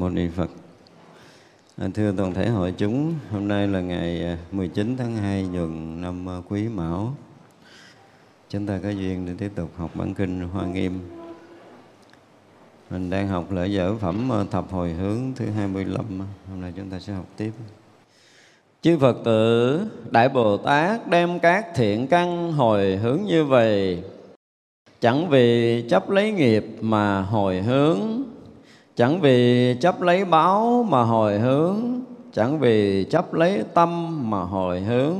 Mâu Ni Phật à, thưa toàn thể hội chúng, hôm nay là ngày à, 19 tháng 2 nhuận năm à, Quý Mão. Chúng ta có duyên để tiếp tục học bản kinh Hoa Nghiêm. Mình đang học lễ dở phẩm thập hồi hướng thứ 25. Hôm nay chúng ta sẽ học tiếp. Chư Phật tử, Đại Bồ Tát đem các thiện căn hồi hướng như vậy. Chẳng vì chấp lấy nghiệp mà hồi hướng Chẳng vì chấp lấy báo mà hồi hướng, Chẳng vì chấp lấy tâm mà hồi hướng.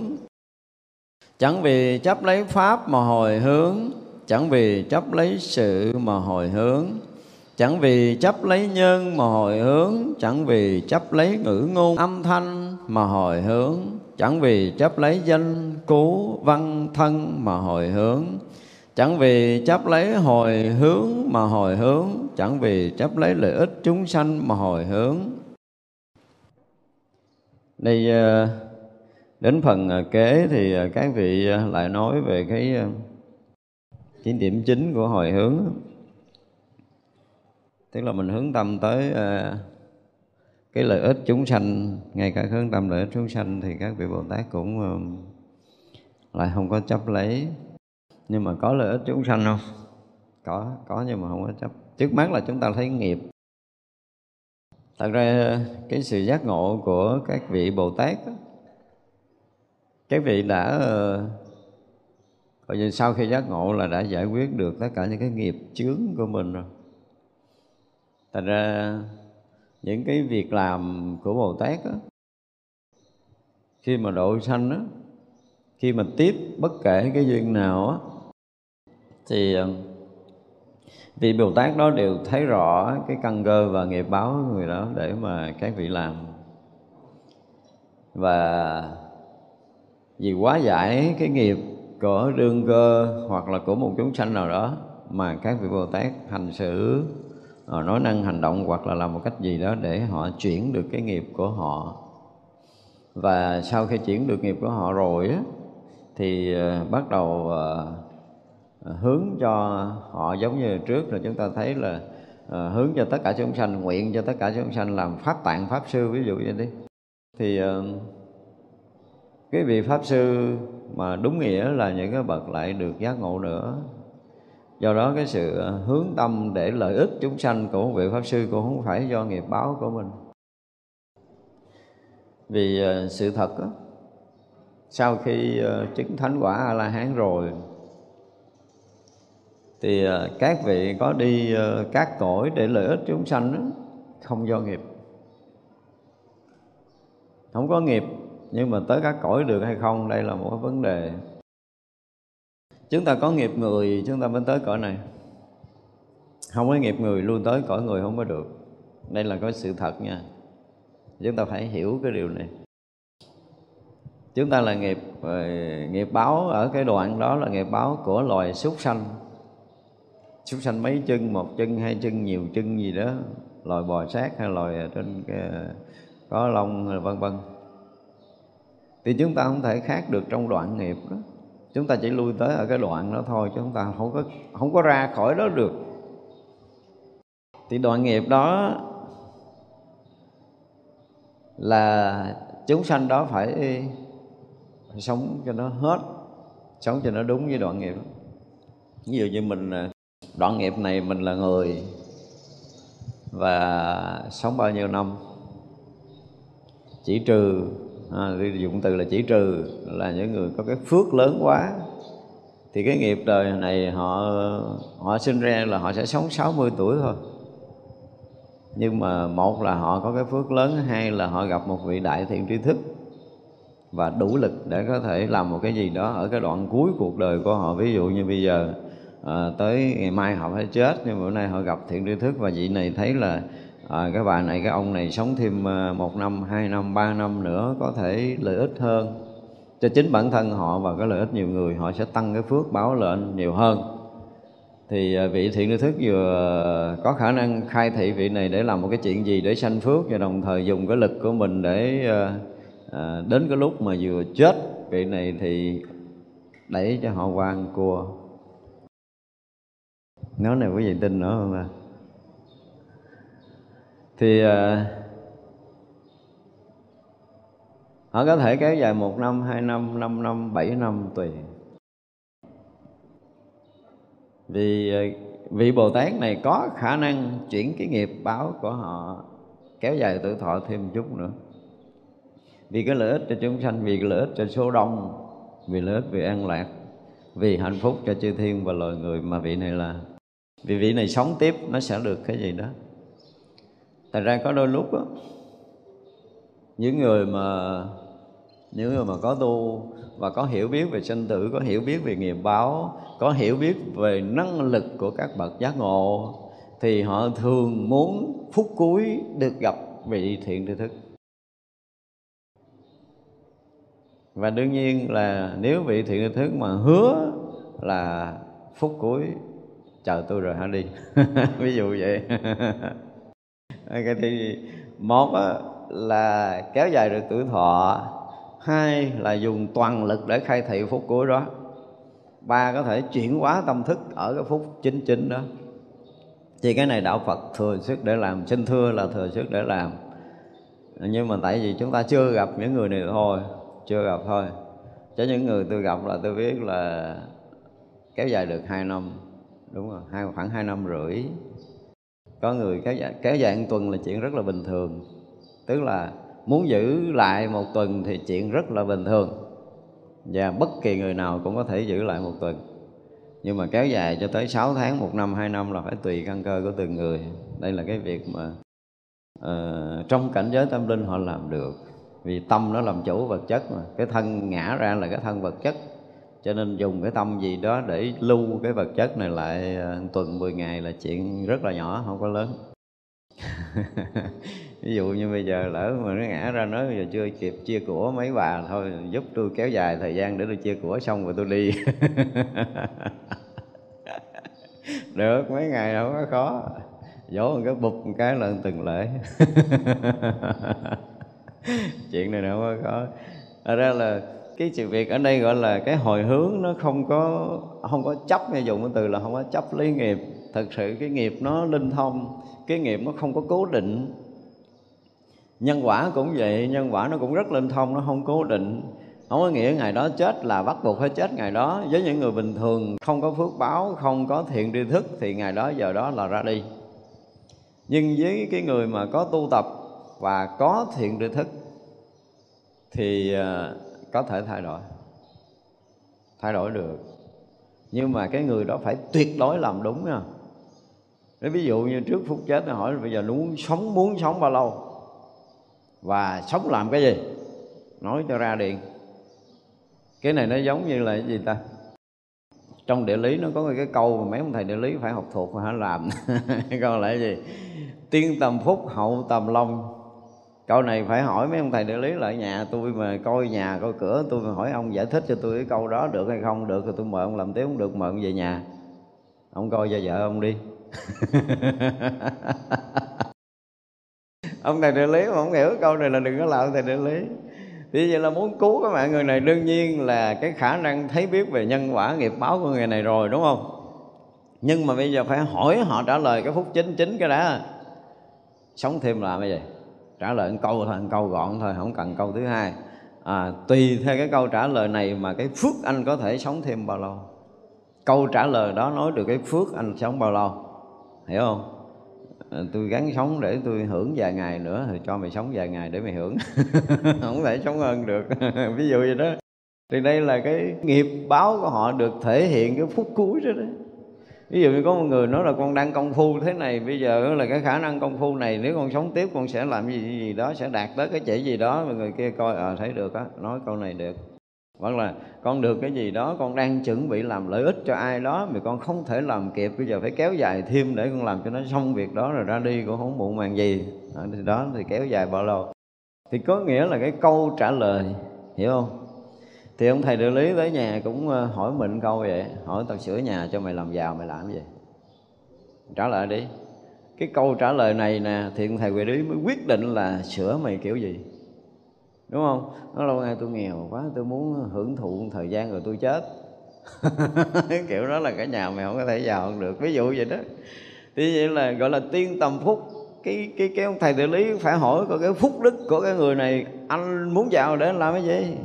Chẳng vì chấp lấy pháp mà hồi hướng, Chẳng vì chấp lấy sự mà hồi hướng. Chẳng vì chấp lấy nhân mà hồi hướng, Chẳng vì chấp lấy ngữ ngôn âm thanh mà hồi hướng. Chẳng vì chấp lấy danh cú văn, thân mà hồi hướng. Chẳng vì chấp lấy hồi hướng mà hồi hướng, Chẳng vì chấp lấy lợi ích chúng sanh mà hồi hướng. Đây ờ, đến phần ờ, kế thì ờ, các vị lại nói về cái cái điểm chính của hồi hướng Tức là mình hướng tâm tới cái lợi ích chúng sanh, Ngay cả hướng tâm lợi ích chúng sanh thì các vị Bồ Tát cũng lại không có chấp lấy nhưng mà có lợi ích chúng sanh không? Có có nhưng mà không có chấp. Trước mắt là chúng ta thấy nghiệp. Thật ra cái sự giác ngộ của các vị bồ tát đó, các vị đã ờ, coi như sau khi giác ngộ là đã giải quyết được tất cả những cái nghiệp chướng của mình rồi. Thành ra những cái việc làm của bồ tát đó, khi mà độ sanh đó, khi mà tiếp bất kể cái duyên nào á thì ờ, vị Bồ Tát đó đều thấy rõ cái căn cơ và nghiệp báo của người đó để mà các vị làm. Và vì quá giải cái nghiệp của đương cơ hoặc là của một chúng sanh nào đó mà các vị Bồ Tát hành xử ờ, nói năng hành động hoặc là làm một cách gì đó để họ chuyển được cái nghiệp của họ. Và sau khi chuyển được nghiệp của họ rồi á, thì ờ, bắt đầu Ờ, hướng cho họ giống như trước là chúng ta thấy là ờ, hướng cho tất cả chúng sanh nguyện cho tất cả chúng sanh làm pháp tạng pháp sư ví dụ như thế. Thì ờ, cái vị pháp sư mà đúng nghĩa là những cái bậc lại được giác ngộ nữa. Do đó cái sự hướng tâm để lợi ích chúng sanh của một vị pháp sư cũng không phải do nghiệp báo của mình. Vì sự thật đó, sau khi chứng thánh quả a la hán rồi thì ờ, các vị có đi ờ, các cõi để lợi ích chúng sanh đó, không do nghiệp. Không có nghiệp nhưng mà tới các cõi được hay không đây là một cái vấn đề. Chúng ta có nghiệp người chúng ta mới tới cõi này. Không có nghiệp người luôn tới cõi người không có được. Đây là có sự thật nha. Chúng ta phải hiểu cái điều này. Chúng ta là nghiệp ờ, nghiệp báo ở cái đoạn đó là nghiệp báo của loài súc sanh súc sanh mấy chân một chân hai chân nhiều chân gì đó loài bò sát hay loài trên cái, có lông vân vân. Thì chúng ta không thể khác được trong đoạn nghiệp đó. Chúng ta chỉ lui tới ở cái đoạn đó thôi chứ chúng ta không có không có ra khỏi đó được. Thì đoạn nghiệp đó là chúng sanh đó phải, phải sống cho nó hết sống cho nó đúng với đoạn nghiệp ví dụ như mình à, đoạn nghiệp này mình là người và sống bao nhiêu năm? Chỉ trừ à, dụng từ là chỉ trừ là những người có cái phước lớn quá. Thì cái nghiệp đời này họ họ sinh ra là họ sẽ sống 60 tuổi thôi. Nhưng mà một là họ có cái phước lớn hai là họ gặp một vị đại thiện tri thức và đủ lực để có thể làm một cái gì đó ở cái đoạn cuối cuộc đời của họ. Ví dụ như bây giờ à, tới ngày mai họ phải chết nhưng bữa nay họ gặp thiện tri thức và vị này thấy là à, cái bà này cái ông này sống thêm ờ, một năm hai năm ba năm nữa có thể lợi ích hơn. Cho chính bản thân họ và cái lợi ích nhiều người họ sẽ tăng cái phước báo lên nhiều hơn. Thì vị thiện tri thức vừa có khả năng khai thị vị này để làm một cái chuyện gì để sanh phước và đồng thời dùng cái lực của mình để à, đến cái lúc mà vừa chết vị này thì đẩy cho họ quan cua nói này quý vị tin nữa không ạ? Thì ờ, họ có thể kéo dài một năm, hai năm năm năm, bảy năm tùy. Vì ờ, vị bồ tát này có khả năng chuyển cái nghiệp báo của họ, kéo dài tuổi thọ thêm chút nữa. Vì cái lợi ích cho chúng sanh, vì cái lợi ích cho số đông, vì lợi ích vì an lạc, vì hạnh phúc cho chư thiên và loài người mà vị này là vì vị này sống tiếp nó sẽ được cái gì đó Thật ra có đôi lúc đó, những người mà những người mà có tu và có hiểu biết về sinh tử, có hiểu biết về nghiệp báo, có hiểu biết về năng lực của các bậc giác ngộ thì họ thường muốn phút cuối được gặp vị thiện tri thức. Và đương nhiên là nếu vị thiện tri thức mà hứa là phút cuối chờ tôi rồi hả đi. Ví dụ vậy. Cái thì một là kéo dài được tuổi thọ. Hai là dùng toàn lực để khai thị phút cuối đó. Ba có thể chuyển hóa tâm thức ở cái phút chính chính đó. Thì cái này đạo Phật thừa sức để làm, xin thưa là thừa sức để làm. Nhưng mà tại vì chúng ta chưa gặp những người này thôi, chưa gặp thôi. Chứ những người tôi gặp là tôi biết là kéo dài được hai năm đúng rồi hai khoảng hai năm rưỡi. Có người kéo dài, kéo dài một tuần là chuyện rất là bình thường. Tức là muốn giữ lại một tuần thì chuyện rất là bình thường. Và bất kỳ người nào cũng có thể giữ lại một tuần. Nhưng mà kéo dài cho tới 6 tháng, một năm, hai năm là phải tùy căn cơ của từng người. Đây là cái việc mà uh, trong cảnh giới tâm linh họ làm được. Vì tâm nó làm chủ vật chất mà. Cái thân ngã ra là cái thân vật chất cho nên dùng cái tâm gì đó để lưu cái vật chất này lại à, tuần 10 ngày là chuyện rất là nhỏ, không có lớn. Ví dụ như bây giờ lỡ mà nó ngã ra nói bây giờ chưa kịp chia của mấy bà thôi, giúp tôi kéo dài thời gian để tôi chia của xong rồi tôi đi. Được, mấy ngày không có khó. Dỗ một cái bụp một cái lần từng lễ. Chuyện này đâu có khó. Ở ra là cái sự việc ở đây gọi là cái hồi hướng nó không có không có chấp nghe dùng cái từ là không có chấp lý nghiệp. Thật sự cái nghiệp nó linh thông, cái nghiệp nó không có cố định. Nhân quả cũng vậy, nhân quả nó cũng rất linh thông, nó không cố định. Không có nghĩa ngày đó chết là bắt buộc phải chết ngày đó. Với những người bình thường, không có phước báo, không có thiện tri thức, thì ngày đó giờ đó là ra đi. Nhưng với cái người mà có tu tập và có thiện tri thức, thì à, có thể thay đổi. Thay đổi được. Nhưng mà cái người đó phải tuyệt đối làm đúng nha. Nếu ví dụ như trước phút chết, nó hỏi bây giờ muốn sống muốn sống bao lâu? Và sống làm cái gì? Nói cho ra điện. Cái này nó giống như là cái gì ta? Trong địa lý nó có cái câu mà mấy ông thầy địa lý phải học thuộc và phải làm. Còn lại gì? Tiên tầm phúc, hậu tầm long câu này phải hỏi mấy ông thầy địa lý lại nhà tôi mà coi nhà, coi cửa, tôi mà hỏi ông giải thích cho tôi cái câu đó được hay không được thì tôi mời ông làm tiếng không được, mời ông về nhà. Ông coi cho vợ ông đi. Ông thầy địa lý mà không hiểu câu này là đừng có làm thầy địa lý. Thì vậy là muốn cứu các bạn người này, đương nhiên là cái khả năng thấy biết về nhân quả nghiệp báo của người này rồi, đúng không? Nhưng mà bây giờ phải hỏi họ trả lời cái phút chính chính cái đã. Sống thêm là cái gì? Trả lời một câu thôi một câu gọn thôi không cần câu thứ hai. À, tùy theo cái câu trả lời này mà cái phước anh có thể sống thêm bao lâu. Câu trả lời đó nói được cái phước anh sống bao lâu. Hiểu không? À, tôi gắn sống để tôi hưởng vài ngày nữa thì cho mày sống vài ngày để mày hưởng. Không thể sống hơn được. Ví dụ vậy đó. Thì đây là cái nghiệp báo của họ được thể hiện cái phút cuối đó đấy ví dụ như có một người nói là con đang công phu thế này, bây giờ là cái khả năng công phu này, nếu con sống tiếp, con sẽ làm gì gì đó, sẽ đạt tới cái chỉ gì đó. Mà người kia coi à thấy được á, nói câu này được. Hoặc là, con được cái gì đó, con đang chuẩn bị làm lợi ích cho ai đó, mà con không thể làm kịp, bây giờ phải kéo dài thêm để con làm cho nó xong việc đó rồi ra đi cũng không muộn màng gì. Đó, thì đó, thì kéo dài bao lâu thì có nghĩa là cái câu trả lời, hiểu không? Thì ông thầy địa lý tới nhà cũng ờ, hỏi mình câu vậy, hỏi tao sửa nhà cho mày làm giàu, mày làm gì? Trả lời đi. Cái câu trả lời này nè, thì ông thầy địa lý mới quyết định là sửa mày kiểu gì. Đúng không? Nó lâu ngày tôi nghèo quá, tôi muốn hưởng thụ thời gian rồi tôi chết. Kiểu đó là cả nhà mày không có thể giàu hơn được. Ví dụ vậy đó. Thì vậy là, gọi là, tiên tầm phúc. Cái cái cái ông thầy địa lý phải hỏi có cái phúc đức của cái người này, anh muốn giàu để anh làm cái gì?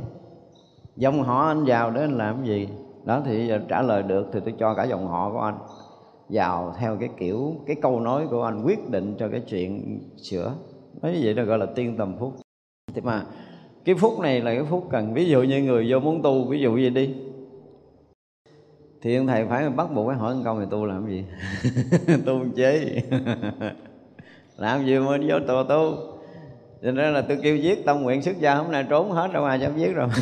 Dòng họ anh vào để anh làm cái gì? Đó thì trả lời được thì tôi cho cả dòng họ của anh vào theo cái kiểu, cái câu nói của anh, quyết định cho cái chuyện sửa. Nói như vậy là gọi là tiên tầm phúc. Thế mà cái phúc này là cái phúc cần, ví dụ như người vô muốn tu, ví dụ gì đi. Thì ông thầy phải bắt buộc phải hỏi câu thì tu làm gì? Tu chế làm gì mới vô tu tu? Cho nên là tôi kêu viết tâm nguyện xuất gia hôm nay trốn hết ra ngoài dám viết rồi.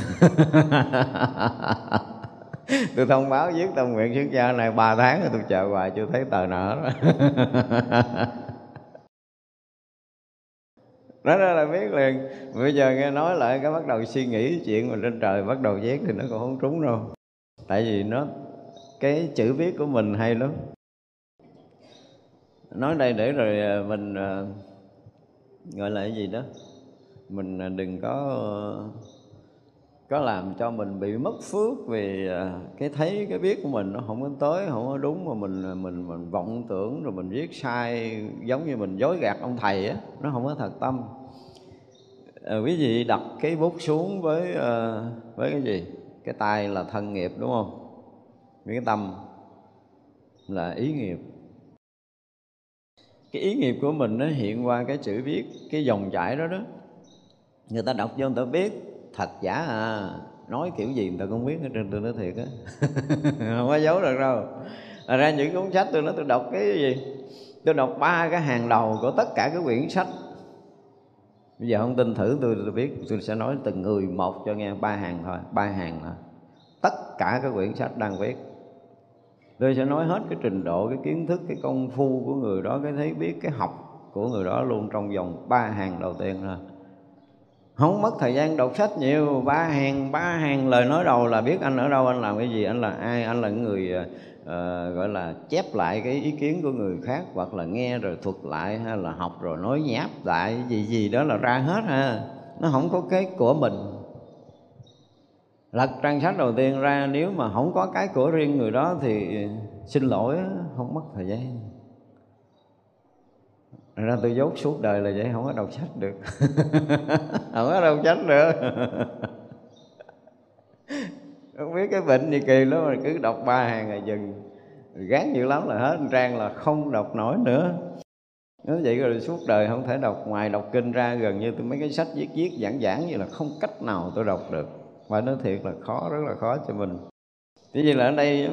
Tôi thông báo viết tâm nguyện xuất gia này ba tháng rồi tôi chờ hoài, chưa thấy tờ nợ đó. Đó ra là biết liền. Bây giờ nghe nói lại, cái bắt đầu suy nghĩ chuyện mà trên trời bắt đầu viết thì nó còn không trúng đâu. Tại vì nó, cái chữ viết của mình hay lắm. Nói đây để rồi à, mình à, gọi là cái gì đó? Mình à, đừng có ờ, có làm cho mình bị mất phước vì à, cái thấy cái biết của mình nó không có tới không có đúng mà mình à, mình mình vọng tưởng rồi mình viết sai giống như mình dối gạt ông thầy á nó không có thật tâm. À, quý vị đặt cái bút xuống với ờ, với cái gì? Cái tay là thân nghiệp đúng không? Cái tâm là ý nghiệp cái ý nghiệp của mình nó hiện qua cái chữ viết cái dòng chảy đó đó. Người ta đọc vô người ta biết thật giả à nói kiểu gì người ta cũng biết hết trên tôi nói thiệt á. Không có giấu được đâu. À, ra những cuốn sách tôi nói tôi đọc cái gì? Tôi đọc ba cái hàng đầu của tất cả các quyển sách. Bây giờ không tin thử tôi tôi biết tôi sẽ nói từng người một cho nghe ba hàng thôi ba hàng thôi. Tất cả các quyển sách đang viết tôi sẽ nói hết cái trình độ cái kiến thức cái công phu của người đó cái thấy biết cái học của người đó luôn trong vòng ba hàng đầu tiên thôi. Không mất thời gian đọc sách nhiều ba hàng ba hàng lời nói đầu là biết anh ở đâu anh làm cái gì anh là ai anh là người uh, gọi là chép lại cái ý kiến của người khác hoặc là nghe rồi thuật lại hay là học rồi nói nháp lại gì gì đó là ra hết ha. Nó không có cái của mình lật trang sách đầu tiên ra, nếu mà không có cái của riêng người đó thì xin lỗi, không mất thời gian. Ra tôi dốt suốt đời là vậy, không có đọc sách được. Không có đọc sách được không biết cái bệnh gì kỳ lắm, mà cứ đọc ba hàng là dừng. Gán nhiều lắm là hết trang là không đọc nổi nữa. Nếu vậy rồi suốt đời không thể đọc. Ngoài đọc kinh ra, gần như tôi mấy cái sách viết viết giảng giảng như là không cách nào tôi đọc được phải nói thiệt là khó, rất là khó cho mình. Tuy nhiên là ở đây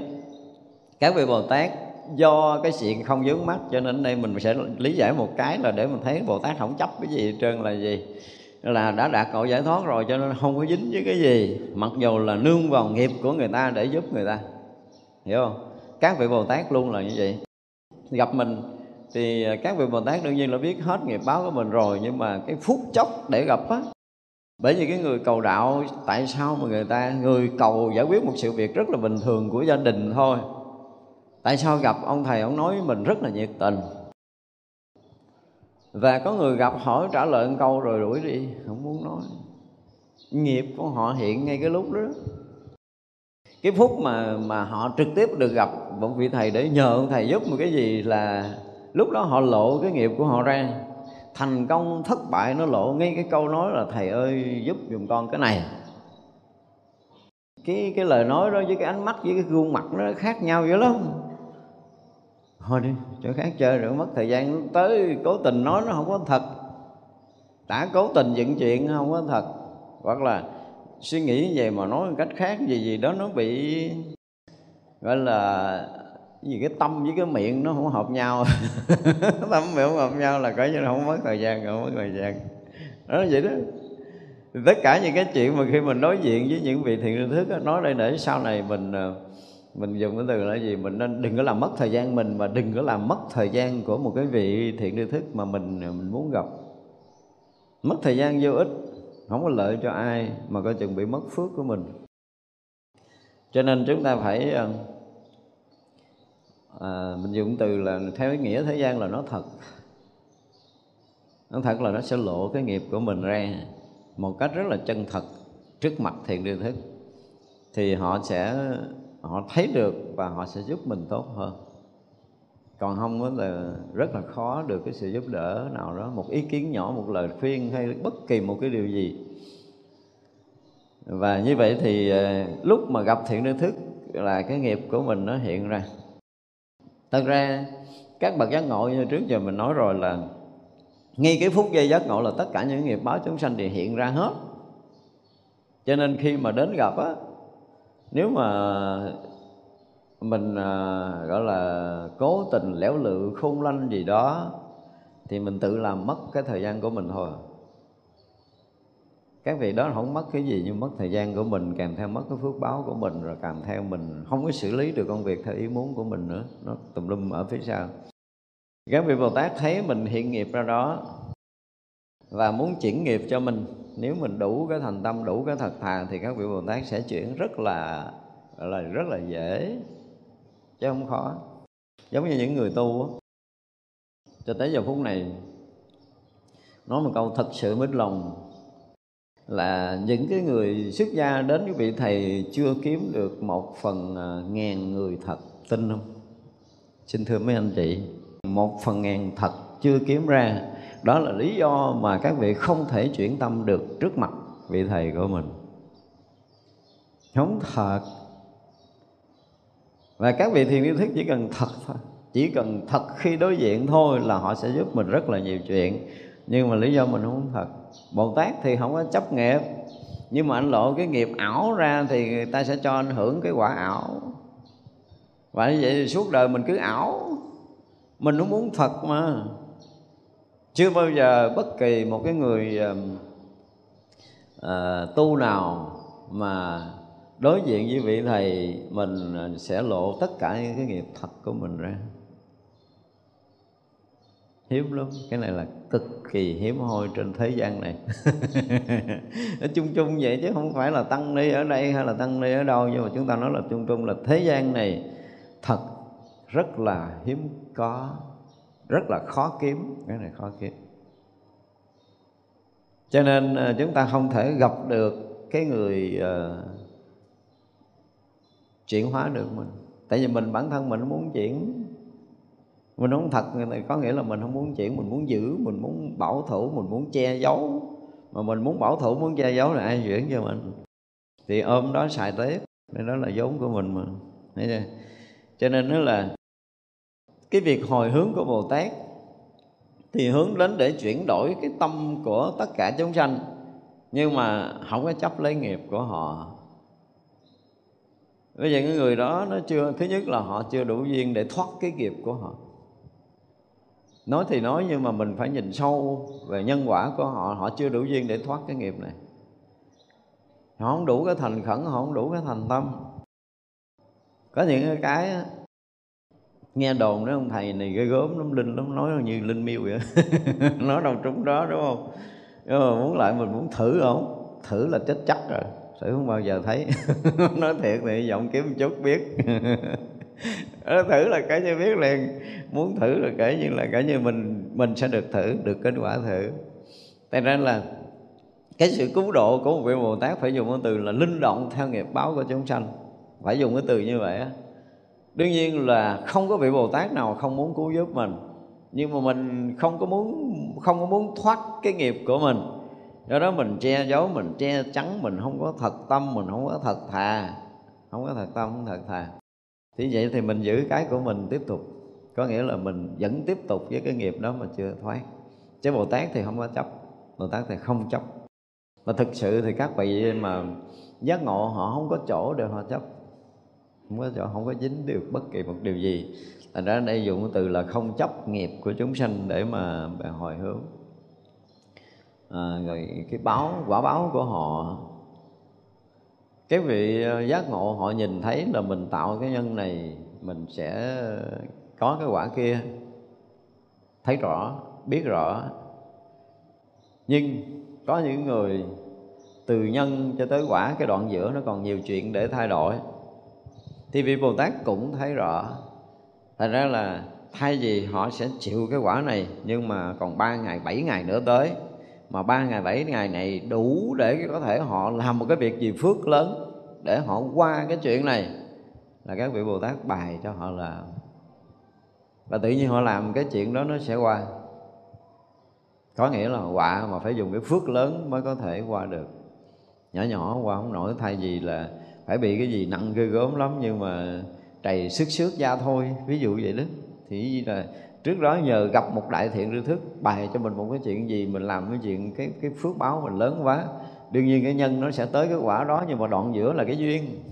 các vị Bồ Tát do cái chuyện không vướng mắt, cho nên ở đây mình sẽ lý giải một cái là để mình thấy Bồ Tát không chấp cái gì hết trơn là gì? Là đã đạt cậu giải thoát rồi, cho nên không có dính với cái gì. Mặc dù là nương vào nghiệp của người ta để giúp người ta. Hiểu không? Các vị Bồ Tát luôn là như vậy. Gặp mình thì các vị Bồ Tát đương nhiên là biết hết nghiệp báo của mình rồi, nhưng mà cái phút chốc để gặp á bởi vì cái người cầu đạo, tại sao mà người ta, người cầu giải quyết một sự việc rất là bình thường của gia đình thôi. Tại sao gặp ông thầy, ông nói mình rất là nhiệt tình? Và có người gặp hỏi trả lời một câu rồi đuổi đi, không muốn nói. Nghiệp của họ hiện ngay cái lúc đó. Cái phút mà mà họ trực tiếp được gặp một vị thầy để nhờ ông thầy giúp một cái gì là lúc đó họ lộ cái nghiệp của họ ra thành công thất bại nó lộ ngay cái câu nói là thầy ơi, giúp dùm con cái này. Cái cái lời nói đó với cái ánh mắt, với cái gương mặt nó khác nhau dữ lắm. Thôi đi, chỗ khác chơi rồi, mất thời gian tới cố tình nói nó không có thật. Đã cố tình dựng chuyện không có thật. Hoặc là suy nghĩ về mà nói một cách khác gì gì đó nó bị, gọi là vì cái tâm với cái miệng nó không hợp nhau. Tâm miệng không hợp nhau là coi như là không mất thời gian, không mất thời gian. Đó, vậy đó. Thì tất cả những cái chuyện mà khi mình nói chuyện với những vị thiện tri thức nói đây để sau này mình ờ, mình dùng cái từ là gì? Mình nên đừng có làm mất thời gian mình mà đừng có làm mất thời gian của một cái vị thiện tri thức mà mình ờ, mình muốn gặp. Mất thời gian vô ích, không có lợi cho ai mà coi chừng bị mất phước của mình. Cho nên chúng ta phải ờ, à, mình dùng từ là theo ý nghĩa thế gian là nó thật. Nó thật là nó sẽ lộ cái nghiệp của mình ra một cách rất là chân thật trước mặt thiện tri thức thì họ sẽ họ thấy được và họ sẽ giúp mình tốt hơn. Còn không là rất là khó được cái sự giúp đỡ nào đó một ý kiến nhỏ một lời khuyên hay bất kỳ một cái điều gì. Và như vậy thì à, lúc mà gặp thiện tri thức là cái nghiệp của mình nó hiện ra thật ra các bậc giác ngộ như trước giờ mình nói rồi là ngay cái phút giây giác ngộ là tất cả những nghiệp báo chúng sanh thì hiện ra hết. Cho nên khi mà đến gặp á nếu mà mình à, gọi là cố tình lẻo lự khôn lanh gì đó thì mình tự làm mất cái thời gian của mình thôi các vị đó không mất cái gì, nhưng mất thời gian của mình, kèm theo mất cái phước báo của mình, rồi kèm theo mình không có xử lý được công việc theo ý muốn của mình nữa. Nó tùm lum ở phía sau. Các vị bồ tát thấy mình hiện nghiệp ra đó và muốn chuyển nghiệp cho mình. Nếu mình đủ cái thành tâm, đủ cái thật thà thì các vị bồ tát sẽ chuyển rất là là rất là dễ, chứ không khó. Giống như những người tu cho tới giờ phút này, nói một câu thật sự mít lòng là những cái người xuất gia đến với vị thầy chưa kiếm được một phần à, ngàn người thật, tin không? Xin thưa mấy anh chị, một phần ngàn thật chưa kiếm ra, đó là lý do mà các vị không thể chuyển tâm được trước mặt vị thầy của mình. Không thật. Và các vị thiền yêu thức chỉ cần thật thôi, chỉ cần thật khi đối diện thôi là họ sẽ giúp mình rất là nhiều chuyện nhưng mà lý do mình không thật. Bồ tát thì không có chấp nghiệp. Nhưng mà anh lộ cái nghiệp ảo ra thì người ta sẽ cho anh hưởng cái quả ảo. Và như vậy thì suốt đời mình cứ ảo. Mình không muốn thật mà. Chưa bao giờ bất kỳ một cái người uh, uh, tu nào mà đối diện với vị thầy mình sẽ lộ tất cả những cái nghiệp thật của mình ra. Hiếm lắm. Cái này là cực kỳ hiếm hoi trên thế gian này. Nó chung chung vậy chứ không phải là tăng ni ở đây hay là tăng ni ở đâu nhưng mà chúng ta nói là chung chung là thế gian này thật rất là hiếm có rất là khó kiếm. Cái này khó kiếm. Cho nên ờ, chúng ta không thể gặp được cái người uh, chuyển hóa được mình. Tại vì mình bản thân mình muốn chuyển mình không thật thì có nghĩa là mình không muốn chuyển, mình muốn giữ, mình muốn bảo thủ, mình muốn che giấu. Mà mình muốn bảo thủ, muốn che giấu là ai chuyển cho mình? Thì ôm đó xài tiếp, nên đó là vốn của mình mà. Thấy chưa? Cho nên nó là cái việc hồi hướng của bồ tát thì hướng đến để chuyển đổi cái tâm của tất cả chúng sanh. Nhưng mà không có chấp lấy nghiệp của họ. Bây giờ cái người đó nó chưa, thứ nhất là họ chưa đủ duyên để thoát cái nghiệp của họ nói thì nói nhưng mà mình phải nhìn sâu về nhân quả của họ. Họ chưa đủ duyên để thoát cái nghiệp này. Họ không đủ cái thành khẩn, họ không đủ cái thành tâm. Có những cái nghe đồn đó, ông thầy này ghê gớm lắm, linh lắm, nói như linh miêu vậy nói đâu trúng đó, đúng không? Nhưng mà muốn lại mình muốn thử không? Thử là chết chắc rồi, thử không bao giờ thấy. Nói thiệt thì giọng kiếm một chút biết. nó thử là cả như biết liền. Muốn thử là kể như là cả như mình mình sẽ được thử, được kết quả thử. Tại ra là cái sự cứu độ của một vị bồ tát phải dùng cái từ là linh động theo nghiệp báo của chúng sanh. Phải dùng cái từ như vậy á. đương nhiên là không có vị bồ tát nào không muốn cứu giúp mình. Nhưng mà mình không có muốn, không có muốn thoát cái nghiệp của mình. Do đó mình che giấu, mình che chắn, mình không có thật tâm, mình không có thật thà. Không có thật tâm, không thật thà thì vậy thì mình giữ cái của mình tiếp tục. Có nghĩa là mình vẫn tiếp tục với cái nghiệp đó mà chưa thoát chứ bồ tát thì không có chấp. Bồ tát thì không chấp. Mà thực sự thì các vị mà giác ngộ họ không có chỗ để họ chấp. Không có chỗ không có dính được bất kỳ một điều gì. Thành ra đây dùng cái từ là không chấp nghiệp của chúng sanh để mà, mà hồi hướng. À, rồi cái báo quả báo của họ cái vị ờ, giác ngộ họ nhìn thấy là mình tạo cái nhân này, mình sẽ có cái quả kia. Thấy rõ, biết rõ. Nhưng có những người từ nhân cho tới quả, cái đoạn giữa nó còn nhiều chuyện để thay đổi. Thì vị bồ tát cũng thấy rõ. Thành ra là thay vì họ sẽ chịu cái quả này, nhưng mà còn ba ngày, bảy ngày nữa tới mà ba ngày, bảy ngày này đủ để có thể họ làm một cái việc gì phước lớn để họ qua cái chuyện này. Là các vị bồ tát bài cho họ là và tự nhiên họ làm cái chuyện đó nó sẽ qua. Có nghĩa là quả mà phải dùng cái phước lớn mới có thể qua được. Nhỏ nhỏ qua không nổi, thay vì là phải bị cái gì nặng ghê gớm lắm nhưng mà trầy sức xước da thôi. Ví dụ vậy đó. Thì là trước đó nhờ gặp một đại thiện tri thức, bày cho mình một cái chuyện gì, mình làm cái chuyện, cái cái phước báo mình lớn quá. Đương nhiên cái nhân nó sẽ tới cái quả đó, nhưng mà đoạn giữa là cái duyên.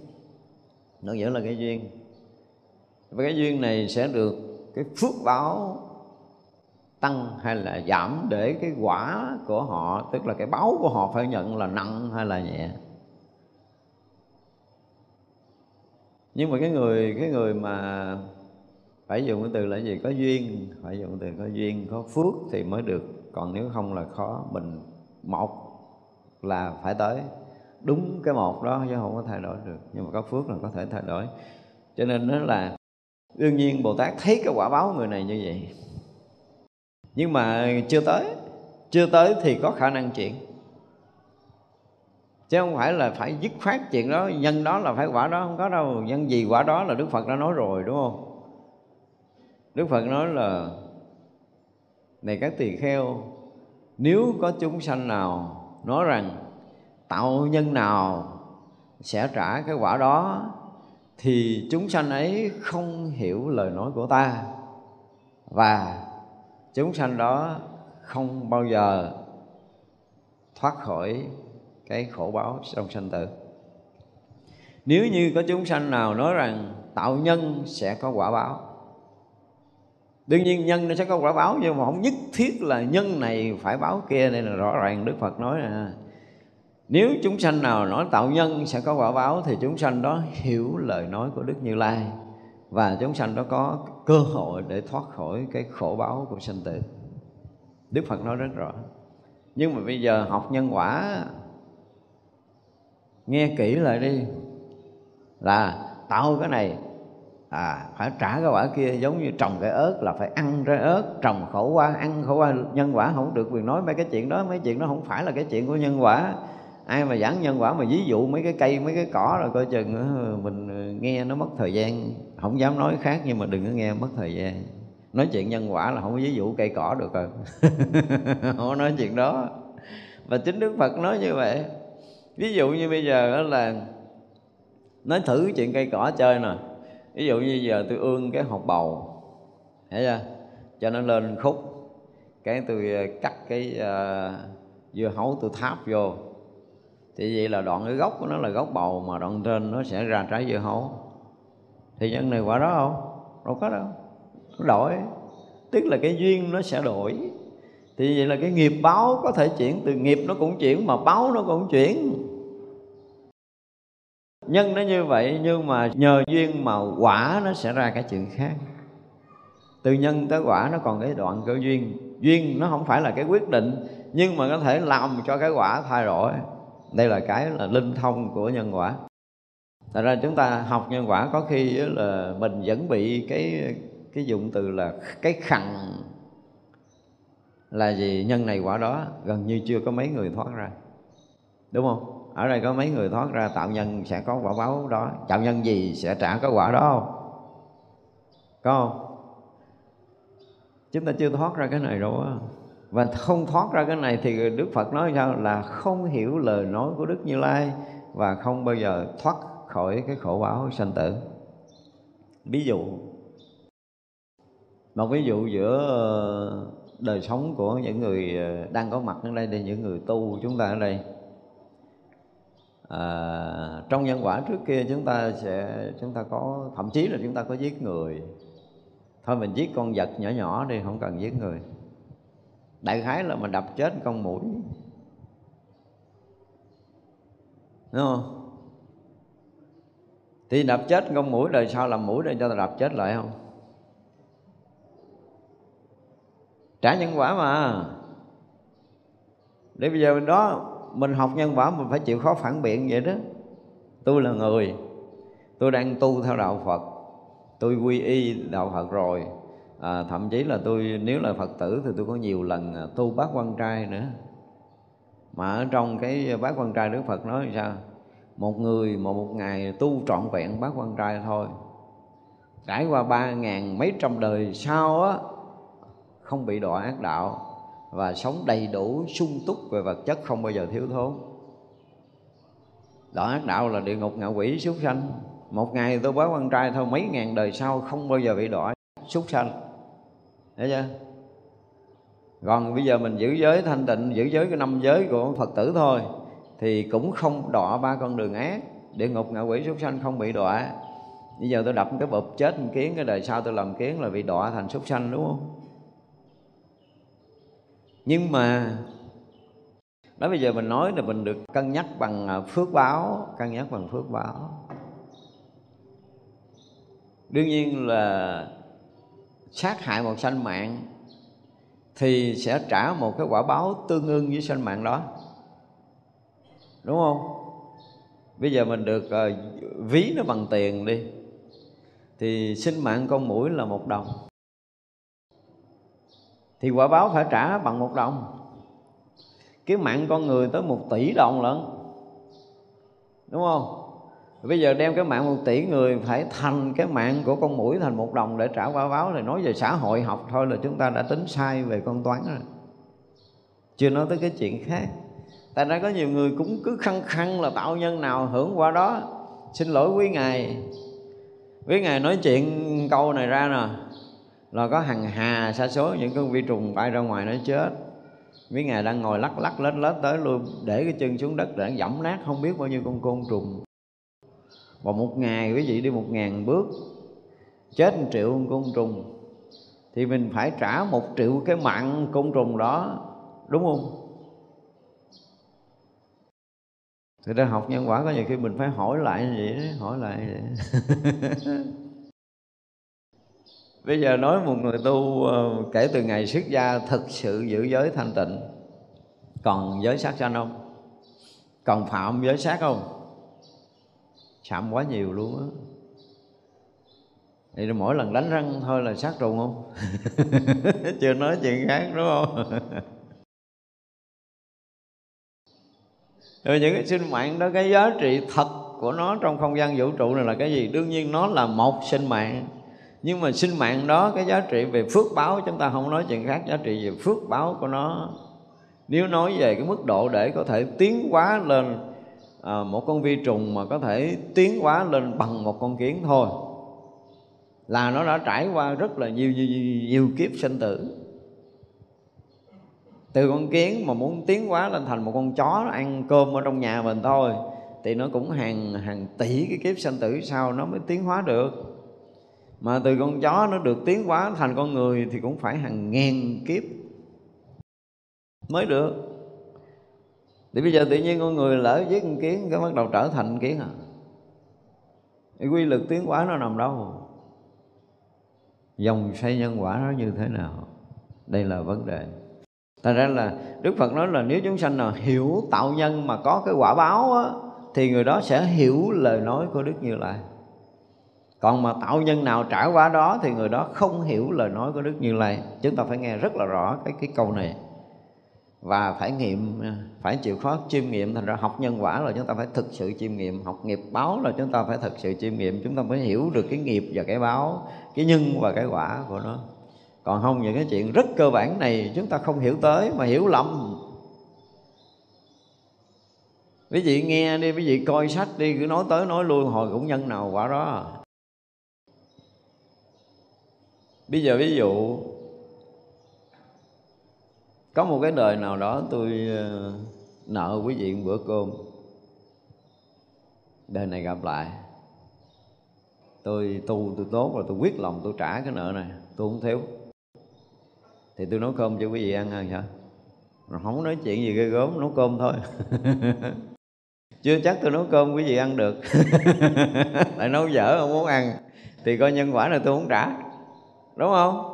Đoạn giữa là cái duyên. Và cái duyên này sẽ được cái phước báo tăng hay là giảm để cái quả của họ, tức là cái báo của họ phải nhận là nặng hay là nhẹ. Nhưng mà cái người cái người mà phải dùng cái từ là gì? Có duyên. Phải dùng từ có duyên, có phước thì mới được. Còn nếu không là khó. Mình một là phải tới. Đúng cái một đó chứ không có thay đổi được. Nhưng mà có phước là có thể thay đổi. Cho nên nó là đương nhiên bồ tát thấy cái quả báo người này như vậy. Nhưng mà chưa tới. Chưa tới thì có khả năng chuyện chứ không phải là phải dứt khoát chuyện đó. Nhân đó là phải quả đó. Không có đâu. Nhân gì quả đó là đức phật đã nói rồi, đúng không? Đức phật nói là, này các tỳ kheo, nếu có chúng sanh nào nói rằng tạo nhân nào sẽ trả cái quả đó, thì chúng sanh ấy không hiểu lời nói của ta. Và chúng sanh đó không bao giờ thoát khỏi cái khổ báo trong sanh tử. Nếu như có chúng sanh nào nói rằng tạo nhân sẽ có quả báo đương nhiên nhân nó sẽ có quả báo, nhưng mà không nhất thiết là nhân này phải báo kia, nên là rõ ràng đức phật nói là, nếu chúng sanh nào nói tạo nhân sẽ có quả báo, thì chúng sanh đó hiểu lời nói của đức như lai, và chúng sanh đó có cơ hội để thoát khỏi cái khổ báo của sanh tử. Đức phật nói rất rõ. Nhưng mà bây giờ học nhân quả, nghe kỹ lại đi, là tạo cái này à phải trả cái quả kia, giống như trồng cái ớt là phải ăn trái ớt, trồng khổ qua, ăn khổ qua. Nhân quả không được quyền nói mấy cái chuyện đó, mấy chuyện đó không phải là cái chuyện của nhân quả. Ai mà giảng nhân quả mà ví dụ mấy cái cây, mấy cái cỏ rồi coi chừng ờ, mình ờ, nghe nó mất thời gian. Không dám nói khác nhưng mà đừng có nghe mất thời gian. Nói chuyện nhân quả là không có ví dụ cây cỏ được rồi. Không nói chuyện đó. Và chính đức phật nói như vậy. Ví dụ như bây giờ đó là, nói thử chuyện cây cỏ chơi nè ví dụ như giờ tôi ương cái hột bầu thấy chưa? Cho nó lên khúc. Cái tôi ờ, cắt cái uh, dưa hấu tôi tháp vô. Thì vậy là đoạn cái gốc của nó là gốc bầu mà đoạn trên nó sẽ ra trái dưa hấu. Thì nhân này quả đó không? Đâu có đâu. Nó đổi. Tức là cái duyên nó sẽ đổi. Thì vậy là cái nghiệp báo có thể chuyển từ nghiệp nó cũng chuyển mà báo nó cũng chuyển nhân nó như vậy nhưng mà nhờ duyên mà quả nó sẽ ra cái chuyện khác. Từ nhân tới quả nó còn cái đoạn cơ duyên. Duyên nó không phải là cái quyết định, nhưng mà có thể làm cho cái quả thay đổi. Đây là cái là linh thông của nhân quả. Thật ra chúng ta học nhân quả có khi là mình vẫn bị cái cái dụng từ là cái khẳng là gì nhân này quả đó gần như chưa có mấy người thoát ra. Đúng không? Ở đây có mấy người thoát ra, tạo nhân sẽ có quả báo đó. Tạo nhân gì sẽ trả cái quả đó không? Có không? Chúng ta chưa thoát ra cái này đâu á. Và không thoát ra cái này thì Đức Phật nói sao? Là không hiểu lời nói của Đức Như Lai và không bao giờ thoát khỏi cái khổ báo sanh tử. Ví dụ, một ví dụ giữa ờ, đời sống của những người ờ, đang có mặt ở đây đây những người tu chúng ta ở đây à, trong nhân quả trước kia chúng ta sẽ chúng ta có thậm chí là chúng ta có giết người. Thôi mình giết con vật nhỏ nhỏ đi không cần giết người. Đại khái là mình đập chết con mũi. Đúng không? Thì đập chết con mũi đời sau làm mũi để cho ta đập chết lại không? Trả nhân quả mà. Để bây giờ mình đó mình học nhân quả mình phải chịu khó phản biện vậy đó. Tôi là người tôi đang tu theo đạo phật tôi quy y đạo phật rồi. À, thậm chí là tôi nếu là phật tử thì tôi có nhiều lần à, tu bát quan trai nữa. Mà ở trong cái bát quan trai đức phật nói sao? Một người mà một ngày tu trọn vẹn bát quan trai thôi. Trải qua ba ngàn mấy trăm đời sau á không bị đọa ác đạo và sống đầy đủ, sung túc về vật chất, không bao giờ thiếu thốn. Đọa ác đạo là địa ngục ngạ quỷ súc sanh. Một ngày tôi bái quan trai thôi, mấy ngàn đời sau không bao giờ bị đọa súc sanh. Thấy chưa? Còn bây giờ mình giữ giới thanh tịnh, giữ giới cái năm giới của phật tử thôi, thì cũng không đọa ba con đường ác. Địa ngục ngạ quỷ súc sanh không bị đọa. Bây giờ tôi đập cái bụp chết một kiến, cái đời sau tôi làm kiến là bị đọa thành súc sanh, đúng không? Nhưng mà đó bây giờ mình nói là mình được cân nhắc bằng à, phước báo cân nhắc bằng phước báo. Đương nhiên là sát hại một sanh mạng thì sẽ trả một cái quả báo tương ưng với sanh mạng đó. Đúng không? Bây giờ mình được uh, ví nó bằng tiền đi thì sinh mạng con mũi là một đồng thì quả báo phải trả bằng một đồng. Cái mạng con người tới một tỷ đồng lận. Đúng không? Bây giờ đem cái mạng một tỷ người phải thành cái mạng của con mũi thành một đồng để trả quả báo thì nói về xã hội học thôi là chúng ta đã tính sai về con toán rồi. Chưa nói tới cái chuyện khác. Tại ra có nhiều người cũng cứ khăng khăng là tạo nhân nào hưởng qua đó. Xin lỗi quý ngài. Quý ngài nói chuyện câu này ra nè là có hàng hà sa số, những con vi trùng bay ra ngoài nó chết. Mấy ngày đang ngồi lắc lắc lết lết tới luôn để cái chân xuống đất để dẫm nát không biết bao nhiêu con côn trùng. Và một ngày, quý vị đi một ngàn bước, chết một triệu con côn trùng. Thì mình phải trả một triệu cái mạng côn trùng đó, đúng không? Thì ra học nhân quả có nhiều khi mình phải hỏi lại như vậy hỏi lại vậy bây giờ nói một người tu ờ, kể từ ngày xuất gia thực sự giữ giới thanh tịnh, còn giới sát sanh không? Còn phạm giới sát không? Phạm quá nhiều luôn á. Thì mỗi lần đánh răng thôi là sát trùng không? Chưa nói chuyện khác, đúng không? Rồi những cái sinh mạng đó, cái giá trị thật của nó trong không gian vũ trụ này là cái gì? Đương nhiên nó là một sinh mạng nhưng mà sinh mạng đó cái giá trị về phước báo chúng ta không nói chuyện khác giá trị về phước báo của nó. Nếu nói về cái mức độ để có thể tiến hóa lên à, một con vi trùng mà có thể tiến hóa lên bằng một con kiến thôi là nó đã trải qua rất là nhiều nhiều, nhiều kiếp sinh tử. Từ con kiến mà muốn tiến hóa lên thành một con chó ăn cơm ở trong nhà mình thôi thì nó cũng hàng hàng tỷ cái kiếp sinh tử sau nó mới tiến hóa được mà từ con chó nó được tiến hóa thành con người thì cũng phải hàng ngàn kiếp mới được. Thì bây giờ tự nhiên con người lỡ giết con kiến cái bắt đầu trở thành kiến à? Thì quy lực tiến hóa nó nằm đâu? Dòng xây nhân quả nó như thế nào? Đây là vấn đề. Thật ra là Đức Phật nói là nếu chúng sanh nào hiểu tạo nhân mà có cái quả báo á, thì người đó sẽ hiểu lời nói của Đức Như Lai còn mà tạo nhân nào trả qua đó thì người đó không hiểu lời nói của đức như lai. Chúng ta phải nghe rất là rõ cái cái câu này. Và phải nghiệm, phải chịu khó chiêm nghiệm, thành ra học nhân quả là chúng ta phải thực sự chiêm nghiệm. Học nghiệp báo là chúng ta phải thực sự chiêm nghiệm. Chúng ta mới hiểu được cái nghiệp và cái báo, cái nhân và cái quả của nó. Còn không, những cái chuyện rất cơ bản này chúng ta không hiểu tới mà hiểu lầm. Quý vị nghe đi quý vị coi sách đi, cứ nói tới nói lui, hồi cũng nhân nào quả đó bây giờ ví dụ, có một cái đời nào đó tôi ờ, nợ quý vị một bữa cơm, đời này gặp lại, tôi tu tôi tốt rồi tôi quyết lòng tôi trả cái nợ này, tôi không thiếu. Thì tôi nấu cơm cho quý vị ăn ăn hả? Rồi không nói chuyện gì ghê gớm, nấu cơm thôi. Chưa chắc tôi nấu cơm quý vị ăn được. Lại nấu dở không muốn ăn. Thì coi nhân quả là tôi không trả đúng không?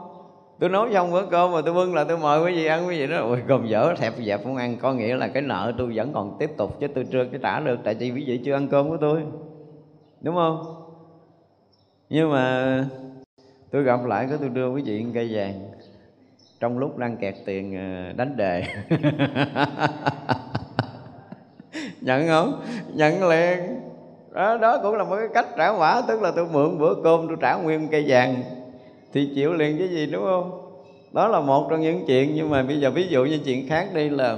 Tôi nấu xong bữa cơm mà tôi bưng là tôi mời quý vị ăn quý vị đó, ôi cơm dở thẹp dẹp không ăn. Có nghĩa là cái nợ tôi vẫn còn tiếp tục chứ tôi chưa cái trả được tại vì quý vị chưa ăn cơm của tôi. Đúng không? Nhưng mà tôi gặp lại cái tôi đưa quý vị cây vàng trong lúc đang kẹt tiền ờ, đánh đề. Nhận không? Nhận liền. Đó, đó cũng là một cái cách trả quả tức là tôi mượn bữa cơm tôi trả nguyên cây vàng thì chịu liền cái gì, đúng không? Đó là một trong những chuyện, nhưng mà bây giờ ví dụ như chuyện khác đi là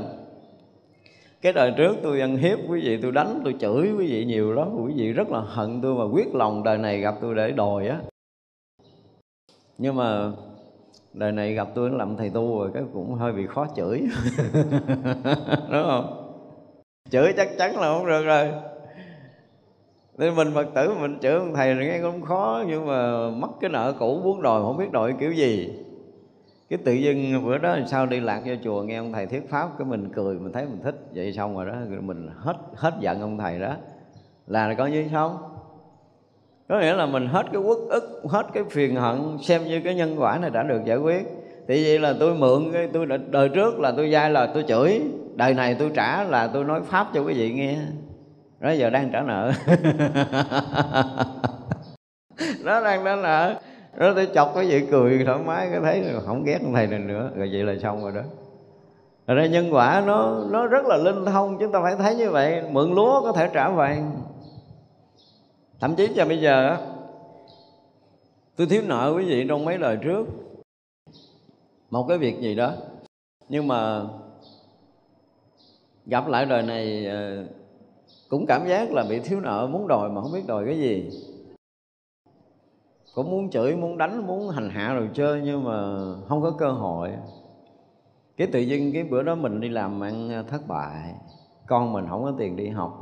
cái đời trước tôi ăn hiếp quý vị, tôi đánh, tôi chửi quý vị nhiều lắm. Quý vị rất là hận tôi mà quyết lòng đời này gặp tôi để đòi á. Nhưng mà đời này gặp tôi làm thầy tu rồi, cái cũng hơi bị khó chửi. Đúng không? Chửi chắc chắn là không được rồi nên mình phật tử, mình chửi ông thầy nghe cũng khó, nhưng mà mất cái nợ cũ muốn đòi, không biết đòi kiểu gì. Cái tự dưng bữa đó sao đi lạc vô chùa nghe ông thầy thuyết pháp, cái mình cười, mình thấy mình thích. Vậy xong rồi đó, mình hết hết giận ông thầy đó. Là coi như xong. Có nghĩa là mình hết cái uất ức, hết cái phiền hận, xem như cái nhân quả này đã được giải quyết. Thì vậy là tôi mượn cái, tôi đời trước là tôi dai là tôi chửi, đời này tôi trả là tôi nói pháp cho quý vị nghe nó giờ đang trả nợ. Nó đang trả nợ. Nó tôi chọc cái gì cười, thoải mái, cái thấy không ghét ông thầy này nữa. Rồi vậy là xong rồi đó. Rồi ra nhân quả nó nó rất là linh thông, chúng ta phải thấy như vậy. Mượn lúa có thể trả vàng. Thậm chí cho bây giờ tôi thiếu nợ quý vị trong mấy đời trước. Một cái việc gì đó. Nhưng mà gặp lại đời này ờ, cũng cảm giác là bị thiếu nợ, muốn đòi mà không biết đòi cái gì. Cũng muốn chửi, muốn đánh, muốn hành hạ rồi chơi nhưng mà không có cơ hội. Cái tự dưng cái bữa đó mình đi làm ăn à, thất bại. Con mình không có tiền đi học.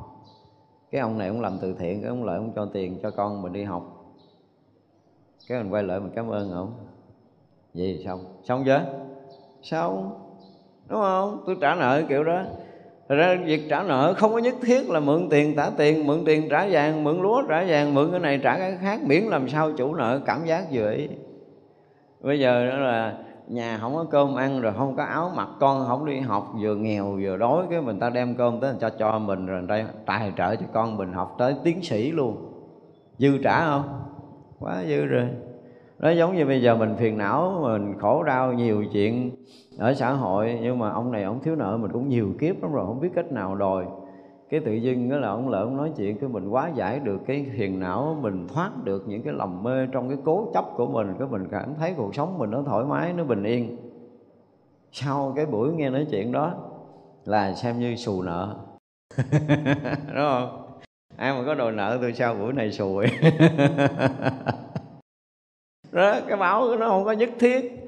Cái ông này ông làm từ thiện, cái ông lợi ông cho tiền, cho con mình đi học. Cái mình quay lại mình cảm ơn ông. Vậy xong. Xong chưa? Xong. Đúng không? Tôi trả nợ kiểu đó. Thật ra việc trả nợ không có nhất thiết là mượn tiền trả tiền, mượn tiền trả vàng, mượn lúa trả vàng, mượn cái này trả cái khác miễn làm sao chủ nợ cảm giác vừa ý. Bây giờ đó là nhà không có cơm ăn rồi không có áo mặc con không đi học vừa nghèo vừa đói cái mình ta đem cơm tới cho cho mình rồi đây tài trợ cho con mình học tới tiến sĩ luôn. Dư trả không? Quá dư rồi nó giống như bây giờ mình phiền não, mình khổ đau, nhiều chuyện ở xã hội, nhưng mà ông này ông thiếu nợ mình cũng nhiều kiếp lắm rồi, không biết cách nào đòi. Cái tự dưng đó là ông lỡ ông nói chuyện, cái mình quá giải được cái phiền não, mình thoát được những cái lòng mê trong cái cố chấp của mình, cái mình cảm thấy cuộc sống mình nó thoải mái, nó bình yên. Sau cái buổi nghe nói chuyện đó là xem như xù nợ. Đúng không? Ai mà có đồ nợ tôi sau buổi này xùi đó cái báo nó không có nhất thiết.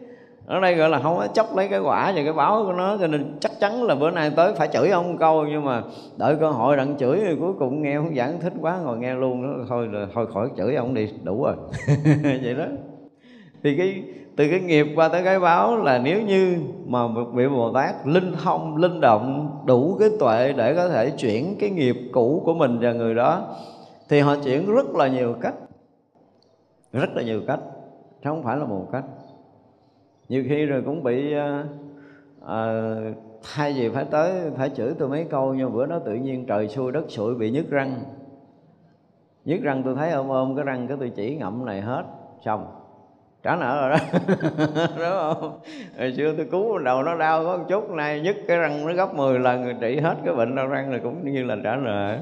Ở đây gọi là không có chốc lấy cái quả và cái báo của nó cho nên chắc chắn là bữa nay tới phải chửi ông câu nhưng mà đợi cơ hội đặng chửi rồi cuối cùng nghe ông giảng thích quá ngồi nghe luôn đó thôi là thôi khỏi chửi ông đi đủ rồi. Vậy đó. Thì cái từ cái nghiệp qua tới cái báo là nếu như mà một vị Bồ Tát linh thông, linh động đủ cái tuệ để có thể chuyển cái nghiệp cũ của mình và người đó thì họ chuyển rất là nhiều cách. Rất là nhiều cách chứ không phải là một cách. Nhiều khi rồi cũng bị à, à, thay vì phải tới phải chửi tôi mấy câu nhưng bữa đó tự nhiên trời xui đất sụi bị nhức răng. Nhức răng tôi thấy ôm ôm cái răng cái tôi chỉ ngậm này hết xong. Trả nợ rồi đó. Đúng không? Hồi xưa tôi cứu đầu nó đau có một chút nay nhức cái răng nó gấp 10 lần rồi trị hết cái bệnh đau răng là cũng như là trả nợ.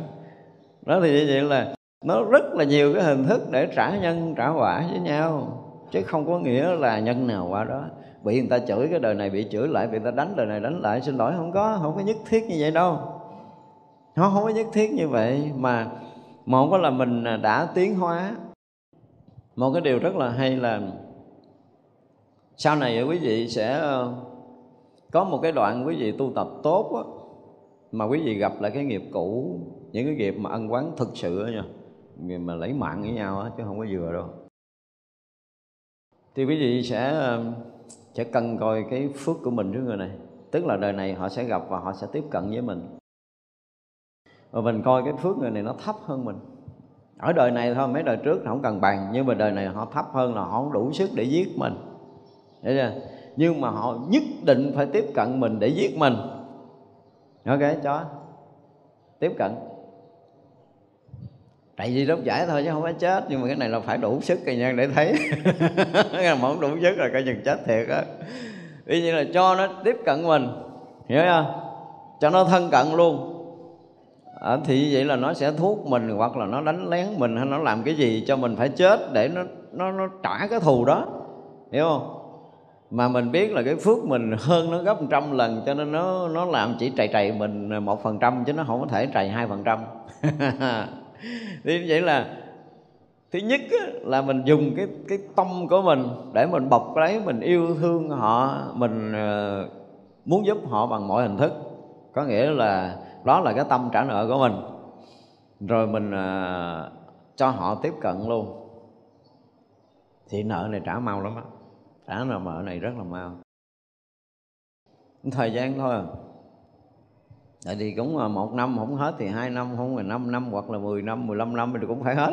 Đó thì như vậy là nó rất là nhiều cái hình thức để trả nhân trả quả với nhau chứ không có nghĩa là nhân nào qua đó. Bị người ta chửi cái đời này bị chửi lại bị người ta đánh đời này đánh lại xin lỗi không có không có nhất thiết như vậy đâu. Nó không có nhất thiết như vậy mà một có là mình đã tiến hóa. Một cái điều rất là hay là sau này quý vị sẽ ờ, có một cái đoạn quý vị tu tập tốt đó, mà quý vị gặp lại cái nghiệp cũ những cái nghiệp mà ân quán thực sự đó nha nghiệp mà lấy mạng với nhau đó, chứ không có vừa đâu thì quý vị, sẽ ờ, sẽ cần coi cái phước của mình với người này. Tức là đời này họ sẽ gặp và họ sẽ tiếp cận với mình. Và mình coi cái phước người này nó thấp hơn mình. Ở đời này thôi, mấy đời trước không cần bằng nhưng mà đời này họ thấp hơn là họ không đủ sức để giết mình. Đấy chưa? nhưng mà họ nhất định phải tiếp cận mình để giết mình. Ok chó tiếp cận tại vì đốt giải thôi chứ không phải chết nhưng mà cái này là phải đủ sức rồi nha để thấy. Mà không đủ sức là coi chừng chết thiệt á. Ý như là cho nó tiếp cận mình hiểu không cho nó thân cận luôn. À, thì vậy là nó sẽ thuốc mình hoặc là nó đánh lén mình hay nó làm cái gì cho mình phải chết để nó nó nó trả cái thù đó. Hiểu không? Mà mình biết là cái phước mình hơn nó gấp trăm lần cho nên nó nó làm chỉ trầy trầy mình một phần trăm chứ nó không có thể trầy hai phần trăm. thì vậy là thứ nhất là mình dùng cái cái tâm của mình để mình bọc lấy, mình yêu thương họ, mình ờ, muốn giúp họ bằng mọi hình thức. Có nghĩa là đó là cái tâm trả nợ của mình. Rồi mình ờ, cho họ tiếp cận luôn. Thì nợ này trả mau lắm á. Trả nợ nợ này rất là mau. Thời gian thôi. À. Tại vì cũng à, một năm không hết thì hai năm không là năm năm hoặc là 10 năm, 15 năm thì cũng phải hết.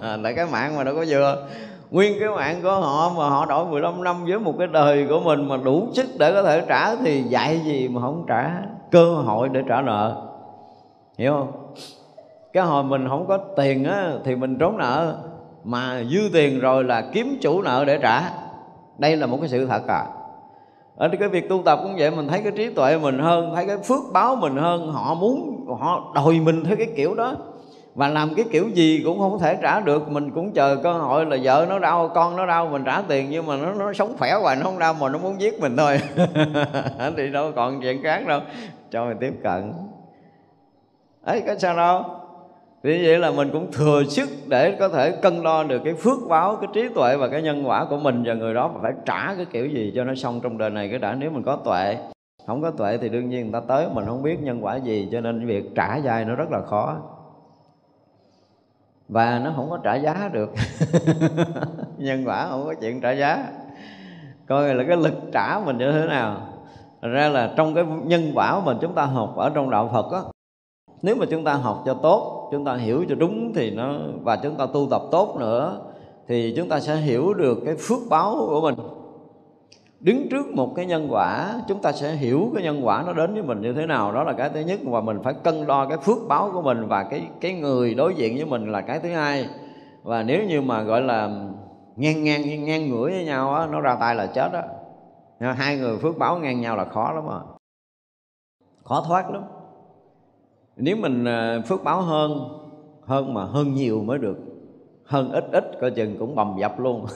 Tại cái mạng mà đâu có vừa. Nguyên cái mạng của họ mà họ đổi 15 năm với một cái đời của mình mà đủ sức để có thể trả Thì dạy gì mà không trả? Cơ hội để trả nợ. Hiểu không? Cái hồi mình không có tiền á thì mình trốn nợ. Mà dư tiền rồi là kiếm chủ nợ để trả. Đây là một cái sự thật à. Ờ, ở cái việc tu tập cũng vậy, mình thấy cái trí tuệ mình hơn, thấy cái phước báo mình hơn, họ muốn, họ đòi mình theo cái kiểu đó. Và làm cái kiểu gì cũng không thể trả được, mình cũng chờ cơ hội là vợ nó đau, con nó đau, mình trả tiền, nhưng mà nó nó sống khỏe hoài, nó không đau mà nó muốn giết mình thôi. Thì đâu còn chuyện khác đâu. Cho mình tiếp cận. Ấy, có sao đâu? Vì vậy là mình cũng thừa sức để có thể cân đo được cái phước báo, cái trí tuệ và cái nhân quả của mình và người đó phải trả cái kiểu gì cho nó xong trong đời này cái đã. Nếu mình có tuệ không có tuệ thì đương nhiên người ta tới mình không biết nhân quả gì cho nên việc trả dài nó rất là khó. Và nó không có trả giá được. Nhân quả không có chuyện trả giá. Coi là cái lực trả mình như thế nào. Thật ra là trong cái nhân quả mình chúng ta học ở trong đạo Phật á nếu mà chúng ta học cho tốt, chúng ta hiểu cho đúng thì nó, và chúng ta tu tập tốt nữa, thì chúng ta sẽ hiểu được cái phước báo của mình. Đứng trước một cái nhân quả, chúng ta sẽ hiểu cái nhân quả nó đến với mình như thế nào. Đó là cái thứ nhất, và mình phải cân đo cái phước báo của mình và cái cái người đối diện với mình là cái thứ hai. Và nếu như mà gọi là ngang ngang ngang ngửa với nhau á, nó ra tay là chết á. Hai người phước báo ngang nhau là khó lắm mà khó thoát lắm nếu mình à, phước báo hơn hơn mà hơn nhiều mới được. Hơn ít ít coi chừng cũng bầm dập luôn.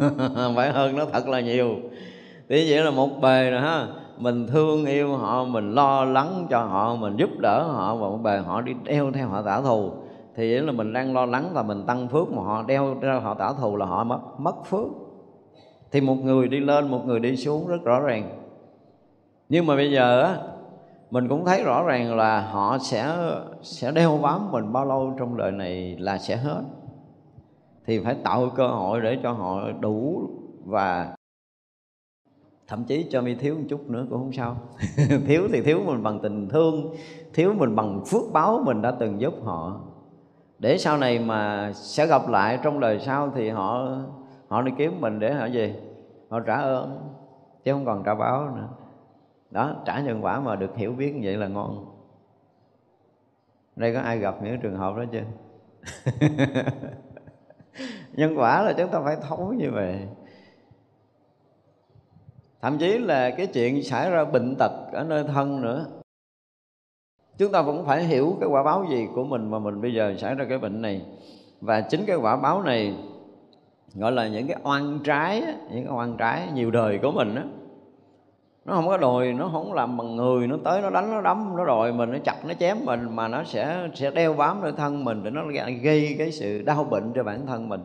Phải hơn nó thật là nhiều. Thì vậy là một bề rồi ha. Mình thương yêu họ, mình lo lắng cho họ, mình giúp đỡ họ và một bề họ đi đeo theo họ trả thù. Thì vậy là mình đang lo lắng và mình tăng phước mà họ đeo theo họ trả thù là họ mất mất phước. Thì một người đi lên, một người đi xuống rất rõ ràng. Nhưng mà bây giờ á mình cũng thấy rõ ràng là họ sẽ sẽ đeo bám mình bao lâu trong đời này là sẽ hết. Thì phải tạo cơ hội để cho họ đủ và thậm chí cho mi thiếu một chút nữa cũng không sao. Thiếu thì thiếu mình bằng tình thương, thiếu mình bằng phước báo mình đã từng giúp họ. Để sau này mà sẽ gặp lại trong đời sau thì họ họ đi kiếm mình để họ gì họ trả ơn, chứ không còn trả báo nữa đó, trả nhân quả mà được hiểu biết như vậy là ngon. Đây có ai gặp những trường hợp đó chưa? Nhân quả là chúng ta phải thấu như vậy. Thậm chí là cái chuyện xảy ra bệnh tật ở nơi thân nữa. Chúng ta cũng phải hiểu cái quả báo gì của mình mà mình bây giờ xảy ra cái bệnh này. Và chính cái quả báo này gọi là những cái oan trái những cái oan trái nhiều đời của mình á nó không có đòi nó không làm bằng người, nó tới nó đánh, nó đấm, nó đòi mình, nó chặt, nó chém mình, mà nó sẽ sẽ đeo bám nơi thân mình để nó gây cái sự đau bệnh cho bản thân mình.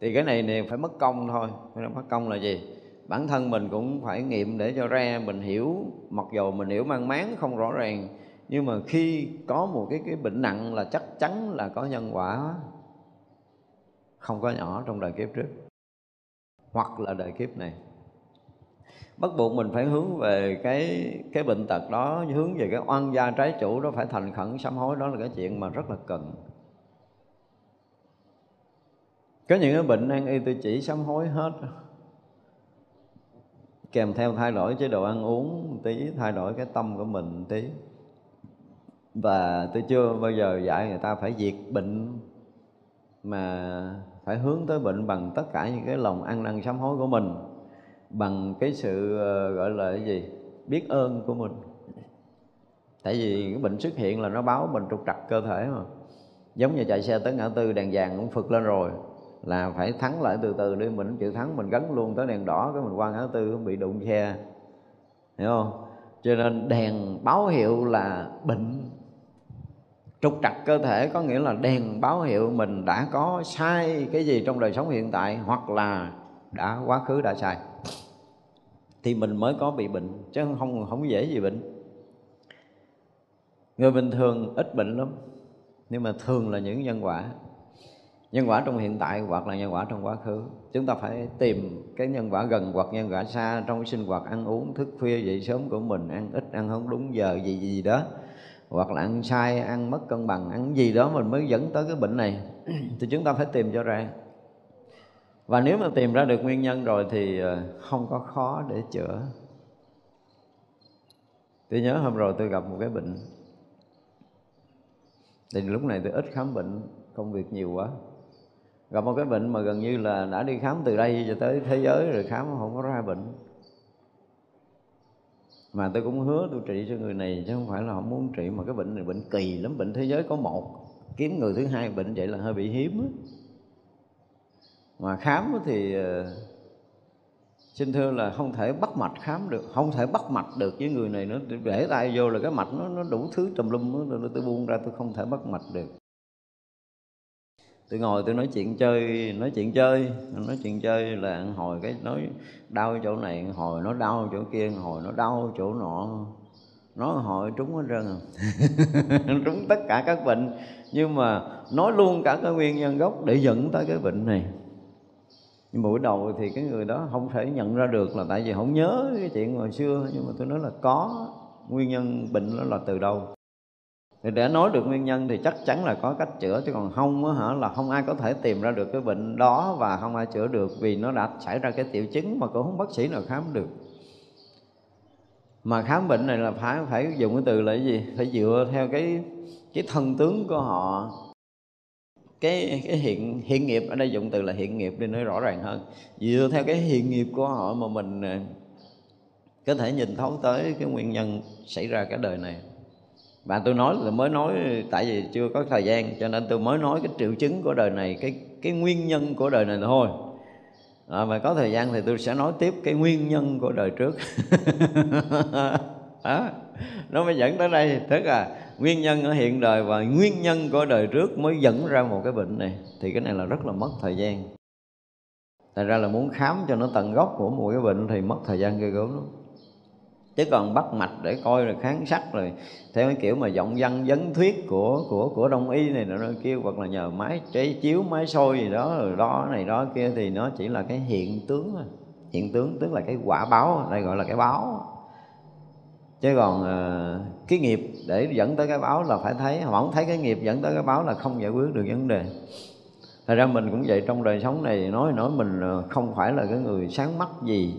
Thì cái này này phải mất công thôi. Phải mất công là gì? Bản thân mình cũng phải nghiệm để cho ra, mình hiểu. Mặc dù mình hiểu mang máng, không rõ ràng, nhưng mà khi có một cái cái bệnh nặng là chắc chắn là có nhân quả. Không có nhỏ trong đời kiếp trước. Hoặc là đời kiếp này bắt buộc mình phải hướng về cái cái bệnh tật đó, hướng về cái oan gia trái chủ đó, phải thành khẩn sám hối, đó là cái chuyện mà rất là cần. Có những cái bệnh nan y tôi chỉ sám hối hết. Kèm theo thay đổi chế độ ăn uống một tí, thay đổi cái tâm của mình một tí. Và tôi chưa bao giờ dạy người ta phải diệt bệnh, mà phải hướng tới bệnh bằng tất cả những cái lòng ăn năn sám hối của mình bằng cái sự ờ, gọi là cái gì? Biết ơn của mình. Tại vì cái bệnh xuất hiện là nó báo mình trục trặc cơ thể mà. Giống như chạy xe tới ngã tư đèn vàng cũng phật lên rồi. Là phải thắng lại từ từ đi, mình chịu thắng, mình gắn luôn tới đèn đỏ, cái mình qua ngã tư không bị đụng xe hiểu không? Cho nên đèn báo hiệu là bệnh. Trục trặc cơ thể có nghĩa là đèn báo hiệu mình đã có sai cái gì trong đời sống hiện tại, hoặc là đã, quá khứ đã sai. Thì mình mới có bị bệnh, chứ không không dễ gì bệnh. Người bình thường ít bệnh lắm, nhưng mà thường là những nhân quả. Nhân quả trong hiện tại hoặc là nhân quả trong quá khứ. Chúng ta phải tìm cái nhân quả gần hoặc nhân quả xa trong sinh hoạt, ăn uống, thức khuya, dậy sớm của mình, ăn ít, ăn không đúng giờ, gì gì đó. Hoặc là ăn sai, ăn mất cân bằng, ăn gì đó mình mới dẫn tới cái bệnh này. Thì chúng ta phải tìm cho ra và nếu mà tìm ra được nguyên nhân rồi thì ờ, không có khó để chữa. Tôi nhớ hôm rồi tôi gặp một cái bệnh. Thì lúc này tôi ít khám bệnh, công việc nhiều quá. Gặp một cái bệnh mà gần như là đã đi khám từ đây cho tới thế giới rồi khám không có ra bệnh. Mà tôi cũng hứa tôi trị cho người này chứ không phải là không muốn trị, mà cái bệnh này bệnh kỳ lắm, bệnh thế giới có một. Kiếm người thứ hai bệnh vậy là hơi bị hiếm á mà khám thì ờ, xin thưa là không thể bắt mạch khám được, không thể bắt mạch được với người này nữa. Để tay vô là cái mạch nó nó đủ thứ tùm lum nó tôi buông ra, tôi không thể bắt mạch được. Tôi ngồi tôi nói chuyện chơi, nói chuyện chơi, nói chuyện chơi là hồi cái nói đau chỗ này hồi nó đau chỗ kia hồi nó đau chỗ nọ. Nó hồi trúng hết trơn à. trúng tất cả các bệnh. Nhưng mà nói luôn cả cái nguyên nhân gốc để dẫn tới cái bệnh này nhưng buổi đầu thì cái người đó không thể nhận ra được là tại vì không nhớ cái chuyện hồi xưa. Nhưng mà tôi nói là có, nguyên nhân bệnh đó là từ đâu. Thì để nói được nguyên nhân thì chắc chắn là có cách chữa, chứ còn không á hả, là không ai có thể tìm ra được cái bệnh đó và không ai chữa được vì nó đã xảy ra cái triệu chứng mà cũng không bác sĩ nào khám được. Mà khám bệnh này là phải phải dùng cái từ là cái gì? Phải dựa theo cái cái thân tướng của họ cái cái hiện hiện nghiệp ở đây dùng từ là hiện nghiệp để nói rõ ràng hơn. Dựa theo cái hiện nghiệp của họ mà mình à, có thể nhìn thấu tới cái nguyên nhân xảy ra cái đời này. Và tôi nói là mới nói tại vì chưa có thời gian cho nên tôi mới nói cái triệu chứng của đời này cái cái nguyên nhân của đời này thôi. À, mà có thời gian thì tôi sẽ nói tiếp cái nguyên nhân của đời trước. Đó nó mới dẫn tới đây. Tức là nguyên nhân ở hiện đời và nguyên nhân của đời trước mới dẫn ra một cái bệnh này, thì cái này là rất là mất thời gian. Tại ra là muốn khám cho nó tận gốc của một cái bệnh thì mất thời gian ghê gớm lắm. Chứ còn bắt mạch để coi rồi kháng sắc rồi, theo cái kiểu mà giọng văn, vấn thuyết của của của đông y này nó kêu hoặc là nhờ máy chế chiếu, máy sôi gì đó, rồi đó này đó kia, thì nó chỉ là cái hiện tướng hiện tướng tức là cái quả báo, đây gọi là cái báo chứ còn à, cái nghiệp để dẫn tới cái báo là phải thấy mà không thấy cái nghiệp dẫn tới cái báo là không giải quyết được vấn đề. Thật ra mình cũng vậy trong đời sống này nói nói mình không phải là cái người sáng mắt gì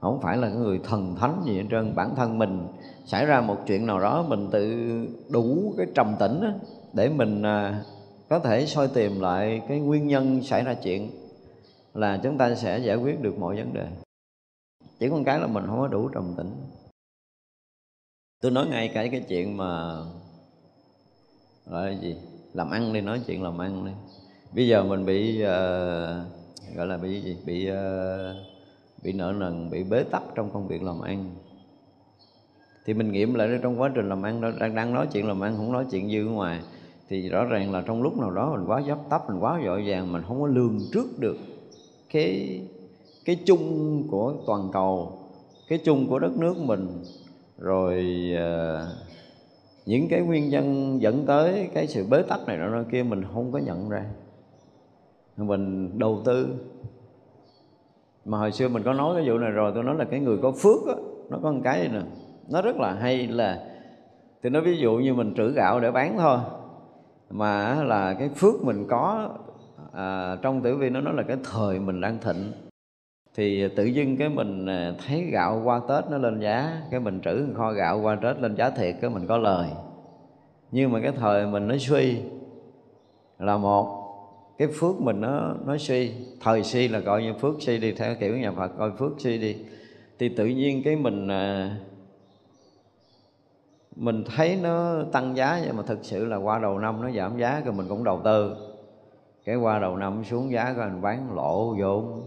không phải là cái người thần thánh gì hết trơn. Bản thân mình xảy ra một chuyện nào đó mình tự đủ cái trầm tĩnh đó, để mình à, có thể soi tìm lại cái nguyên nhân xảy ra chuyện là chúng ta sẽ giải quyết được mọi vấn đề. Chỉ còn cái là mình không có đủ trầm tĩnh tôi nói ngay cái cái chuyện mà gọi là gì? Làm ăn đi nói chuyện làm ăn đi. Bây giờ mình bị uh, gọi là bị gì? Bị uh, bị nợ nần bị bế tắc trong công việc làm ăn. Thì mình nghiệm lại trong quá trình làm ăn đó đang đang nói chuyện làm ăn không nói chuyện dư ngoài thì rõ ràng là trong lúc nào đó mình quá dấp tấp mình quá vội vàng mình không có lường trước được cái cái chung của toàn cầu cái chung của đất nước mình rồi uh, những cái nguyên nhân dẫn tới cái sự bế tắc này nọ kia mình không có nhận ra. Mình đầu tư. Mà hồi xưa mình có nói cái vụ này rồi tôi nói là cái người có phước á nó có một cái gì nè nó rất là hay là thì nói ví dụ như mình trữ gạo để bán thôi mà là cái phước mình có à, trong tử vi nó nói là cái thời mình đang thịnh thì tự dưng cái mình à, thấy gạo qua tết nó lên giá, cái mình trữ kho gạo qua tết lên giá thiệt, cái mình có lời. Nhưng mà cái thời mình nó suy là một, cái phước mình nó nó suy, thời suy là coi như phước suy đi, theo kiểu nhà Phật coi phước suy đi. Thì tự nhiên cái mình à, mình thấy nó tăng giá, nhưng mà thực sự là qua đầu năm nó giảm giá rồi mình cũng đầu tư cái qua đầu năm xuống giá coi mình bán lộ vốn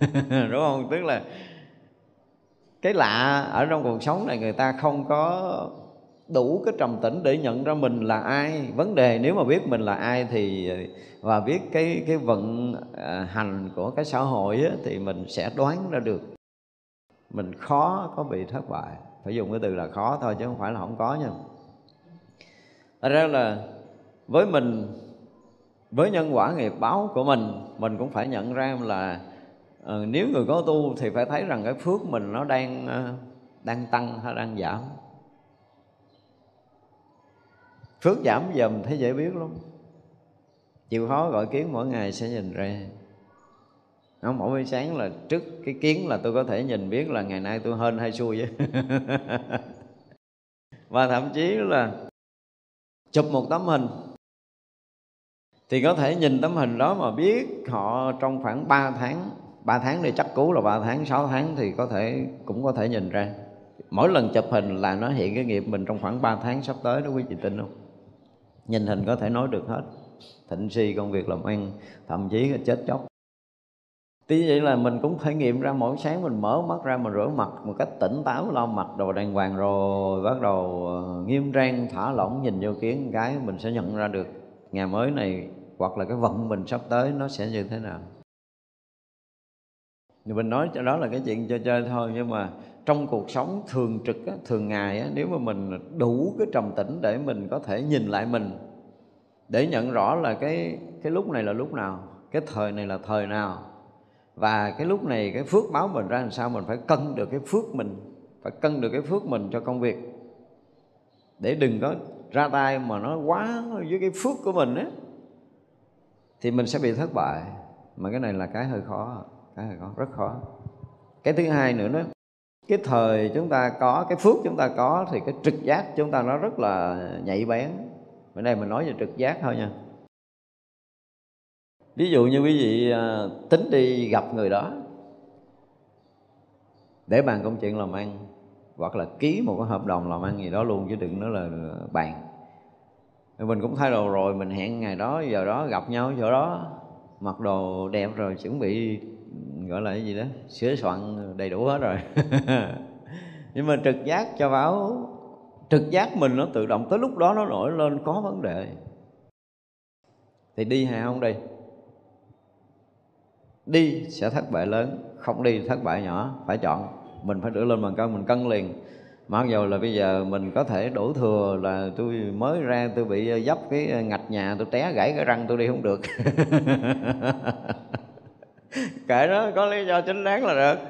đúng không? Tức là cái lạ ở trong cuộc sống này người ta không có đủ cái trầm tĩnh để nhận ra mình là ai. Vấn đề nếu mà biết mình là ai thì và biết cái cái vận à, hành của cái xã hội á, thì mình sẽ đoán ra được. Mình khó có bị thất bại. Phải dùng cái từ là khó thôi chứ không phải là không có nha. Thật ra là với mình với nhân quả nghiệp báo của mình mình cũng phải nhận ra là uh, nếu người có tu thì phải thấy rằng cái phước mình nó đang uh, đang tăng hay đang giảm. Phước giảm dần thấy dễ biết lắm. Chịu khó gọi kiến mỗi ngày sẽ nhìn ra. Nó mỗi buổi sáng là trước cái kiến là tôi có thể nhìn biết là ngày nay tôi hên hay xui vậy và thậm chí là chụp một tấm hình thì có thể nhìn tấm hình đó mà biết họ trong khoảng 3 tháng 3 tháng để chắc cú là 3 tháng 6 tháng thì có thể, cũng có thể nhìn ra. Mỗi lần chụp hình là nó hiện cái nghiệp mình trong khoảng 3 tháng sắp tới đó, quý vị tin không? Nhìn hình có thể nói được hết. Thịnh si công việc làm ăn, thậm chí là chết chóc. Tuy vậy là mình cũng thể nghiệm ra mỗi sáng mình mở mắt ra mình rửa mặt một cách tỉnh táo, lau mặt, đồ đàng hoàng rồi bắt đầu ờ, nghiêm trang, thả lỏng, nhìn vô kiến, cái mình sẽ nhận ra được ngày mới này hoặc là cái vận mình sắp tới nó sẽ như thế nào? Thì mình nói cho đó là cái chuyện chơi chơi thôi nhưng mà trong cuộc sống thường trực á, thường ngày á, nếu mà mình đủ cái trầm tĩnh để mình có thể nhìn lại mình để nhận rõ là cái cái lúc này là lúc nào cái thời này là thời nào và cái lúc này cái phước báo mình ra làm sao mình phải cân được cái phước mình phải cân được cái phước mình cho công việc để đừng có ra tay mà nó quá với cái phước của mình á, thì mình sẽ bị thất bại. Mà cái này là cái hơi khó, cái hơi khó, rất khó. Cái thứ hai nữa đó, cái thời chúng ta có, cái phước chúng ta có thì cái trực giác chúng ta nó rất là nhạy bén. Bữa nay mình nói về trực giác thôi nha. Ví dụ như quý vị à, tính đi gặp người đó để bàn công chuyện làm ăn hoặc là ký một cái hợp đồng làm ăn gì đó luôn, chứ đừng nói là bàn. Mình cũng thay đồ rồi, mình hẹn ngày đó, giờ đó gặp nhau chỗ đó. Mặc đồ đẹp rồi, chuẩn bị, gọi là cái gì đó, sửa soạn đầy đủ hết rồi. Nhưng mà trực giác cho báo, trực giác mình nó tự động tới lúc đó nó nổi lên, có vấn đề. Thì đi hay không đi? Đi sẽ thất bại lớn, không đi thất bại nhỏ, phải chọn mình phải đưa lên bàn cân, mình cân liền. Mặc dù là bây giờ mình có thể đổ thừa là tôi mới ra, tôi bị ờ, dấp cái ờ, ngạch nhà, tôi té gãy cái răng, tôi đi không được. Kệ đó có lý do chính đáng là được.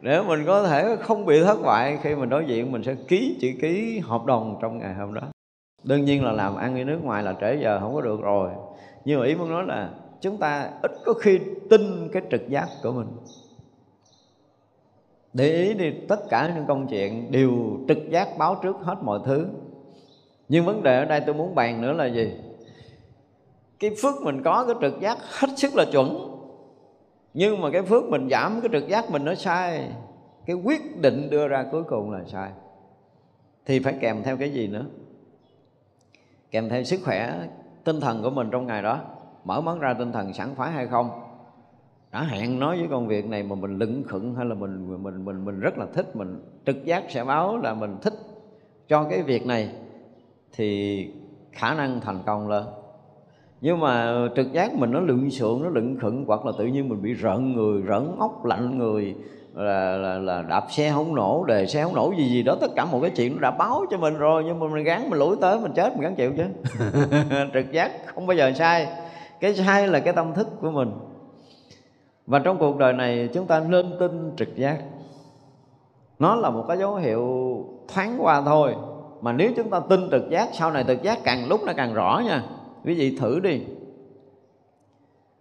Để mình có thể không bị thất bại, khi mình đối diện mình sẽ ký chữ ký hợp đồng trong ngày hôm đó. Đương nhiên là làm ăn ở nước ngoài là trễ giờ không có được rồi. Nhưng mà ý muốn nói là chúng ta ít có khi tin cái trực giác của mình để ý đi, tất cả những công chuyện đều trực giác báo trước hết mọi thứ. Nhưng vấn đề ở đây tôi muốn bàn nữa là gì? Cái phước mình có cái trực giác hết sức là chuẩn. Nhưng mà cái phước mình giảm cái trực giác mình nó sai. Cái quyết định đưa ra cuối cùng là sai. Thì phải kèm theo cái gì nữa? Kèm theo sức khỏe, tinh thần của mình trong ngày đó. Mở mắt ra tinh thần sẵn khoái hay không? Đã hẹn nói với công việc này mà mình lưng khựng hay là mình mình mình mình rất là thích mình trực giác sẽ báo là mình thích cho cái việc này thì khả năng thành công lên. Nhưng mà trực giác mình nó lựng sượng nó lựng khựng hoặc là tự nhiên mình bị rợn người rợn ốc lạnh người là, là, là đạp xe không nổ đề xe không nổ gì gì đó tất cả một cái chuyện nó đã báo cho mình rồi nhưng mà mình gắn mình lủi tới mình chết mình gắn chịu chứ. Trực giác không bao giờ sai. Cái sai là cái tâm thức của mình và trong cuộc đời này chúng ta nên tin trực giác. Nó là một cái dấu hiệu thoáng qua thôi. Mà nếu chúng ta tin trực giác sau này trực giác càng lúc nó càng rõ nha. Quý vị thử đi.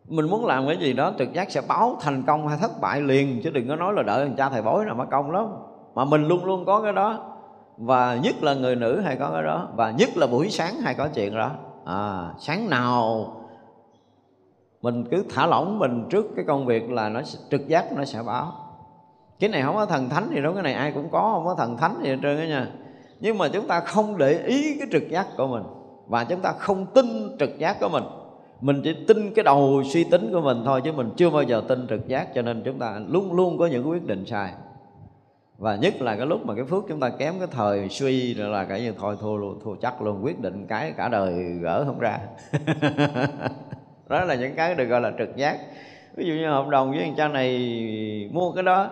Mình muốn làm cái gì đó trực giác sẽ báo thành công hay thất bại liền. Chứ đừng có nói là đợi thằng cha thầy bói nào mất công lắm. Mà mình luôn luôn có cái đó. Và nhất là người nữ hay có cái đó. Và nhất là buổi sáng hay có chuyện đó. À, sáng nào mình cứ thả lỏng mình trước cái công việc là nó trực giác nó sẽ báo. Cái này không có thần thánh gì đâu, cái này ai cũng có, không có thần thánh gì hết trơn á nha. Nhưng mà chúng ta không để ý cái trực giác của mình và chúng ta không tin trực giác của mình. Mình chỉ tin cái đầu suy tính của mình thôi chứ mình chưa bao giờ tin trực giác cho nên chúng ta luôn luôn có những quyết định sai. Và nhất là cái lúc mà cái phước chúng ta kém cái thời suy rồi là cái như thôi thua luôn, thua chắc luôn, quyết định cái cả đời gỡ không ra. đó là những cái được gọi là trực giác. Ví dụ như hợp đồng với anh cha này mua cái đó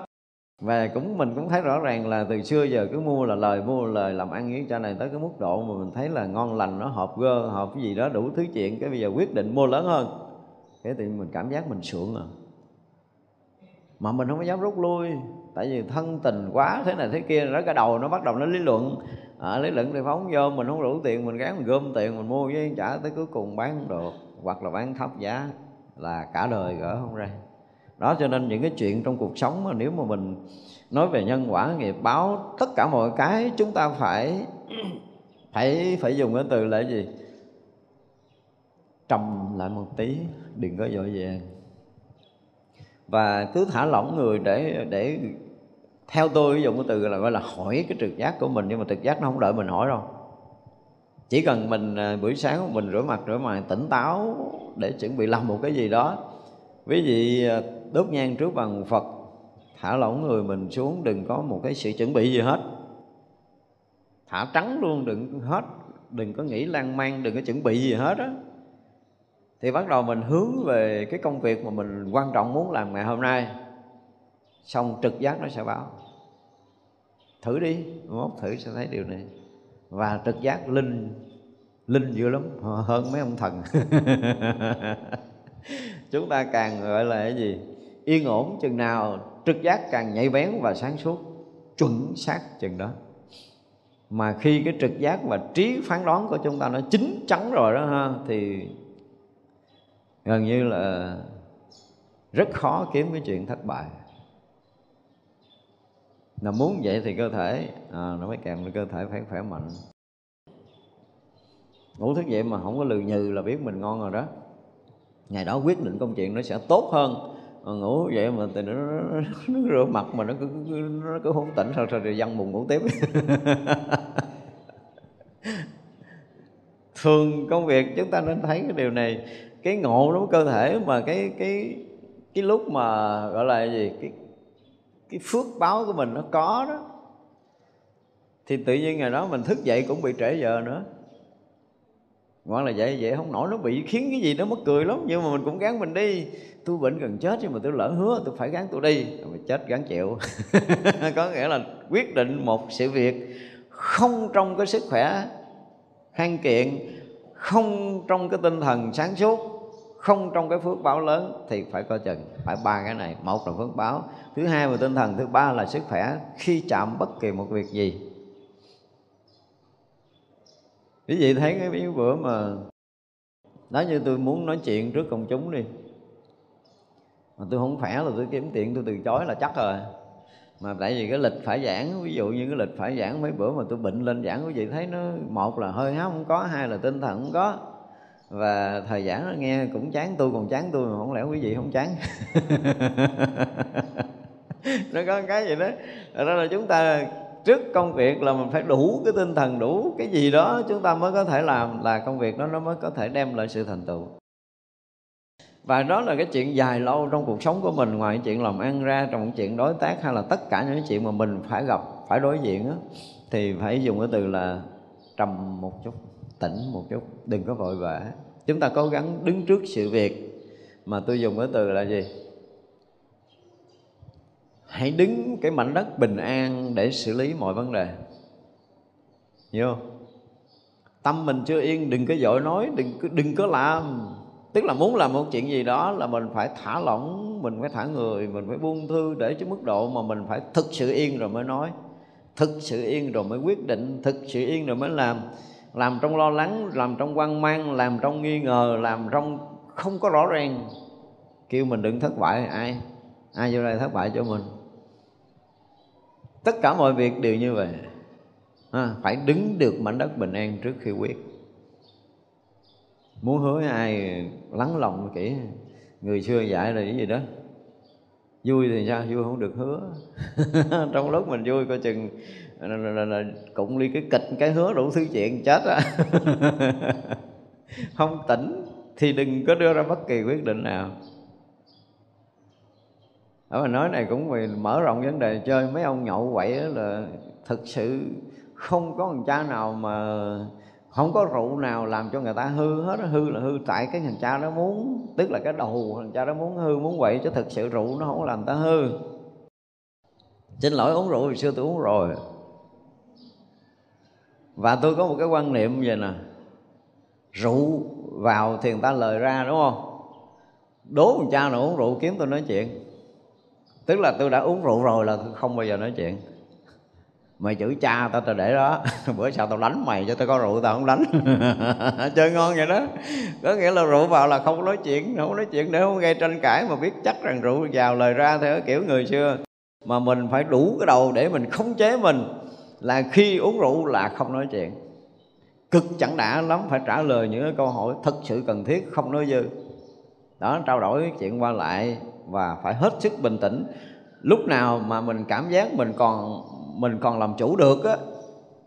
và cũng mình cũng thấy rõ ràng là từ xưa giờ cứ mua là lời mua là lời làm ăn với cha này tới cái mức độ mà mình thấy là ngon lành nó hợp gơ hợp cái gì đó đủ thứ chuyện. Cái bây giờ quyết định mua lớn hơn. Thế thì mình cảm giác mình sượng à. Mà mình không có dám rút lui tại vì thân tình quá thế này thế kia đó cái đầu nó bắt đầu nó lý luận. À, lý luận thì phóng vô mình không đủ tiền mình gán mình gom tiền mình mua với trả tới cuối cùng bán không được hoặc là bán thấp giá là cả đời gỡ không ra. Đó cho nên những cái chuyện trong cuộc sống mà nếu mà mình nói về nhân quả nghiệp báo, tất cả mọi cái chúng ta phải phải phải dùng cái từ là gì? Trầm lại một tí, đừng có vội vàng và cứ thả lỏng người để để theo tôi dùng cái từ là gọi là hỏi cái trực giác của mình, nhưng mà trực giác nó không đợi mình hỏi đâu chỉ cần mình à, buổi sáng mình rửa mặt rửa mặt tỉnh táo để chuẩn bị làm một cái gì đó. Quý vị à, đốt nhang trước bằng phật, thả lỏng người mình xuống, đừng có một cái sự chuẩn bị gì hết. Thả trắng luôn, đừng hết, đừng có nghĩ lan man, đừng có chuẩn bị gì hết á. Thì bắt đầu mình hướng về cái công việc mà mình quan trọng muốn làm ngày hôm nay. Xong trực giác nó sẽ báo. Thử đi, mốt thử sẽ thấy điều này và trực giác linh linh dữ lắm hơn mấy ông thần. Chúng ta càng gọi là cái gì? Yên ổn chừng nào, trực giác càng nhạy bén và sáng suốt, chuẩn xác chừng đó. Mà khi cái trực giác và trí phán đoán của chúng ta nó chín chắn rồi đó ha, thì gần như là rất khó kiếm cái chuyện thất bại là muốn vậy thì cơ thể à, nó mới kèm cơ thể phải khỏe mạnh. Ngủ thức dậy mà không có lừ nhừ là biết mình ngon rồi đó. Ngày đó quyết định công chuyện nó sẽ tốt hơn. Mà ngủ vậy mà thì nó, nó, nó, rửa mặt mà nó cứ nó cứ không tỉnh sao rồi dân buồn ngủ tiếp. Thường công việc chúng ta nên thấy cái điều này. Cái ngộ với cơ thể mà cái cái cái lúc mà gọi là gì? Cái cái phước báo của mình nó có đó, thì tự nhiên ngày đó mình thức dậy cũng bị trễ giờ nữa. Hoặc là vậy vậy không nổi, nó bị khiến cái gì nó mất cười lắm, nhưng mà mình cũng gắng mình đi. Tôi bệnh gần chết nhưng mà tôi lỡ hứa tôi phải gắng tôi đi. Mà chết gắng chịu. Có nghĩa là quyết định một sự việc không trong cái sức khỏe khang kiện, không trong cái tinh thần sáng suốt không trong cái phước báo lớn thì phải coi chừng, phải ba cái này. Một là phước báo, thứ hai là tinh thần, thứ ba là sức khỏe. Khi chạm bất kỳ một việc gì. Quý vị thấy cái bữa mà nói như tôi muốn nói chuyện trước công chúng đi. Mà tôi không khỏe là tôi kiếm tiền, tôi từ chối là chắc rồi. Mà tại vì cái lịch phải giảng, ví dụ như cái lịch phải giảng mấy bữa mà tôi bệnh lên giảng, quý vị thấy nó, một là hơi háo không có, hai là tinh thần không có và thời giảng nó nghe cũng chán tôi còn chán tôi mà không lẽ quý vị không chán? Nó có cái gì đó. Đó là chúng ta trước công việc là mình phải đủ cái tinh thần đủ cái gì đó chúng ta mới có thể làm là công việc đó nó mới có thể đem lại sự thành tựu. Và đó là cái chuyện dài lâu trong cuộc sống của mình ngoài chuyện làm ăn ra trong chuyện đối tác hay là tất cả những chuyện mà mình phải gặp phải đối diện đó, thì phải dùng cái từ là trầm một chút tỉnh một chút, đừng có vội vã. Chúng ta cố gắng đứng trước sự việc. Mà tôi dùng cái từ là gì? Hãy đứng cái mảnh đất bình an để xử lý mọi vấn đề. Hiểu không? Tâm mình chưa yên, đừng có dội nói, đừng đừng có làm. Tức là muốn làm một chuyện gì đó là mình phải thả lỏng, mình phải thả người, mình phải buông thư để cho mức độ mà mình phải thực sự yên rồi mới nói. Thực sự yên rồi mới quyết định, thực sự yên rồi mới làm làm trong lo lắng làm trong quan mang làm trong nghi ngờ làm trong không có rõ ràng. Kêu mình đừng thất bại. Ai? Ai vô đây thất bại cho mình? Tất cả mọi việc đều như vậy. À, phải đứng được mảnh đất bình an trước khi quyết. Muốn hứa với ai lắng lòng kỹ. Người xưa dạy là cái gì đó? Vui thì sao? Vui không được hứa. Trong lúc mình vui coi chừng là, là, là, cũng ly cái kịch cái hứa đủ thứ chuyện chết á. Không tỉnh thì đừng có đưa ra bất kỳ quyết định nào. Ở mà nói này cũng vì mở rộng vấn đề chơi. Mấy ông nhậu quậy là thực sự không có thằng cha nào mà không có rượu nào làm cho người ta hư hết hư là hư tại cái thằng cha đó muốn tức là cái đầu thằng cha đó muốn hư muốn quậy chứ thực sự rượu nó không làm ta hư. Xin lỗi uống rượu hồi xưa tôi uống rồi và tôi có một cái quan niệm vậy nè. Rượu vào thì người ta lời ra, đúng không? Đố một cha nào uống rượu kiếm tôi nói chuyện. Tức là tôi đã uống rượu rồi là tôi không bao giờ nói chuyện. Mày chửi cha tao tao để đó. Bữa sau tao đánh mày cho tao có rượu, tao không đánh. Chơi ngon vậy đó. Có nghĩa là rượu vào là không nói chuyện, không nói chuyện để không gây tranh cãi mà biết chắc rằng rượu vào lời ra theo kiểu người xưa. Mà mình phải đủ cái đầu để mình khống chế mình là khi uống rượu là không nói chuyện. Cực chẳng đã lắm, phải trả lời những cái câu hỏi thật sự cần thiết, không nói dư. Đó, trao đổi chuyện qua lại và phải hết sức bình tĩnh. Lúc nào mà mình cảm giác mình còn mình còn làm chủ được á,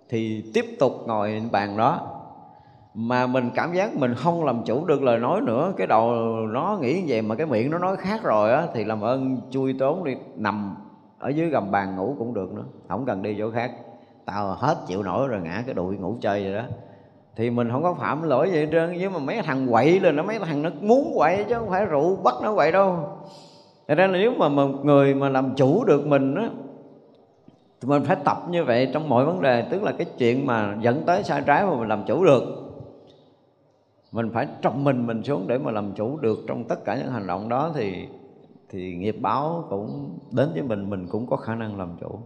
thì tiếp tục ngồi bàn đó. Mà mình cảm giác mình không làm chủ được lời nói nữa, cái đầu nó nghĩ vậy mà cái miệng nó nói khác rồi á, thì làm ơn chui tốn đi, nằm ở dưới gầm bàn ngủ cũng được nữa, không cần đi chỗ khác tao hết chịu nổi rồi, ngã cái đùi ngủ chơi vậy đó. Thì mình không có phạm lỗi gì hết trơn, nhưng mà mấy thằng quậy lên nó mấy thằng nó muốn quậy chứ không phải rượu bắt nó quậy đâu. Thật ra là nếu mà một người mà làm chủ được mình á, thì mình phải tập như vậy trong mọi vấn đề, tức là cái chuyện mà dẫn tới sai trái mà mình làm chủ được. Mình phải trong mình mình xuống để mà làm chủ được trong tất cả những hành động đó thì thì nghiệp báo cũng đến với mình mình cũng có khả năng làm chủ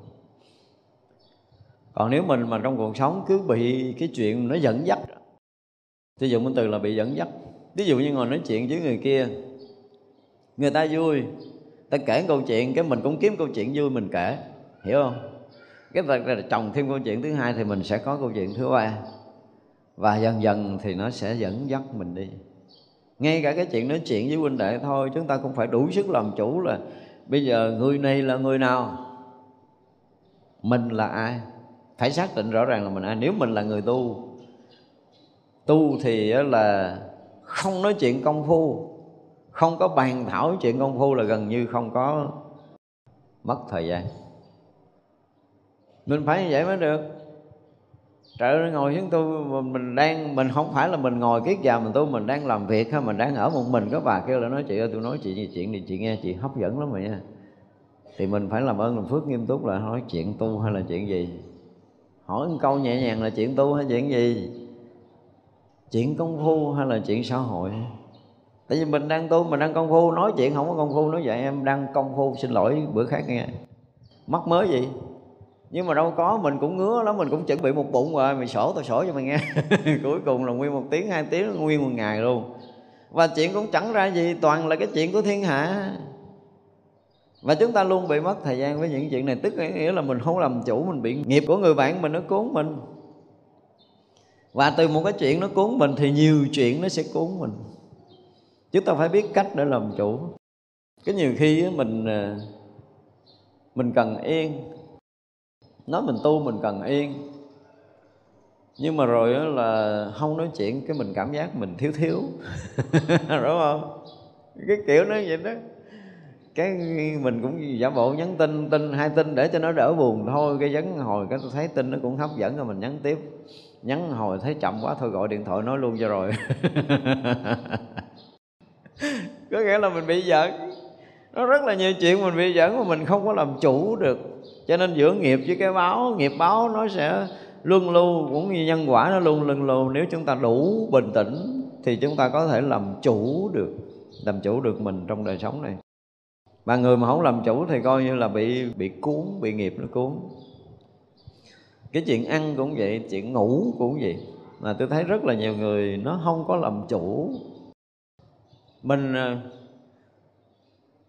còn nếu mình mà trong cuộc sống cứ bị cái chuyện nó dẫn dắt, sử dụng cái từ là bị dẫn dắt. Ví dụ như ngồi nói chuyện với người kia, người ta vui, ta kể câu chuyện, cái mình cũng kiếm câu chuyện vui mình kể, hiểu không? Cái việc là trồng thêm câu chuyện thứ hai thì mình sẽ có câu chuyện thứ ba. Và dần dần thì nó sẽ dẫn dắt mình đi. Ngay cả cái chuyện nói chuyện với huynh đệ thôi, chúng ta cũng phải đủ sức làm chủ là bây giờ người này là người nào? Mình là ai? Phải xác định rõ ràng là mình. Ai nếu mình là người tu tu thì là không nói chuyện công phu, không có bàn thảo chuyện công phu là gần như không có mất thời gian. Mình phải như vậy mới được. Trời ơi, ngồi chúng tôi mình đang, mình không phải là mình ngồi kiết già mình tu, mình đang làm việc ha mình đang ở một mình. Có bà kêu là nói, chị ơi, tôi nói chị gì chuyện thì chị nghe chị hấp dẫn lắm rồi nha. Thì mình phải làm ơn làm phước nghiêm túc là nói chuyện tu hay là chuyện gì? Hỏi một câu nhẹ nhàng là chuyện tu hay chuyện gì? Chuyện công phu hay là chuyện xã hội? Tại vì mình đang tu, mình đang công phu. Nói chuyện không có công phu, nói vậy em đang công phu. Xin lỗi, bữa khác nghe. Mắc mới gì? Nhưng mà đâu có, mình cũng ngứa lắm, mình cũng chuẩn bị một bụng rồi mày sổ, tao sổ cho mày nghe. Cuối cùng là nguyên một tiếng, hai tiếng, nguyên một ngày luôn. Và chuyện cũng chẳng ra gì, toàn là cái chuyện của thiên hạ và chúng ta luôn bị mất thời gian với những chuyện này. Tức nghĩa là mình không làm chủ, mình bị nghiệp của người bạn mình nó cuốn mình. Và từ một cái chuyện nó cuốn mình thì nhiều chuyện nó sẽ cuốn mình. Chúng ta phải biết cách để làm chủ. Cái nhiều khi mình à, mình cần yên. Nói mình tu mình cần yên. Nhưng mà rồi là không nói chuyện, cái mình cảm giác mình thiếu thiếu. Đúng không? Cái kiểu nó vậy đó cái mình cũng giả bộ nhắn tin tin hai tin để cho nó đỡ buồn thôi. Cái nhắn hồi cái tôi thấy tin nó cũng hấp dẫn rồi, mình nhắn tiếp. Nhắn hồi thấy chậm quá thôi gọi điện thoại nói luôn cho rồi. Có nghĩa là mình bị giận. Nó rất là nhiều chuyện mình bị giận mà mình không có làm chủ được. Cho nên giữa nghiệp với cái báo, nghiệp báo nó sẽ luân lưu cũng như nhân quả nó luôn luân lưu. Nếu chúng ta đủ bình tĩnh thì chúng ta có thể làm chủ được, làm chủ được mình trong đời sống này mà người mà không làm chủ thì coi như là bị bị cuốn bị nghiệp nó cuốn. Cái chuyện ăn cũng vậy chuyện ngủ cũng vậy. Mà tôi thấy rất là nhiều người nó không có làm chủ. Mình à,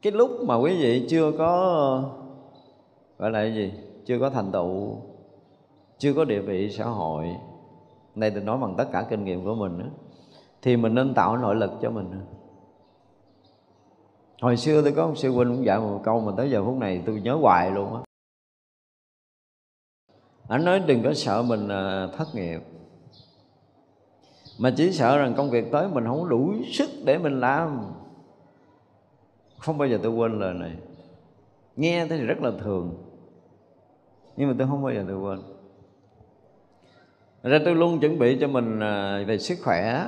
cái lúc mà quý vị chưa có gọi là cái gì chưa có thành tựu chưa có địa vị xã hội đây tôi nói bằng tất cả kinh nghiệm của mình đó, thì mình nên tạo nội lực cho mình hồi xưa tôi có một sư huynh cũng dạy một câu mà tới giờ phút này tôi nhớ hoài luôn á. Anh nói đừng có sợ mình à, thất nghiệp. Mà chỉ sợ rằng công việc tới mình không đủ sức để mình làm. Không bao giờ tôi quên lời này. Nghe thì rất là thường, nhưng mà tôi không bao giờ tôi quên. Ra tôi luôn chuẩn bị cho mình à, về sức khỏe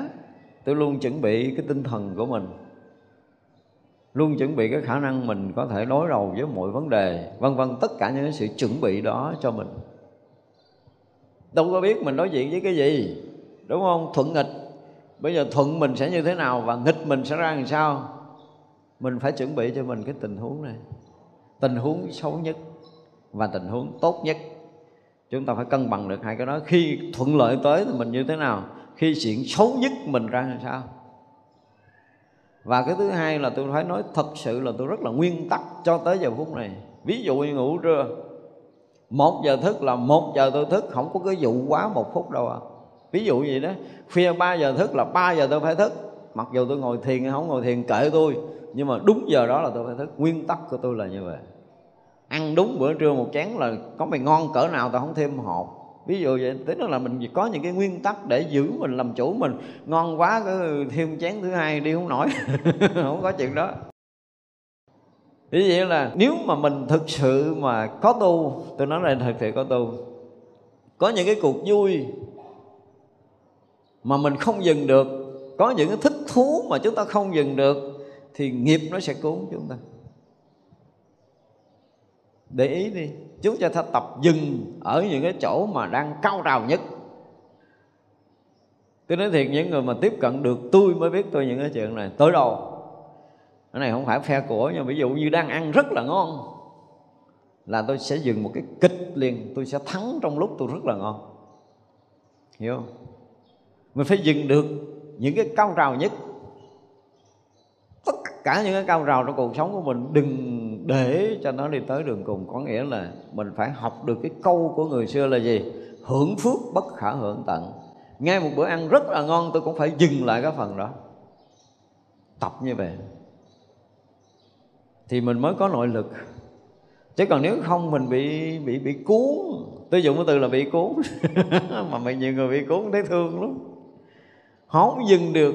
tôi luôn chuẩn bị cái tinh thần của mình luôn chuẩn bị cái khả năng mình có thể đối đầu với mọi vấn đề, vân vân, tất cả những sự chuẩn bị đó cho mình. Đâu có biết mình đối diện với cái gì, đúng không? Thuận nghịch. Bây giờ thuận mình sẽ như thế nào và nghịch mình sẽ ra làm sao? Mình phải chuẩn bị cho mình cái tình huống này. Tình huống xấu nhất và tình huống tốt nhất. Chúng ta phải cân bằng được hai cái đó. Khi thuận lợi tới thì mình như thế nào? Khi chuyện xấu nhất mình ra làm sao? Và cái thứ hai là tôi phải nói thật sự là tôi rất là nguyên tắc cho tới giờ phút này. Ví dụ như ngủ trưa, một giờ thức là một giờ tôi thức, không có cái vụ quá một phút đâu à ví dụ vậy đó, khuya 3 giờ thức là 3 giờ tôi phải thức. Mặc dù tôi ngồi thiền hay không ngồi thiền kệ tôi, nhưng mà đúng giờ đó là tôi phải thức. Nguyên tắc của tôi là như vậy. Ăn đúng bữa trưa một chén là có mày ngon cỡ nào tao không thêm hột ví dụ vậy tức là mình có những cái nguyên tắc để giữ mình làm chủ mình. Ngon quá, cứ thêm chén thứ hai đi, không nổi. Không có chuyện đó. Ví dụ là nếu mà mình thực sự mà có tu, Tôi nói là thực sự có tu, Có những cái cuộc vui Mà mình không dừng được, Có những cái thích thú mà chúng ta không dừng được, Thì nghiệp nó sẽ cuốn chúng ta. Để ý đi. Chúng ta tập dừng ở những cái chỗ mà đang cao trào nhất. Tôi nói thiệt, những người mà tiếp cận được tôi mới biết tôi những cái chuyện này. Tới đâu cái này không phải phe của, nhưng ví dụ như đang ăn rất là ngon, là tôi sẽ dừng một cái kịch liền. Tôi sẽ thắng trong lúc tôi rất là ngon. Hiểu không? Mình phải dừng được những cái cao trào nhất cả những cái cao trào trong cuộc sống của mình, đừng để cho nó đi tới đường cùng. Có nghĩa là mình phải học được cái câu của người xưa là gì? Hưởng phước bất khả hưởng tận. Ngay một bữa ăn rất là ngon, tôi cũng phải dừng lại cái phần đó. Tập như vậy. Thì mình mới có nội lực. Chứ còn nếu không, mình bị bị bị cuốn. Tôi dùng cái từ là bị cuốn. Mà mình nhiều người bị cuốn, thấy thương lắm. Không dừng được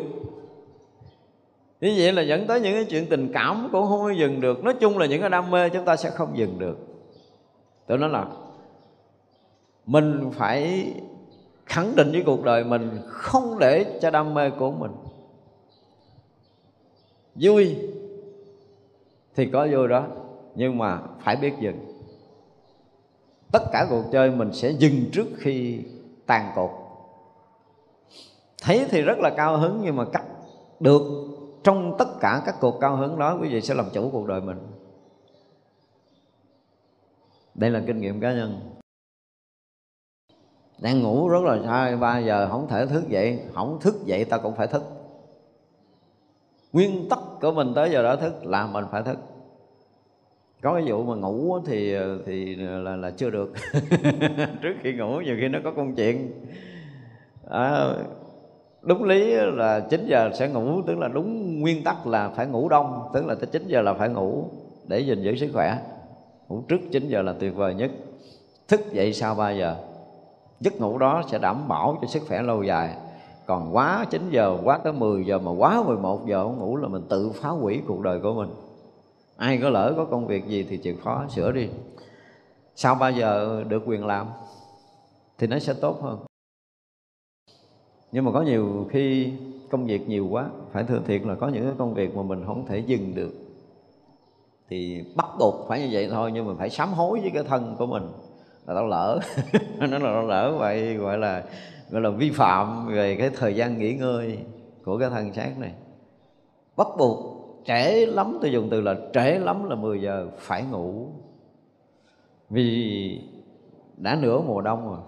như vậy là dẫn tới những cái chuyện tình cảm cũng không dừng được. Nói chung là những cái đam mê chúng ta sẽ không dừng được. Tôi nói là mình phải khẳng định với cuộc đời mình không để cho đam mê của mình vui. Thì có vô đó, nhưng mà phải biết dừng. Tất cả cuộc chơi mình sẽ dừng trước khi tàn cột. Thấy thì rất là cao hứng, nhưng mà cắt được trong tất cả các cuộc cao hứng đó quý vị sẽ làm chủ cuộc đời mình. Đây là kinh nghiệm cá nhân. Đang ngủ rất là sai ba giờ không thể thức dậy. Không thức dậy ta cũng phải thức. Nguyên tắc của mình tới giờ đó thức là mình phải thức. Có cái vụ mà ngủ thì thì là là chưa được. Trước khi ngủ nhiều khi nó có công chuyện. À, đúng lý là 9 giờ sẽ ngủ, tức là đúng nguyên tắc là phải ngủ đông, tức là tới 9 giờ là phải ngủ để gìn giữ sức khỏe. Ngủ trước 9 giờ là tuyệt vời nhất. Thức dậy sau 3 giờ. Giấc ngủ đó sẽ đảm bảo cho sức khỏe lâu dài. Còn quá 9 giờ, quá tới 10 giờ mà quá 11 giờ không ngủ là mình tự phá hủy cuộc đời của mình. Ai có lỡ có công việc gì thì chịu khó sửa đi. Sau 3 giờ được quyền làm thì nó sẽ tốt hơn nhưng mà có nhiều khi công việc nhiều quá, phải thừa thiệt là có những cái công việc mà mình không thể dừng được. Thì bắt buộc phải như vậy thôi, nhưng mà phải sám hối với cái thân của mình. Là tao lỡ, nó là tao lỡ vậy, gọi là gọi là vi phạm về cái thời gian nghỉ ngơi của cái thân xác này. Bắt buộc trễ lắm, tôi dùng từ là trễ lắm là 10 giờ phải ngủ. Vì đã nửa mùa đông rồi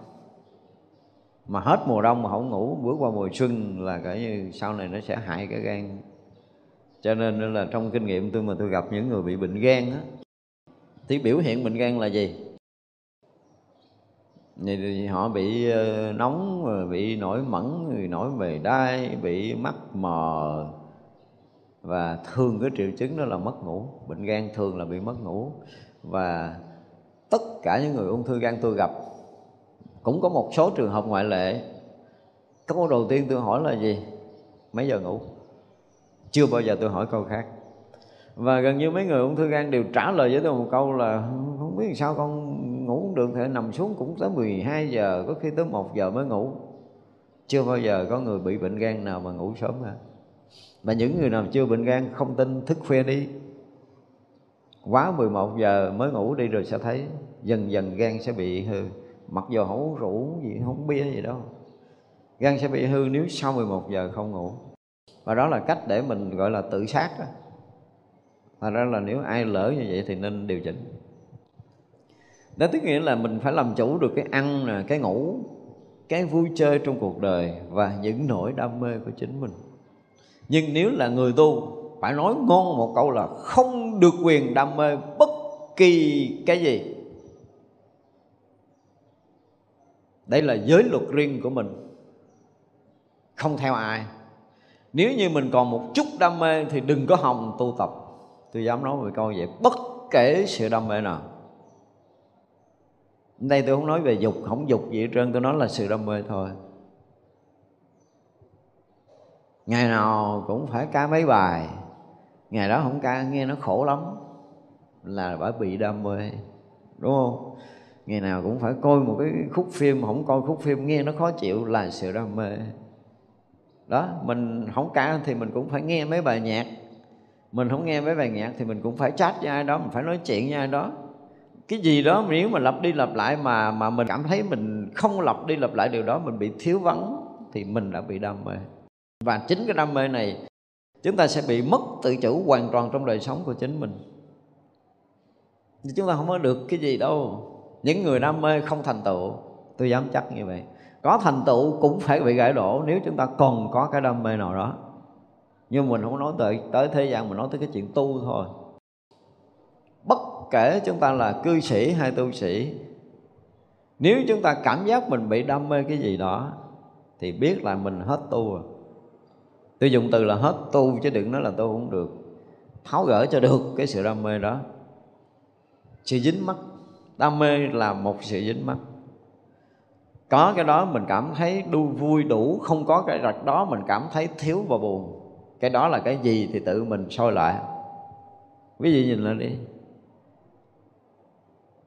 mà hết mùa đông mà không ngủ, bước qua mùa xuân là cả như sau này nó sẽ hại cái gan. Cho nên là trong kinh nghiệm tôi mà tôi gặp những người bị bệnh gan á, thì biểu hiện bệnh gan là gì? Thì họ bị ờ, nóng bị nổi mẩn nổi mề đai, bị mắt mờ. Và thường cái triệu chứng đó là mất ngủ. Bệnh gan thường là bị mất ngủ. Và tất cả những người ung thư gan tôi gặp cũng có một số trường hợp ngoại lệ. Câu đầu tiên tôi hỏi là gì? Mấy giờ ngủ? Chưa bao giờ tôi hỏi câu khác. Và gần như mấy người ung thư gan đều trả lời với tôi một câu là, không biết sao con ngủ không được thể nằm xuống cũng tới 12 giờ, có khi tới 1 giờ mới ngủ. Chưa bao giờ có người bị bệnh gan nào mà ngủ sớm cả. Mà những người nào chưa bệnh gan không tin, thức khuya đi. Quá 11 giờ mới ngủ đi rồi sẽ thấy dần dần gan sẽ bị hư mặc dù không uống rượu gì không bia gì đâu. Gan sẽ bị hư nếu sau 11 giờ không ngủ. Và đó là cách để mình gọi là tự sát đó Thật ra là nếu ai lỡ như vậy thì nên điều chỉnh. Đó tức nghĩa là mình phải làm chủ được cái ăn nè, cái ngủ, cái vui chơi trong cuộc đời và những nỗi đam mê của chính mình. Nhưng nếu là người tu, phải nói ngon một câu là không được quyền đam mê bất kỳ cái gì. Đây là giới luật riêng của mình. Không theo ai. Nếu như mình còn một chút đam mê thì đừng có hòng tu tập. Tôi dám nói với câu vậy, bất kể sự đam mê nào. Đây tôi không nói về dục, không dục gì hết trơn, tôi nói là sự đam mê thôi. Ngày nào cũng phải ca mấy bài. Ngày đó không ca, nghe nó khổ lắm. Là bởi bị đam mê, đúng không? Ngày nào cũng phải coi một cái khúc phim không coi khúc phim, nghe nó khó chịu là sự đam mê. Đó, mình không ca thì mình cũng phải nghe mấy bài nhạc. Mình không nghe mấy bài nhạc thì mình cũng phải chat với ai đó, mình phải nói chuyện với ai đó. Cái gì đó nếu mà lặp đi lặp lại mà mà mình cảm thấy mình không lặp đi lặp lại điều đó, mình bị thiếu vắng thì mình đã bị đam mê. Và chính cái đam mê này, chúng ta sẽ bị mất tự chủ hoàn toàn trong đời sống của chính mình. Chúng ta không có được cái gì đâu những người đam mê không thành tựu. Tôi dám chắc như vậy. Có thành tựu cũng phải bị gãy đổ nếu chúng ta còn có cái đam mê nào đó. Nhưng mình không nói tới tới thế gian, mình nói tới cái chuyện tu thôi. Bất kể chúng ta là cư sĩ hay tu sĩ, nếu chúng ta cảm giác mình bị đam mê cái gì đó, thì biết là mình hết tu rồi. Tôi dùng từ là hết tu chứ đừng nói là tôi không được. Tháo gỡ cho được cái sự đam mê đó. Sự dính mắt đam mê là một sự dính mắt có cái đó mình cảm thấy đu vui đủ không có cái rạch đó mình cảm thấy thiếu và buồn. Cái đó là cái gì thì tự mình soi lại. Quý vị nhìn lên đi.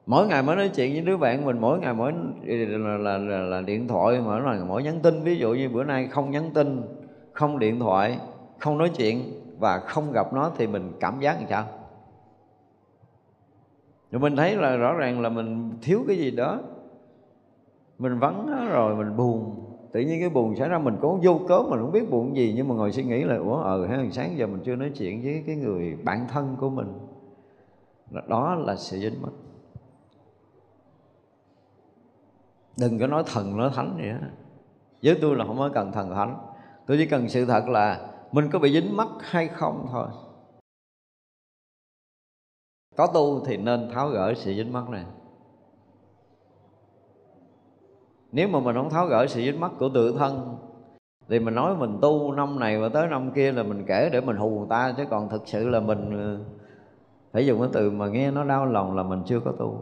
Mỗi ngày mới nói chuyện với đứa bạn mình mỗi ngày mỗi là, là, là, là điện thoại mỗi ngày mỗi nhắn tin. Ví dụ như bữa nay không nhắn tin không điện thoại không nói chuyện và không gặp nó thì mình cảm giác làm sao? Rồi mình thấy là rõ ràng là mình thiếu cái gì đó. Mình vắng rồi mình buồn. Tự nhiên cái buồn xảy ra, mình có vô cớ mình không biết buồn gì, nhưng mà ngồi suy nghĩ là, ủa ờ hay sáng giờ mình chưa nói chuyện với cái người bạn thân của mình. Đó là sự dính mất đừng có nói thần, nói thánh gì hết với tôi là không có cần thần thánh. Tôi chỉ cần sự thật là mình có bị dính mắt hay không thôi có tu thì nên tháo gỡ sự dính mắt này. Nếu mà mình không tháo gỡ sự dính mắt của tự thân, thì mình nói mình tu năm này và tới năm kia là mình kể để mình hù người ta, chứ còn thực sự là mình ừ, phải dùng cái từ mà nghe nó đau lòng là mình chưa có tu.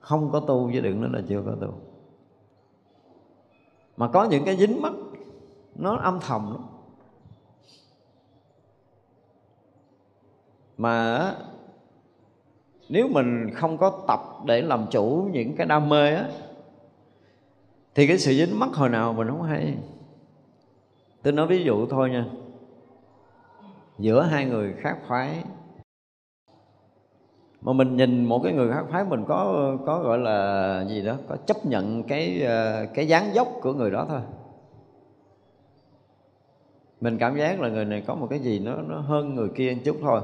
Không có tu chứ đừng nói là chưa có tu. Mà có những cái dính mắt nó âm thầm lắm. Mà nếu mình không có tập để làm chủ những cái đam mê á, thì cái sự dính mắc hồi nào mình không hay. Tôi nói ví dụ thôi nha. Giữa hai người khác phái, mà mình nhìn một cái người khác phái mình có có gọi là gì đó, có chấp nhận cái ờ, cái dáng dốc của người đó thôi. Mình cảm giác là người này có một cái gì nó nó hơn người kia một chút thôi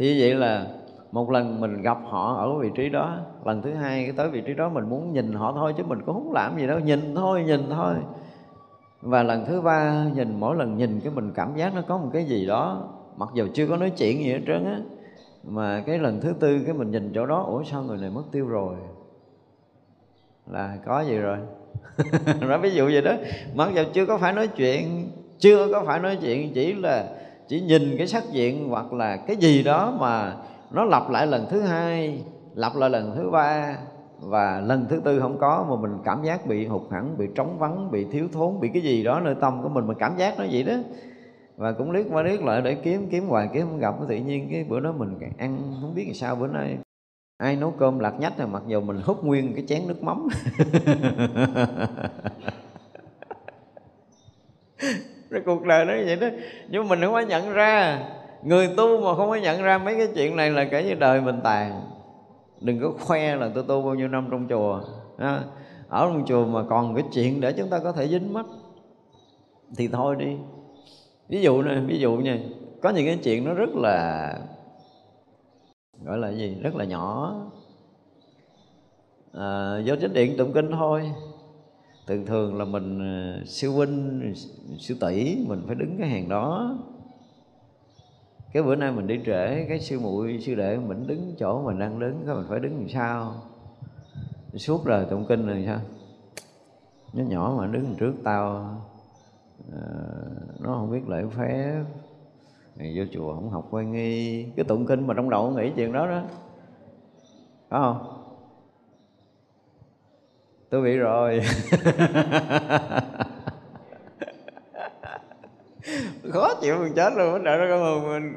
thì như vậy là một lần mình gặp họ ở vị trí đó, lần thứ hai cái tới vị trí đó mình muốn nhìn họ thôi chứ mình cũng không làm gì đâu, nhìn thôi nhìn thôi. Và lần thứ ba nhìn, mỗi lần nhìn cái mình cảm giác nó có một cái gì đó, mặc dù chưa có nói chuyện gì hết trơn á, mà cái lần thứ tư cái mình nhìn chỗ đó, ủa sao người này mất tiêu rồi? Là có gì rồi? Nói ví dụ vậy đó, mặc dù chưa có phải nói chuyện, chưa có phải nói chuyện, chỉ là chỉ nhìn cái sắc diện hoặc là cái gì đó mà nó lặp lại lần thứ hai, lặp lại lần thứ ba và lần thứ tư không có mà mình cảm giác bị hụt hẳn, bị trống vắng, bị thiếu thốn, bị cái gì đó nơi tâm của mình mình cảm giác nó vậy đó. Và cũng liếc qua liếc lại để kiếm kiếm hoài, kiếm không gặp, tự nhiên cái bữa đó mình ăn không biết làm sao, bữa nay ai nấu cơm lạc nhách rồi, mặc dù mình hút nguyên cái chén nước mắm. cuộc đời nó vậy đó. Nhưng mình không có nhận ra. Người tu mà không có nhận ra mấy cái chuyện này là kể như đời mình tàn. Đừng có khoe là tôi tu bao nhiêu năm trong chùa à, ở trong chùa mà còn cái chuyện để chúng ta có thể dính mắt thì thôi đi. Ví dụ này ví dụ nha có những cái chuyện nó rất là gọi là gì? Rất là nhỏ. À, do chánh điện tụng kinh thôi thường thường là mình sư siêu huynh siêu tỷ mình phải đứng cái hàng đó. Cái bữa nay mình đi trễ cái sư muội sư đệ mình đứng chỗ mình đang đứng cái mình phải đứng làm sao? Suốt đời tụng kinh rồi sao? Nó nhỏ mà đứng trước tao à, nó không biết lễ phép. Thì vô chùa không học quay nghi. Cái tụng kinh mà trong đầu nghĩ chuyện đó đó. Phải không? Tôi bị rồi. Khó chịu mình chết luôn bắt đầu nó mình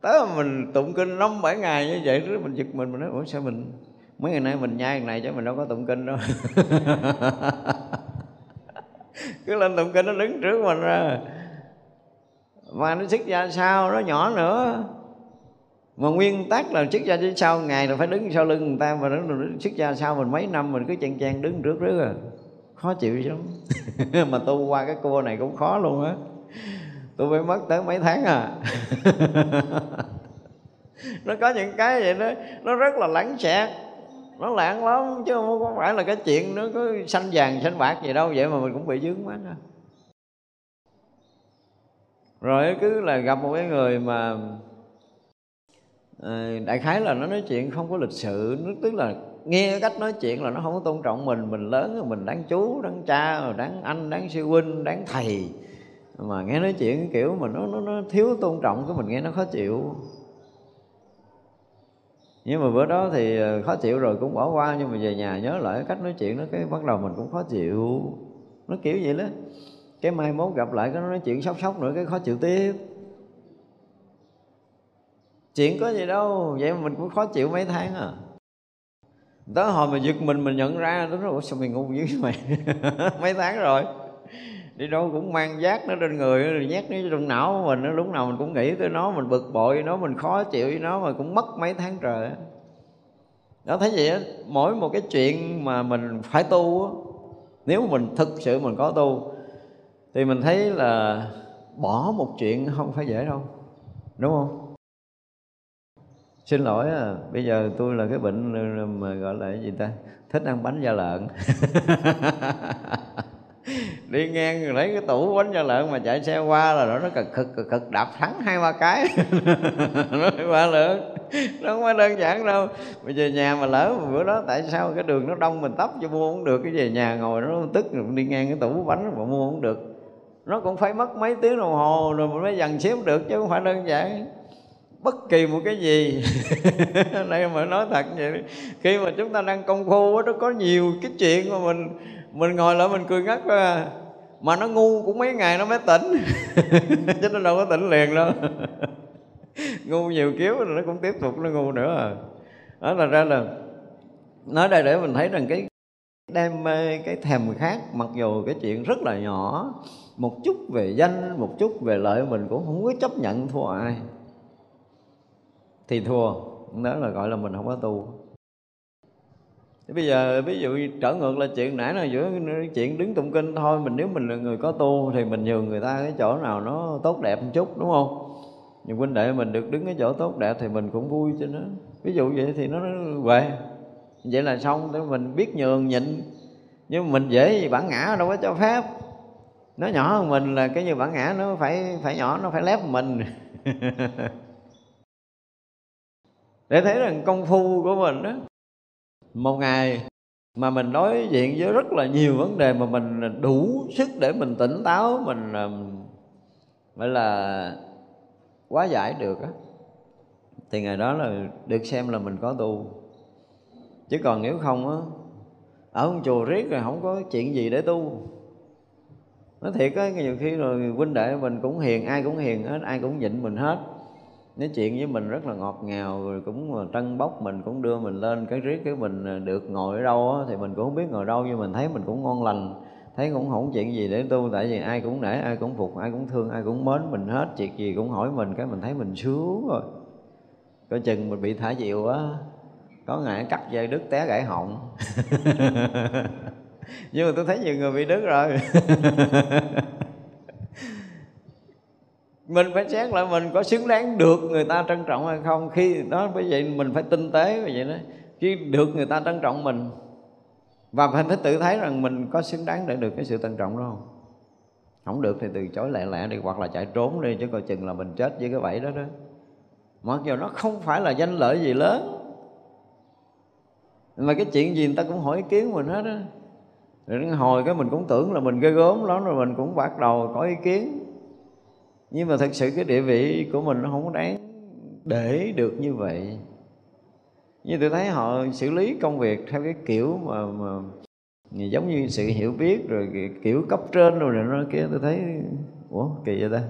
tới mình tụng kinh năm bảy ngày như vậy rồi mình giật mình mình nói, ủa, sao mình mấy ngày nay mình nhai này chứ mình đâu có tụng kinh đâu. Cứ lên tụng kinh nó đứng trước mình ra. Mà nó xuất ra sao, nó nhỏ nữa mà nguyên tắc là xuất gia chứ sau, ngày là phải đứng sau lưng người ta, mà đứng xuất gia sau mình mấy năm mình cứ chen chen đứng trước trước à. Khó chịu lắm mà tu qua cái cua này cũng khó luôn á. Tôi phải mất tới mấy tháng à. Nó có những cái vậy đó, nó rất là lãng xẹt. Nó lãng lắm, chứ không phải là cái chuyện nó có xanh vàng, xanh bạc gì đâu, vậy mà mình cũng bị dướng mắt à rồi cứ là gặp một cái người mà à, đại khái là nó nói chuyện không có lịch sự nó tức là nghe cách nói chuyện là nó không có tôn trọng mình mình lớn rồi mình đáng chú đáng cha rồi đáng anh đáng sư huynh đáng thầy. Mà nghe nói chuyện kiểu mà nó nó, nó thiếu tôn trọng cái mình nghe nó khó chịu. Nhưng mà bữa đó thì ờ, khó chịu rồi cũng bỏ qua nhưng mà về nhà nhớ lại cách nói chuyện nó cái bắt đầu mình cũng khó chịu. Nó kiểu vậy đó. Cái mai mốt gặp lại cái nói chuyện sốc sốc nữa cái khó chịu tiếp chuyện có gì đâu vậy mà mình cũng khó chịu mấy tháng à. Tới hồi mà giật mình mình nhận ra đúng rồi sao mình ngu dữ mày mấy tháng rồi. Đi đâu cũng mang giác nó trên người rồi nhét nó trong não của mình nó lúc nào mình cũng nghĩ tới nó mình bực bội nó mình khó chịu với nó mà cũng mất mấy tháng trời đó thấy vậy mỗi một cái chuyện mà mình phải tu đó, nếu mình thực sự mình có tu thì mình thấy là bỏ một chuyện không phải dễ đâu. Đúng không? Xin lỗi à bây giờ tôi là cái bệnh mà gọi là cái gì ta? Thích ăn bánh da lợn. Đi ngang lấy cái tủ bánh da lợn mà chạy xe qua là nó nó cực cực cực, cực đạp thắng hai ba cái. Nó qua lượt nó không phải đơn giản đâu. Bây giờ nhà mà lỡ mà bữa đó tại sao cái đường nó đông mình tấp cho mua không được cái về nhà ngồi nó tức đi ngang cái tủ bánh mà mua không được. Nó cũng phải mất mấy tiếng đồng hồ rồi mình mới dần xếp được chứ không phải đơn giản bất kỳ một cái gì. Đây mà nói thật vậy, khi mà chúng ta đang công phu nó có nhiều cái chuyện mà mình mình ngồi lại mình cười ngất ra à. mà nó ngu cũng mấy ngày nó mới tỉnh. Chứ nó đâu có tỉnh liền đâu. Ngu nhiều kiếu rồi nó cũng tiếp tục nó ngu nữa à. Đó là ra là nói đây để mình thấy rằng cái đam mê, cái thèm khác mặc dù cái chuyện rất là nhỏ, một chút về danh, một chút về lợi mình cũng không có chấp nhận thua ai thì thua. Đó là gọi là mình không có tu. Bây giờ, ví dụ trở ngược là chuyện nãy là giữa chuyện đứng tụng kinh, thôi mình nếu mình là người có tu thì mình nhường người ta cái chỗ nào nó tốt đẹp một chút, đúng không? Nhưng huynh đệ mình được đứng cái chỗ tốt đẹp thì mình cũng vui cho nó ví dụ vậy thì nó về. Vậy là xong để mình biết nhường, nhịn. Nhưng mà mình dễ gì bản ngã đâu có cho phép. Nó nhỏ hơn mình là cái như bản ngã nó phải phải nhỏ, nó phải lép mình. để thấy rằng công phu của mình đó một ngày mà mình đối diện với rất là nhiều vấn đề mà mình đủ sức để mình tỉnh táo, mình à, gọi là quá giải được á, thì ngày đó là được xem là mình có tu. Chứ còn nếu không á, ở một chùa riết rồi không có chuyện gì để tu. Nói thiệt á, nhiều khi rồi huynh đệ mình cũng hiền, ai cũng hiền hết, ai cũng nhịn mình hết nói chuyện với mình rất là ngọt ngào, rồi cũng trân bốc mình, cũng đưa mình lên cái riết cái mình à, được ngồi ở đâu á, thì mình cũng không biết ngồi đâu, nhưng mình thấy mình cũng ngon lành. Thấy cũng không chuyện gì để tu, tại vì ai cũng nể, ai cũng phục, ai cũng thương, ai cũng mến mình hết. Chuyện gì cũng hỏi mình, cái mình thấy mình sướng rồi. Coi chừng mình bị thả diều á, có ngày cắt dây đứt té gãy họng. Nhưng mà tôi thấy nhiều người bị đứt rồi. mình phải xét lại mình có xứng đáng được người ta trân trọng hay không. Khi đó bởi vậy mình phải tinh tế bởi vậy đó. Khi được người ta trân trọng mình và phải, phải tự thấy rằng mình có xứng đáng để được cái sự trân trọng đó không? Không được thì từ chối lẹ lẹ đi hoặc là chạy trốn đi chứ coi chừng là mình chết với cái bẫy đó đó. Mặc dù nó không phải là danh lợi gì lớn mà cái chuyện gì người ta cũng hỏi ý kiến mình hết á. Rồi hồi cái mình cũng tưởng là mình ghê gớm lắm rồi mình cũng bắt đầu có ý kiến nhưng mà thật sự cái địa vị của mình nó không đáng để được như vậy. Như tôi thấy họ xử lý công việc theo cái kiểu mà, mà giống như sự hiểu biết rồi kiểu cấp trên rồi này nó kia tôi thấy ủa kỳ vậy ta?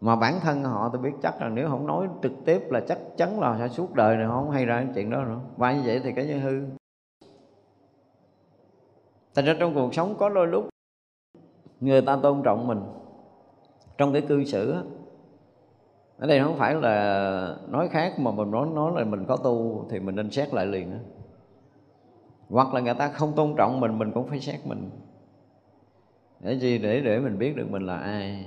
Mà bản thân họ tôi biết chắc là nếu không nói trực tiếp là chắc chắn là sẽ suốt đời này không hay ra cái chuyện đó nữa. Và như vậy thì cái như hư. Thành ra trong cuộc sống có đôi lúc người ta tôn trọng mình trong cái cư xử á. Ở đây không phải là nói khác mà mình nói nói là mình có tu thì mình nên xét lại liền á. Hoặc là người ta không tôn trọng mình mình cũng phải xét mình. Để gì? Để để mình biết được mình là ai.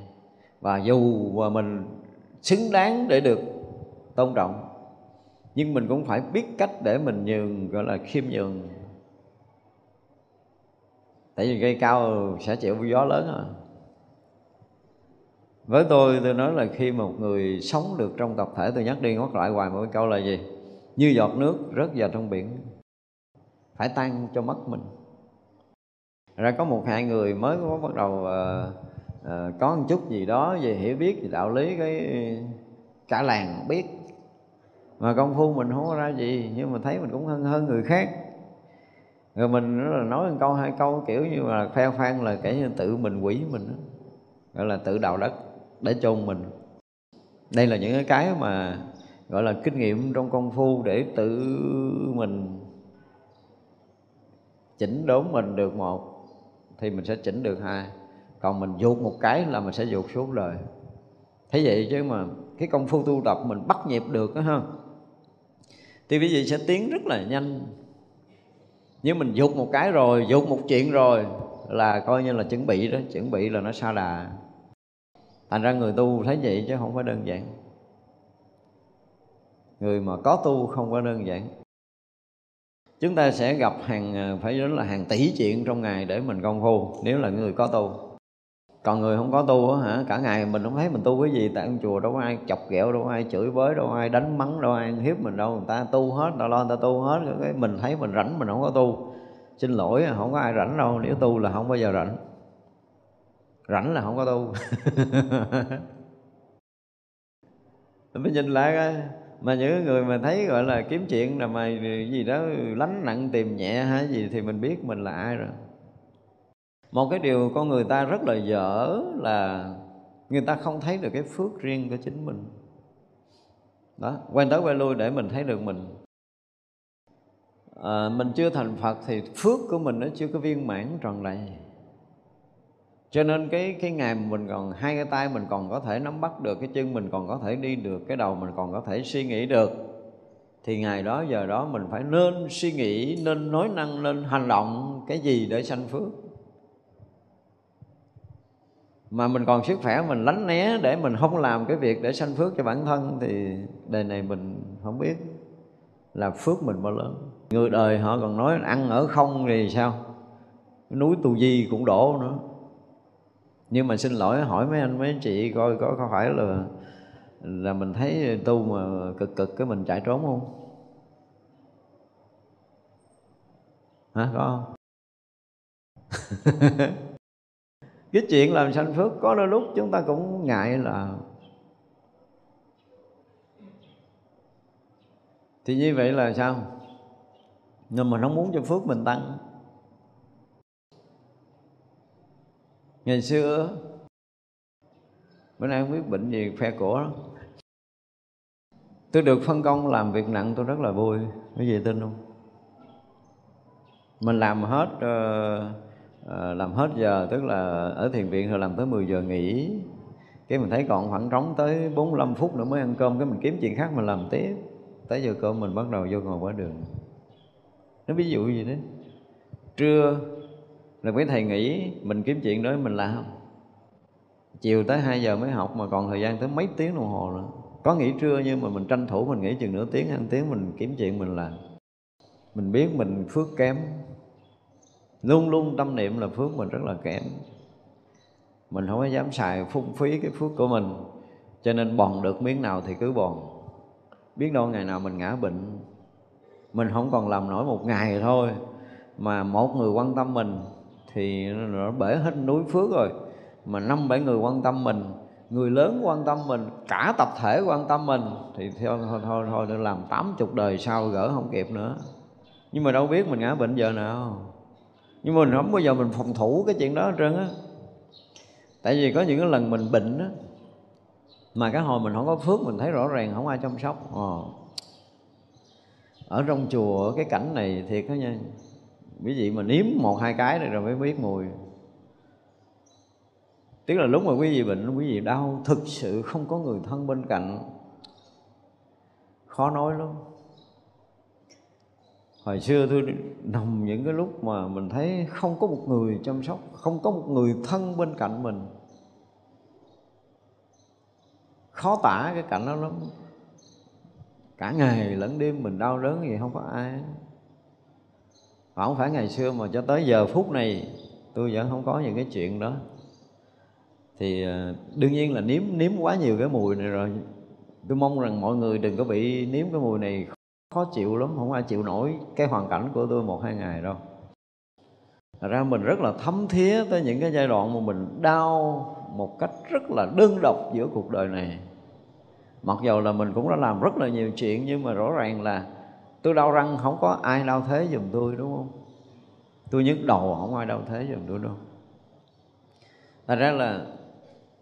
Và dù mà mình xứng đáng để được tôn trọng, nhưng mình cũng phải biết cách để mình nhường, gọi là, khiêm nhường. Tại vì cây cao sẽ chịu gió lớn rồi với tôi tôi nói là khi một người sống được trong tập thể tôi nhắc đi nhắc lại hoài một câu là gì? Như giọt nước rớt vào trong biển phải tan cho mất mình. Ra có một hai người mới có bắt đầu uh, uh, có một chút gì đó về hiểu biết về đạo lý cái cả làng biết. Mà công phu mình không có ra gì nhưng mà thấy mình cũng hơn hơn người khác. Rồi mình là nói một câu hai câu kiểu như là khoe phan là kể như tự mình quỷ mình đó. gọi là tự đào đất để chôn mình. Đây là những cái mà gọi là kinh nghiệm trong công phu để tự mình chỉnh đốn mình được một, thì mình sẽ chỉnh được hai. Còn mình vụt một cái là mình sẽ vụt xuống rồi thế vậy chứ mà cái công phu tu tập mình bắt nhịp được đó ha. Thì quý vị sẽ tiến rất là nhanh. Nhưng mình vụt một cái rồi, vụt một chuyện rồi là coi như là chuẩn bị đó, chuẩn bị là nó xa đà thành ra người tu thấy vậy chứ không phải đơn giản. Người mà có tu không có đơn giản. Chúng ta sẽ gặp hàng à, phải nói là hàng tỷ chuyện trong ngày để mình công phu, nếu là người có tu. Còn người không có tu á hả, cả ngày mình không thấy mình tu cái gì, tại ông chùa đâu có ai chọc ghẹo, đâu có ai chửi bới, đâu có ai đánh mắng, đâu ai hiếp mình đâu. Người ta tu hết người ta lo người ta tu hết, cái mình thấy mình rảnh mình không có tu. Xin lỗi, không có ai rảnh đâu, nếu tu là không bao giờ rảnh rảnh là không có tu. Mình nhìn lại mà những người mà thấy gọi là kiếm chuyện là mà gì đó lánh nặng tìm nhẹ hay gì thì mình biết mình là ai rồi. Một cái điều con người ta rất là dở là người ta không thấy được cái phước riêng của chính mình. Đó quay tới quay lui để mình thấy được mình. À, mình chưa thành phật thì phước của mình nó chưa có viên mãn tròn đầy cho nên cái cái ngày mà mình còn, hai cái tay mình còn có thể nắm bắt được, cái chân mình còn có thể đi được, cái đầu mình còn có thể suy nghĩ được, thì ngày đó giờ đó mình phải nên suy nghĩ, nên nói năng, nên hành động cái gì để sanh phước. Mà mình còn sức khỏe, mình lánh né để mình không làm cái việc để sanh phước cho bản thân thì đời này mình không biết là phước mình bao lớn. Người đời họ còn nói ăn ở không thì sao? Núi tu di cũng đổ nữa nhưng mà xin lỗi, hỏi mấy anh mấy anh chị coi có có phải là là mình thấy tu mà cực cực cái mình chạy trốn không? Hả, có không? Cái chuyện làm sanh phước có đôi lúc chúng ta cũng ngại là thì như vậy là sao? Nhưng mà nó muốn cho phước mình tăng. Ngày xưa bữa nay không biết bệnh gì phe cổ đó tôi được phân công làm việc nặng tôi rất là vui. Cái gì tin không? Mình làm hết uh, làm hết giờ tức là ở thiền viện rồi làm tới 10 giờ nghỉ. Cái mình thấy còn khoảng trống tới 45 phút nữa mới ăn cơm cái mình kiếm chuyện khác mình làm tiếp. Tới giờ cơm mình bắt đầu vô ngồi quá đường. Nó ví dụ gì đấy. Trưa là mấy thầy nghĩ mình kiếm chuyện đó mình làm. Chiều tới 2 giờ mới học mà còn thời gian tới mấy tiếng đồng hồ nữa. Có nghỉ trưa nhưng mà mình tranh thủ mình nghỉ chừng nửa tiếng ăn tiếng mình kiếm chuyện mình làm. Mình biết mình phước kém. Luôn luôn tâm niệm là phước mình rất là kém. Mình không có dám xài phung phí cái phước của mình. Cho nên bòn được miếng nào thì cứ bòn. Biết đâu ngày nào mình ngã bệnh. Mình không còn làm nổi một ngày thôi mà một người quan tâm mình thì nó bể hết núi phước rồi. Mà năm bảy người quan tâm mình người lớn quan tâm mình cả tập thể quan tâm mình thì thôi thôi thôi, thôi làm tám chục đời sau gỡ không kịp nữa. Nhưng mà đâu biết mình ngã bệnh giờ nào. Nhưng mà mình không bao giờ mình phòng thủ cái chuyện đó hết trơn á. Tại vì có những cái lần mình bệnh á mà cái hồi mình không có phước mình thấy rõ ràng không ai chăm sóc. Ờ. ở trong chùa cái cảnh này thiệt đó nha quý vị mà nếm một, hai cái này rồi mới biết mùi. Tức là lúc mà quý vị bệnh, quý vị đau, thực sự không có người thân bên cạnh. Khó nói lắm. Hồi xưa tôi nằm những cái lúc mà mình thấy không có một người chăm sóc, không có một người thân bên cạnh mình. Khó tả cái cảnh đó lắm. Cả ngày lẫn đêm mình đau đớn gì không có ai không phải ngày xưa mà cho tới giờ phút này, tôi vẫn không có những cái chuyện đó. Thì à, đương nhiên là nếm nếm quá nhiều cái mùi này rồi. Tôi mong rằng mọi người đừng có bị nếm cái mùi này khó chịu lắm, không ai chịu nổi cái hoàn cảnh của tôi một, hai ngày đâu. Thật ra mình rất là thấm thía tới những cái giai đoạn mà mình đau một cách rất là đơn độc giữa cuộc đời này. Mặc dầu là mình cũng đã làm rất là nhiều chuyện, nhưng mà rõ ràng là tôi đau răng, không có ai đau thế giùm tôi, đúng không? Tôi nhức đầu, không ai đau thế giùm tôi đâu thật ra là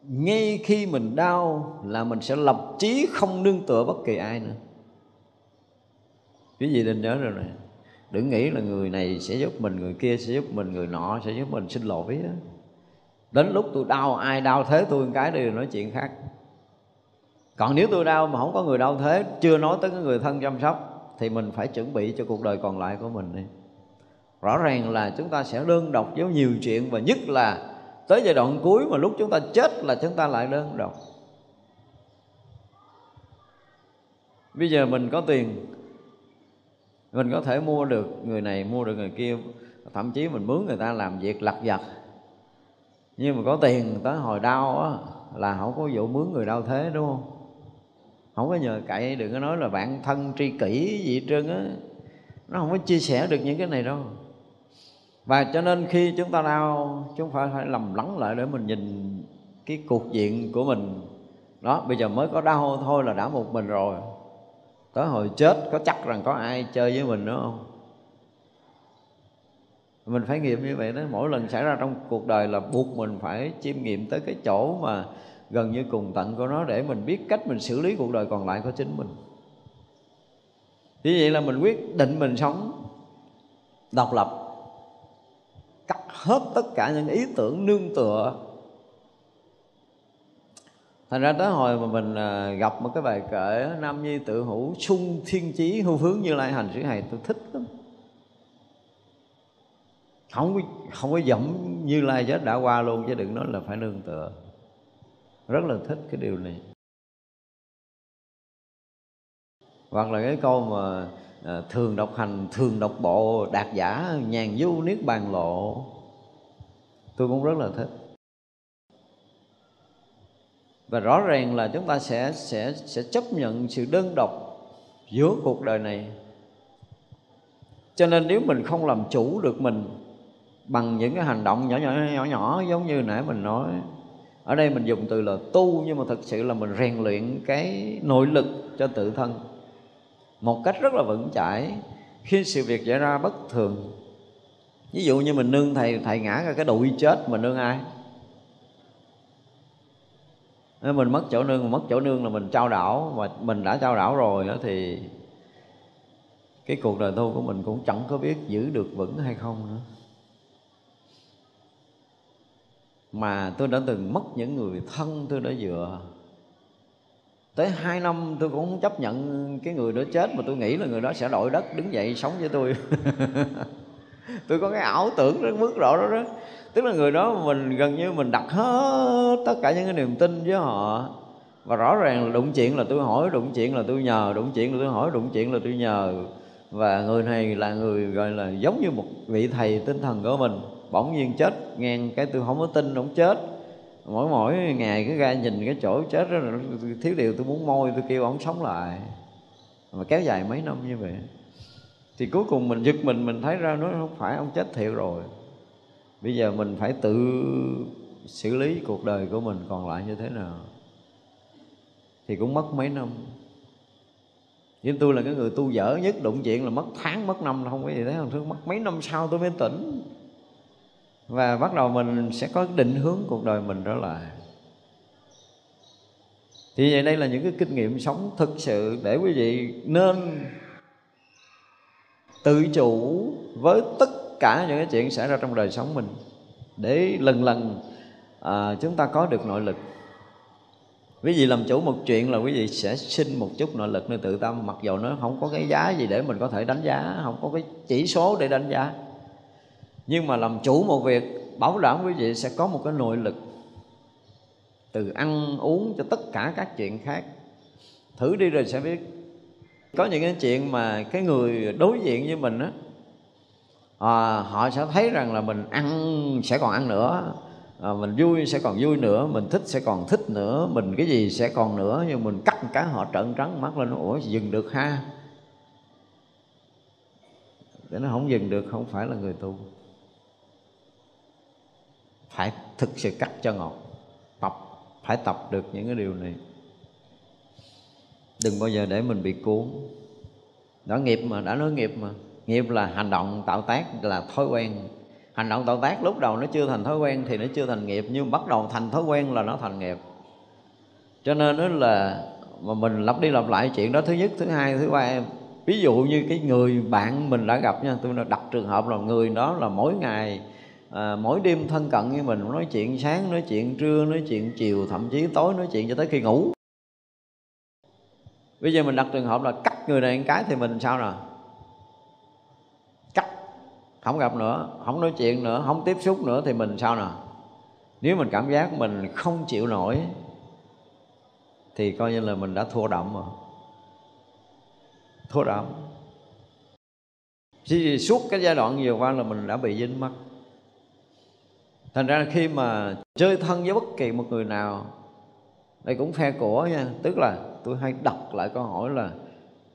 ngay khi mình đau là mình sẽ lập chí không nương tựa bất kỳ ai nữa. Cái gì nên nhớ rồi này. Đừng nghĩ là người này sẽ giúp mình, người kia sẽ giúp mình, người nọ sẽ giúp mình, xin lỗi đó. đến lúc tôi đau, ai đau thế tôi một cái đi nói chuyện khác. Còn nếu tôi đau mà không có người đau thế, chưa nói tới cái người thân chăm sóc thì mình phải chuẩn bị cho cuộc đời còn lại của mình đi. Rõ ràng là chúng ta sẽ đơn độc với nhiều chuyện và nhất là tới giai đoạn cuối mà lúc chúng ta chết là chúng ta lại đơn độc. Bây giờ mình có tiền, mình có thể mua được người này, mua được người kia, thậm chí mình mướn người ta làm việc lặt vặt. Nhưng mà có tiền tới hồi đau á là không có vụ mướn người đau thế, đúng không? Không có nhờ cậy, đừng có nói là bạn thân tri kỷ gì hết trơn á. Nó không có chia sẻ được những cái này đâu. Và cho nên khi chúng ta đau, chúng phải phải lầm lắng lại để mình nhìn cái cuộc diện của mình. Đó, bây giờ mới có đau thôi là đã một mình rồi. Tới hồi chết, có chắc rằng có ai chơi với mình nữa không? Mình phải nghiệm như vậy đó. Mỗi lần xảy ra trong cuộc đời là buộc mình phải chiêm nghiệm tới cái chỗ mà gần như cùng tận của nó để mình biết cách mình xử lý cuộc đời còn lại của chính mình. Như vậy là mình quyết định mình sống độc lập cắt hết tất cả những ý tưởng nương tựa. Thành ra tới hồi mà mình à, gặp một cái bài kệ nam nhi tự hữu sung thiên chí hưu hướng như lai hành sĩ hài tôi thích lắm. Không có, không có giống như lai chết đã qua luôn chứ đừng nói là phải nương tựa rất là thích cái điều này. Hoặc là cái câu mà à, thường độc hành thường độc bộ đạt giả nhàn du niết bàn lộ. Tôi cũng rất là thích. Và rõ ràng là chúng ta sẽ sẽ sẽ chấp nhận sự đơn độc giữa cuộc đời này. Cho nên nếu mình không làm chủ được mình bằng những cái hành động nhỏ nhỏ nhỏ nhỏ giống như nãy mình nói ở đây mình dùng từ là tu, nhưng mà thực sự là mình rèn luyện cái nội lực cho tự thân. Một cách rất là vững chãi, khi sự việc xảy ra bất thường. Ví dụ như mình nương thầy thầy ngã ra cái đùi chết, mình nương ai? Nếu mình mất chỗ nương, mất chỗ nương là mình trao đảo, mà mình đã trao đảo rồi đó thì cái cuộc đời tu của mình cũng chẳng có biết giữ được vững hay không nữa. Mà tôi đã từng mất những người thân tôi đã dựa. Tới hai năm tôi cũng không chấp nhận cái người đó chết, mà tôi nghĩ là người đó sẽ đổi đất, đứng dậy sống với tôi. Tôi có cái ảo tưởng rất mức độ đó đó. Tức là người đó mình gần như mình đặt hết tất cả những cái niềm tin với họ. Và rõ ràng là đụng chuyện là tôi hỏi, đụng chuyện là tôi nhờ, đụng chuyện là tôi hỏi, đụng chuyện là tôi nhờ. Và người này là người gọi là giống như một vị thầy tinh thần của mình bỗng nhiên chết. Ngang cái tôi không có tin ông chết. Mỗi mỗi ngày cứ ra nhìn cái chỗ chết đó thiếu điều tôi muốn môi, tôi kêu ông sống lại. Mà kéo dài mấy năm như vậy. Thì cuối cùng mình giật mình mình thấy ra nó không phải ông chết thiệt rồi. Bây giờ mình phải tự xử lý cuộc đời của mình còn lại như thế nào. Thì cũng mất mấy năm. Nhưng tôi là cái người tu dở nhất, đụng chuyện là mất tháng, mất năm, không có gì thế không? Mất mấy năm sau tôi mới tỉnh và bắt đầu mình sẽ có định hướng cuộc đời mình trở lại. Thì vậy đây là những cái kinh nghiệm sống thực sự để quý vị nên tự chủ với tất cả những cái chuyện xảy ra trong đời sống mình để lần lần à, chúng ta có được nội lực. Quý vị làm chủ một chuyện là quý vị sẽ sinh một chút nội lực nơi tự tâm mặc dù nó không có cái giá gì để mình có thể đánh giá không có cái chỉ số để đánh giá nhưng mà làm chủ một việc bảo đảm quý vị sẽ có một cái nội lực. Từ ăn uống cho tất cả các chuyện khác. Thử đi rồi sẽ biết. Có những cái chuyện mà cái người đối diện với mình á à, họ sẽ thấy rằng là mình ăn sẽ còn ăn nữa à, mình vui sẽ còn vui nữa mình thích sẽ còn thích nữa mình cái gì sẽ còn nữa nhưng mình cắt cả cái họ trợn trắng mắt lên ủa dừng được ha? Để nó không dừng được không phải là người tu phải thực sự cắt cho ngọt. Tập, phải tập được những cái điều này. Đừng bao giờ để mình bị cuốn. Đó, nghiệp mà, đã nói nghiệp mà. Nghiệp là hành động tạo tác, là thói quen. Hành động tạo tác lúc đầu nó chưa thành thói quen thì nó chưa thành nghiệp, nhưng bắt đầu thành thói quen là nó thành nghiệp. Cho nên đó là mà mình lặp đi lặp lại chuyện đó thứ nhất, thứ hai, thứ ba. Ví dụ như cái người bạn mình đã gặp nha tôi đã đặt trường hợp là người đó là mỗi ngày à, mỗi đêm thân cận với mình nói chuyện sáng nói chuyện trưa nói chuyện chiều thậm chí tối nói chuyện cho tới khi ngủ. Bây giờ mình đặt trường hợp là cắt người này một cái thì mình sao nào cắt không gặp nữa không nói chuyện nữa không tiếp xúc nữa thì mình sao nào? Nếu mình cảm giác mình không chịu nổi thì coi như là mình đã thua đậm rồi. Thua đậm. Chỉ suốt cái giai đoạn vừa qua là mình đã bị dính mắc thành ra khi mà chơi thân với bất kỳ một người nào, đây cũng phe của nha. Tức là tôi hay đọc lại câu hỏi là,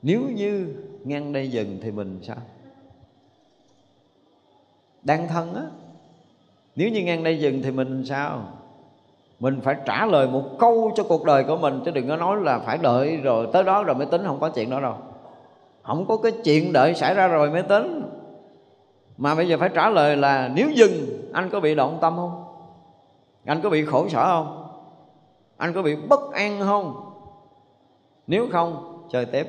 nếu như ngang đây dừng thì mình sao? Đang thân á, nếu như ngang đây dừng thì mình sao? Mình phải trả lời một câu cho cuộc đời của mình, chứ đừng có nói là phải đợi rồi tới đó rồi mới tính, không có chuyện đó đâu. Không có cái chuyện đợi xảy ra rồi mới tính mà bây giờ phải trả lời là nếu dừng, anh có bị động tâm không? Anh có bị khổ sở không? Anh có bị bất an không? Nếu không, chơi tiếp.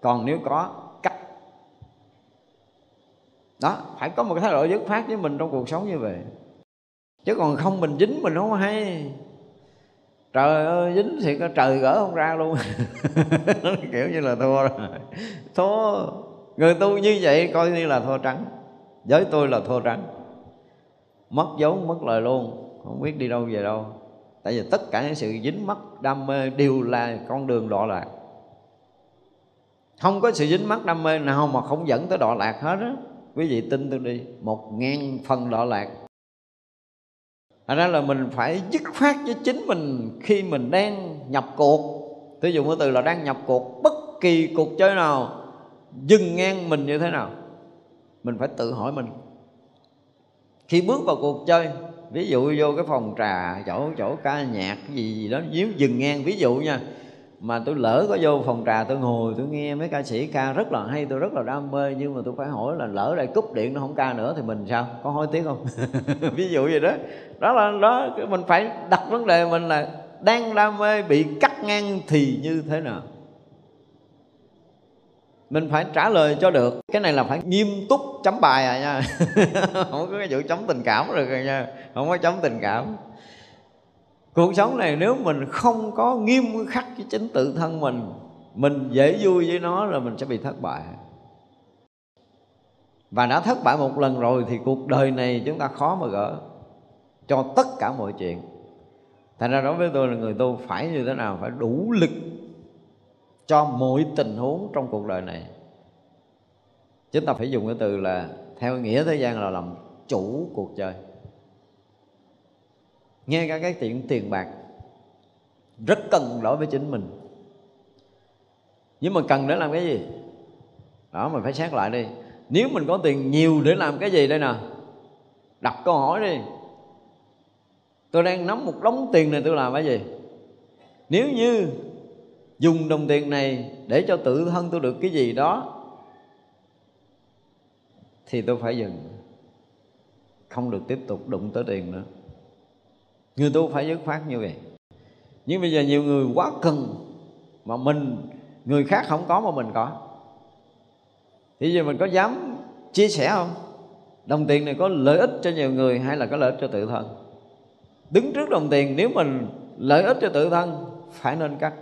Còn nếu có, cắt. Đó, phải có một cái thái độ dứt khoát với mình trong cuộc sống như vậy. Chứ còn không mình dính mình không hay. Trời ơi, dính thì có trời gỡ không ra luôn. Kiểu như là thua rồi. Thua. Người tu như vậy coi như là thua trắng với tôi là thua trắng mất dấu, mất lời luôn. Không biết đi đâu về đâu. Tại vì tất cả những sự dính mắc, đam mê đều là con đường đọa lạc. Không có sự dính mắc, đam mê nào mà không dẫn tới đọa lạc hết á. Quý vị tin tôi đi. Một ngàn phần đọa lạc. Thật ra là mình phải dứt khoát với chính mình khi mình đang nhập cuộc. Tôi dùng cái từ là đang nhập cuộc, bất kỳ cuộc chơi nào, Dừng ngang mình như thế nào mình phải tự hỏi mình. Khi bước vào cuộc chơi Ví dụ vô cái phòng trà, chỗ chỗ ca nhạc gì gì đó Díu dừng ngang ví dụ nha mà tôi lỡ có vô phòng trà tôi ngồi tôi nghe mấy ca sĩ ca rất là hay tôi rất là đam mê nhưng mà tôi phải hỏi là lỡ đây cúp điện nó không ca nữa thì mình sao? Có hối tiếc không? Ví dụ gì đó. Đó là đó mình phải đặt vấn đề mình là đang đam mê bị cắt ngang thì như thế nào? Mình phải trả lời cho được. Cái này là phải nghiêm túc chấm bài à nha. Không có cái vụ chấm tình cảm được rồi nha. Không có chấm tình cảm. Cuộc sống này nếu mình không có nghiêm khắc với chính tự thân mình mình dễ vui với nó là mình sẽ bị thất bại. Và đã thất bại một lần rồi thì cuộc đời này chúng ta khó mà gỡ cho tất cả mọi chuyện. Thành ra đối với tôi là người tu phải như thế nào? Phải đủ lực cho mọi tình huống trong cuộc đời này. Chúng ta phải dùng cái từ là theo nghĩa thế gian là làm chủ cuộc chơi. Nghe cả cái chuyện tiền bạc rất cần đối với chính mình. Nhưng mà cần để làm cái gì? Đó, mình phải xét lại đi. Nếu mình có tiền nhiều để làm cái gì đây nè? Đặt câu hỏi đi. Tôi đang nắm một đống tiền này tôi làm cái gì? Nếu như dùng đồng tiền này để cho tự thân tôi được cái gì đó, thì tôi phải dừng. Không được tiếp tục đụng tới tiền nữa. Người tu phải dứt khoát như vậy. Nhưng bây giờ nhiều người quá cần mà mình, người khác không có mà mình có. Thì giờ mình có dám chia sẻ không? Đồng tiền này có lợi ích cho nhiều người hay là có lợi ích cho tự thân? Đứng trước đồng tiền, nếu mình lợi ích cho tự thân, phải nên cắt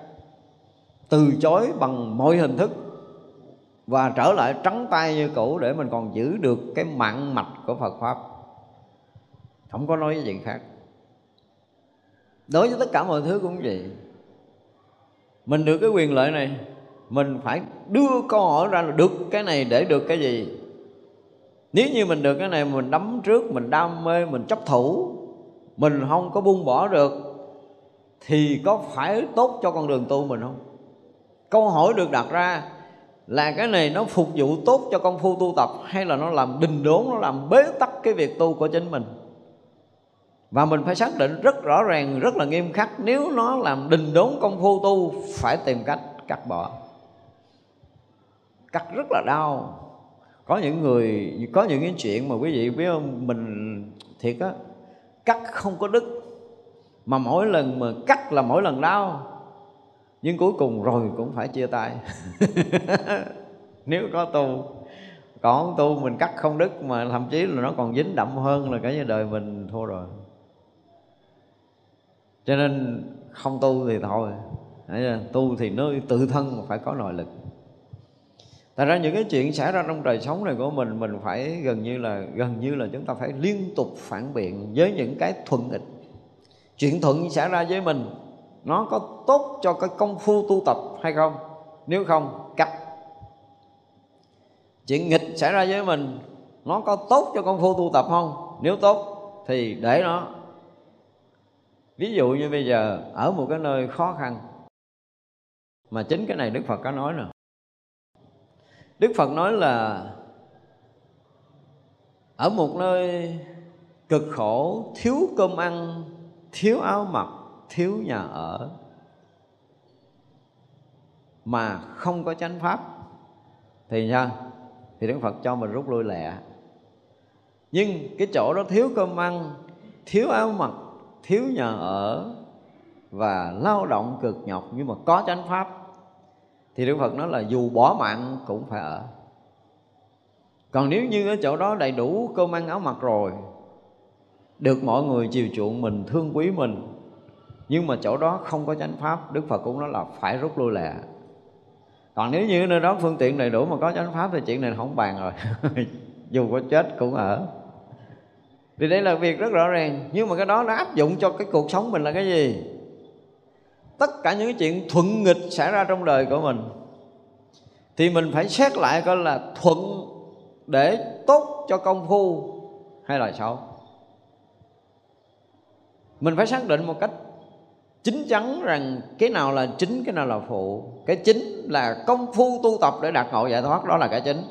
từ chối bằng mọi hình thức và trở lại trắng tay như cũ để mình còn giữ được cái mạng mạch của Phật pháp. Không có nói cái gì khác. Đối với tất cả mọi thứ cũng vậy. Mình được cái quyền lợi này, mình phải đưa câu hỏi ra là được cái này để được cái gì. Nếu như mình được cái này, mình đắm trước, mình đam mê, mình chấp thủ, mình không có buông bỏ được, thì có phải tốt cho con đường tu mình không? Câu hỏi được đặt ra là cái này nó phục vụ tốt cho công phu tu tập hay là nó làm đình đốn, nó làm bế tắc cái việc tu của chính mình? Và mình phải xác định rất rõ ràng, rất là nghiêm khắc, nếu nó làm đình đốn công phu tu, phải tìm cách cắt bỏ. Cắt rất là đau. Có những người, có những cái chuyện mà quý vị biết không? Mình thiệt á, cắt không có đức. Mà mỗi lần mà cắt là mỗi lần đau nhưng cuối cùng rồi cũng phải chia tay. Nếu có tu, còn tu mình cắt không đứt mà thậm chí là nó còn dính đậm hơn là cả như đời mình, thua rồi. Cho nên không tu thì thôi. Tu thì nơi tự thân phải có nội lực. Tại ra những cái chuyện xảy ra trong đời sống này của mình Mình phải gần như là, gần như là chúng ta phải liên tục phản biện với những cái thuận nghịch. Chuyện thuận xảy ra với mình nó có tốt cho cái công phu tu tập hay không? Nếu không, cắt. Chuyện nghịch xảy ra với mình, Nó có tốt cho công phu tu tập không? Nếu tốt, thì để nó. Ví dụ như bây giờ, ở một cái nơi khó khăn, mà chính cái này đức phật có nói nè. Đức phật nói là ở một nơi cực khổ, thiếu cơm ăn, thiếu áo mặc thiếu nhà ở mà không có chánh pháp, thì sao thì đức phật cho mình rút lui lẹ. Nhưng cái chỗ đó thiếu cơm ăn, thiếu áo mặc, thiếu nhà ở và lao động cực nhọc nhưng mà có chánh pháp, thì Đức Phật nói là dù bỏ mạng cũng phải ở. Còn nếu như ở chỗ đó đầy đủ cơm ăn áo mặc rồi, được mọi người chiều chuộng mình, thương quý mình nhưng mà chỗ đó không có chánh pháp, Đức Phật cũng nói là phải rút lui lẹ. Còn nếu như nơi đó phương tiện đầy đủ mà có chánh pháp thì chuyện này không bàn rồi. Dù có chết cũng ở. Vì đây là việc rất rõ ràng. Nhưng mà cái đó nó áp dụng cho cái cuộc sống mình là cái gì? Tất cả những cái chuyện thuận nghịch xảy ra trong đời của mình, thì mình phải xét lại coi là thuận để tốt cho công phu hay là xấu. Mình phải xác định một cách chính chắn rằng cái nào là chính, cái nào là phụ. Cái chính là công phu tu tập để đạt ngộ giải thoát, đó là cái chính.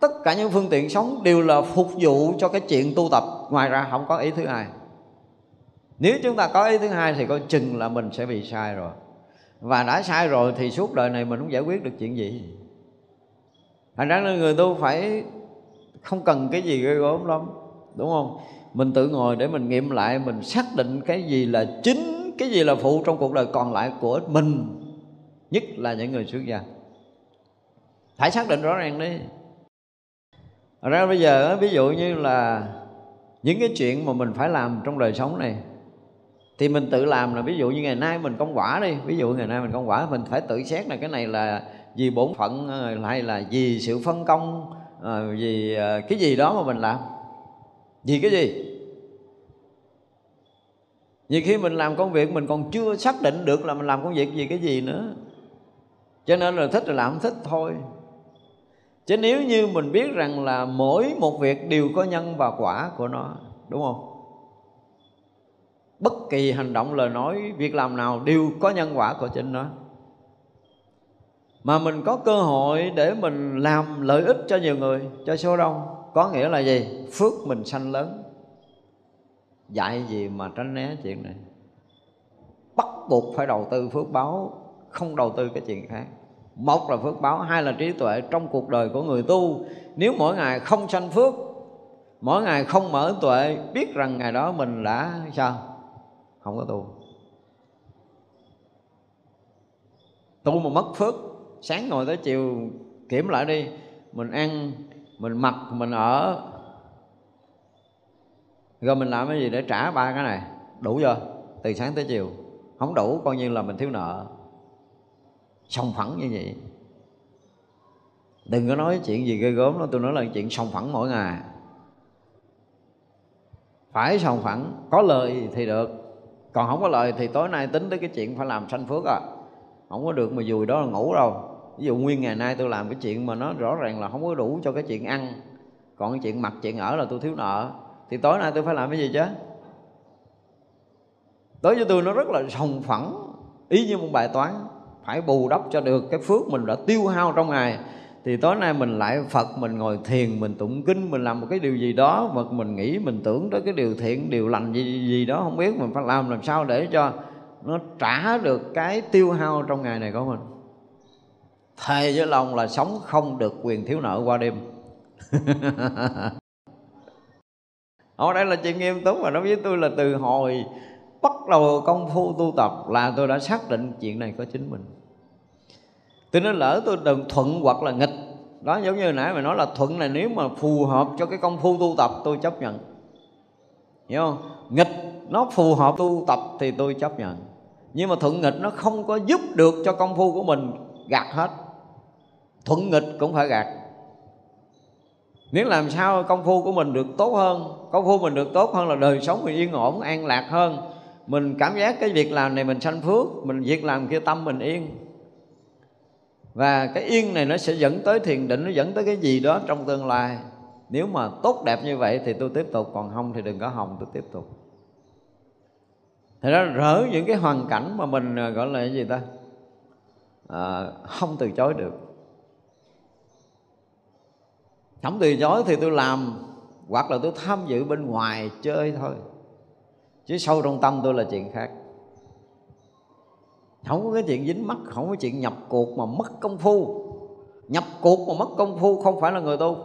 Tất cả những phương tiện sống đều là phục vụ cho cái chuyện tu tập. Ngoài ra không có ý thứ hai. Nếu chúng ta có ý thứ hai thì coi chừng là mình sẽ bị sai rồi. Và đã sai rồi thì suốt đời này mình không giải quyết được chuyện gì. Thành ra người tu phải không cần cái gì ghê gớm lắm, đúng không? Mình tự ngồi để mình nghiệm lại, mình xác định cái gì là chính cái gì là phụ trong cuộc đời còn lại của mình, nhất là những người xuất gia. Phải xác định rõ ràng đi. Ra bây giờ, ví dụ như là những cái chuyện mà mình phải làm trong đời sống này, thì mình tự làm là ví dụ như ngày nay mình công quả đi. Ví dụ ngày nay mình công quả, mình phải tự xét là cái này là vì bổn phận ờ, hay là vì sự phân công ờ, vì ờ, cái gì đó mà mình làm. Vì cái gì? Vì khi mình làm công việc, mình còn chưa xác định được là mình làm công việc vì cái gì nữa. Cho nên là thích là làm thích thôi. Chứ nếu như mình biết rằng là mỗi một việc đều có nhân và quả của nó, đúng không? Bất kỳ hành động, lời nói, việc làm nào đều có nhân quả của chính nó. Mà mình có cơ hội để mình làm lợi ích cho nhiều người, cho số đông, có nghĩa là gì? Phước mình sanh lớn dạy gì mà tránh né chuyện này? Bắt buộc phải đầu tư phước báo, không đầu tư cái chuyện khác. Một là phước báo, hai là trí tuệ. Trong cuộc đời của người tu, nếu mỗi ngày không sanh phước, mỗi ngày không mở tuệ, biết rằng ngày đó mình đã sao? Không có tu. Tu mà mất phước, sáng ngồi tới chiều kiểm lại đi. Mình ăn, mình mặc, mình ở rồi mình làm cái gì để trả ba cái này? Đủ chưa? Từ sáng tới chiều. Không đủ, coi như là mình thiếu nợ. Sòng phẳng như vậy. Đừng có nói chuyện gì ghê gớm đó tôi nói là chuyện sòng phẳng mỗi ngày. Phải sòng phẳng. Có lời thì được. Còn không có lời thì tối nay tính tới cái chuyện phải làm sanh phước à. Không có được mà dùi đó là ngủ đâu. Ví dụ nguyên ngày nay tôi làm cái chuyện mà nó rõ ràng là không có đủ cho cái chuyện ăn. Còn cái chuyện mặc, chuyện ở là tôi thiếu nợ thì tối nay tôi phải làm cái gì chứ? Đối với tôi nó rất là sòng phẳng. Ý như một bài toán, phải bù đắp cho được cái phước mình đã tiêu hao trong ngày. Thì tối nay mình lại Phật, mình ngồi thiền, mình tụng kinh, mình làm một cái điều gì đó mà mình nghĩ, mình tưởng tới cái điều thiện, điều lành gì gì đó, không biết mình phải làm làm sao để cho nó trả được cái tiêu hao trong ngày này của mình. Thề với lòng là sống không được quyền thiếu nợ qua đêm. ở đây là chuyện nghiêm túc mà nói với tôi là từ hồi bắt đầu công phu tu tập là tôi đã xác định chuyện này có chính mình. Tôi nói lỡ tôi đừng thuận hoặc là nghịch. Đó, giống như nãy mày nói là thuận này nếu mà phù hợp cho cái công phu tu tập, tôi chấp nhận. Hiểu không? Nghịch, nó phù hợp tu tập thì tôi chấp nhận. Nhưng mà thuận nghịch nó không có giúp được cho công phu của mình gạt hết. Thuận nghịch cũng phải gạt nếu làm sao công phu của mình được tốt hơn công phu mình được tốt hơn là đời sống mình yên ổn an lạc hơn. Mình cảm giác cái việc làm này mình sanh phước mình việc làm kia tâm mình yên. Và cái yên này nó sẽ dẫn tới thiền định nó dẫn tới cái gì đó trong tương lai. Nếu mà tốt đẹp như vậy thì tôi tiếp tục còn không thì đừng có hồng tôi tiếp tục. Thì đó rỡ những cái hoàn cảnh mà mình à, gọi là cái gì ta? À, không từ chối được không từ chối thì tôi làm, hoặc là tôi tham dự bên ngoài chơi thôi. Chứ sâu trong tâm tôi là chuyện khác. Không có cái chuyện dính mắt, không có chuyện nhập cuộc mà mất công phu. Nhập cuộc mà mất công phu không phải là người tu.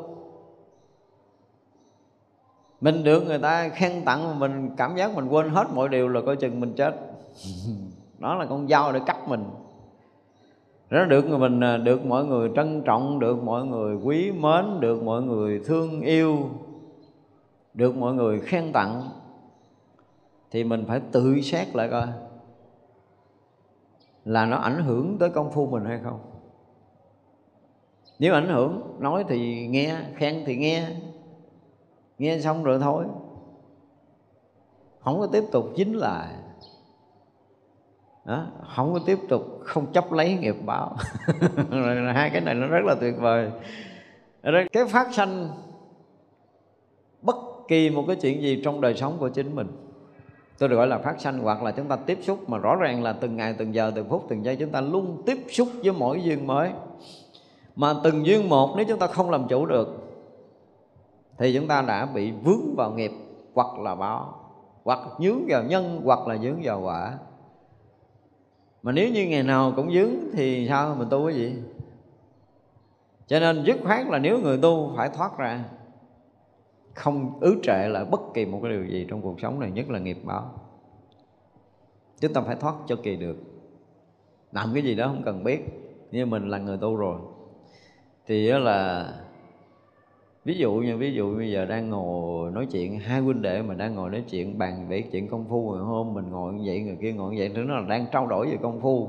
Mình được người ta khen tặng mà mình cảm giác mình quên hết mọi điều là coi chừng mình chết. Đó là con dao để cắt mình nó được người mình à, được mọi người trân trọng, được mọi người quý mến, được mọi người thương yêu, được mọi người khen tặng, thì mình phải tự xét lại coi là nó ảnh hưởng tới công phu mình hay không. Nếu ảnh hưởng, nói thì nghe, khen thì nghe nghe xong rồi thôi. Không có tiếp tục chính lại đó, không có tiếp tục không chấp lấy nghiệp báo. Hai cái này nó rất là tuyệt vời. Cái phát sanh bất kỳ một cái chuyện gì trong đời sống của chính mình. Tôi được gọi là phát sanh hoặc là chúng ta tiếp xúc mà rõ ràng là từng ngày từng giờ từng phút từng giây chúng ta luôn tiếp xúc với mỗi duyên mới. Mà từng duyên một nếu chúng ta không làm chủ được thì chúng ta đã bị vướng vào nghiệp hoặc là báo hoặc dướng vào nhân hoặc là dướng vào quả mà nếu như ngày nào cũng dướng thì sao? Mình tu cái gì? Cho nên dứt khoát là nếu người tu phải thoát ra, không ứ trệ lại bất kỳ một cái điều gì trong cuộc sống này, nhất là nghiệp báo. Chúng ta phải thoát cho kỳ được. Làm cái gì đó không cần biết như mình là người tu rồi, thì đó là ví dụ như, ví dụ bây giờ đang ngồi nói chuyện, hai huynh đệ mà đang ngồi nói chuyện, bàn về chuyện công phu, ngày hôm mình ngồi như vậy, người kia ngồi như vậy thứ nó là đang trao đổi về công phu.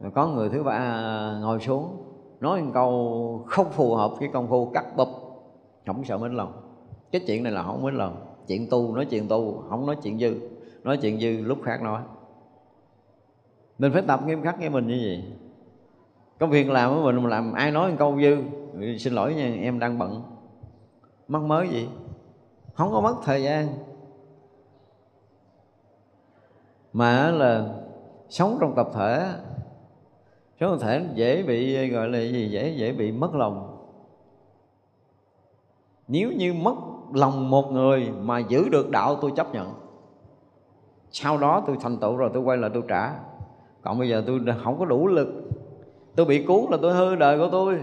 Rồi có người thứ ba ngồi xuống, nói một câu không phù hợp với công phu, cắt bụp, không sợ mến lòng. Cái chuyện này là không mến lòng. Chuyện tu, nói chuyện tu, không nói chuyện dư. Nói chuyện dư lúc khác nói. Mình phải tập nghiêm khắc với mình như vậy. Công việc làm của mình làm ai nói một câu dư? Xin lỗi nha, em đang bận. Mất mới gì? Không có mất thời gian. Mà là sống trong tập thể sống tập thể dễ bị, gọi là gì dễ dễ bị mất lòng. Nếu như mất lòng một người mà giữ được đạo, tôi chấp nhận. Sau đó tôi thành tựu rồi tôi quay lại tôi trả. Còn bây giờ tôi không có đủ lực. Tôi bị cuốn là tôi hư đời của tôi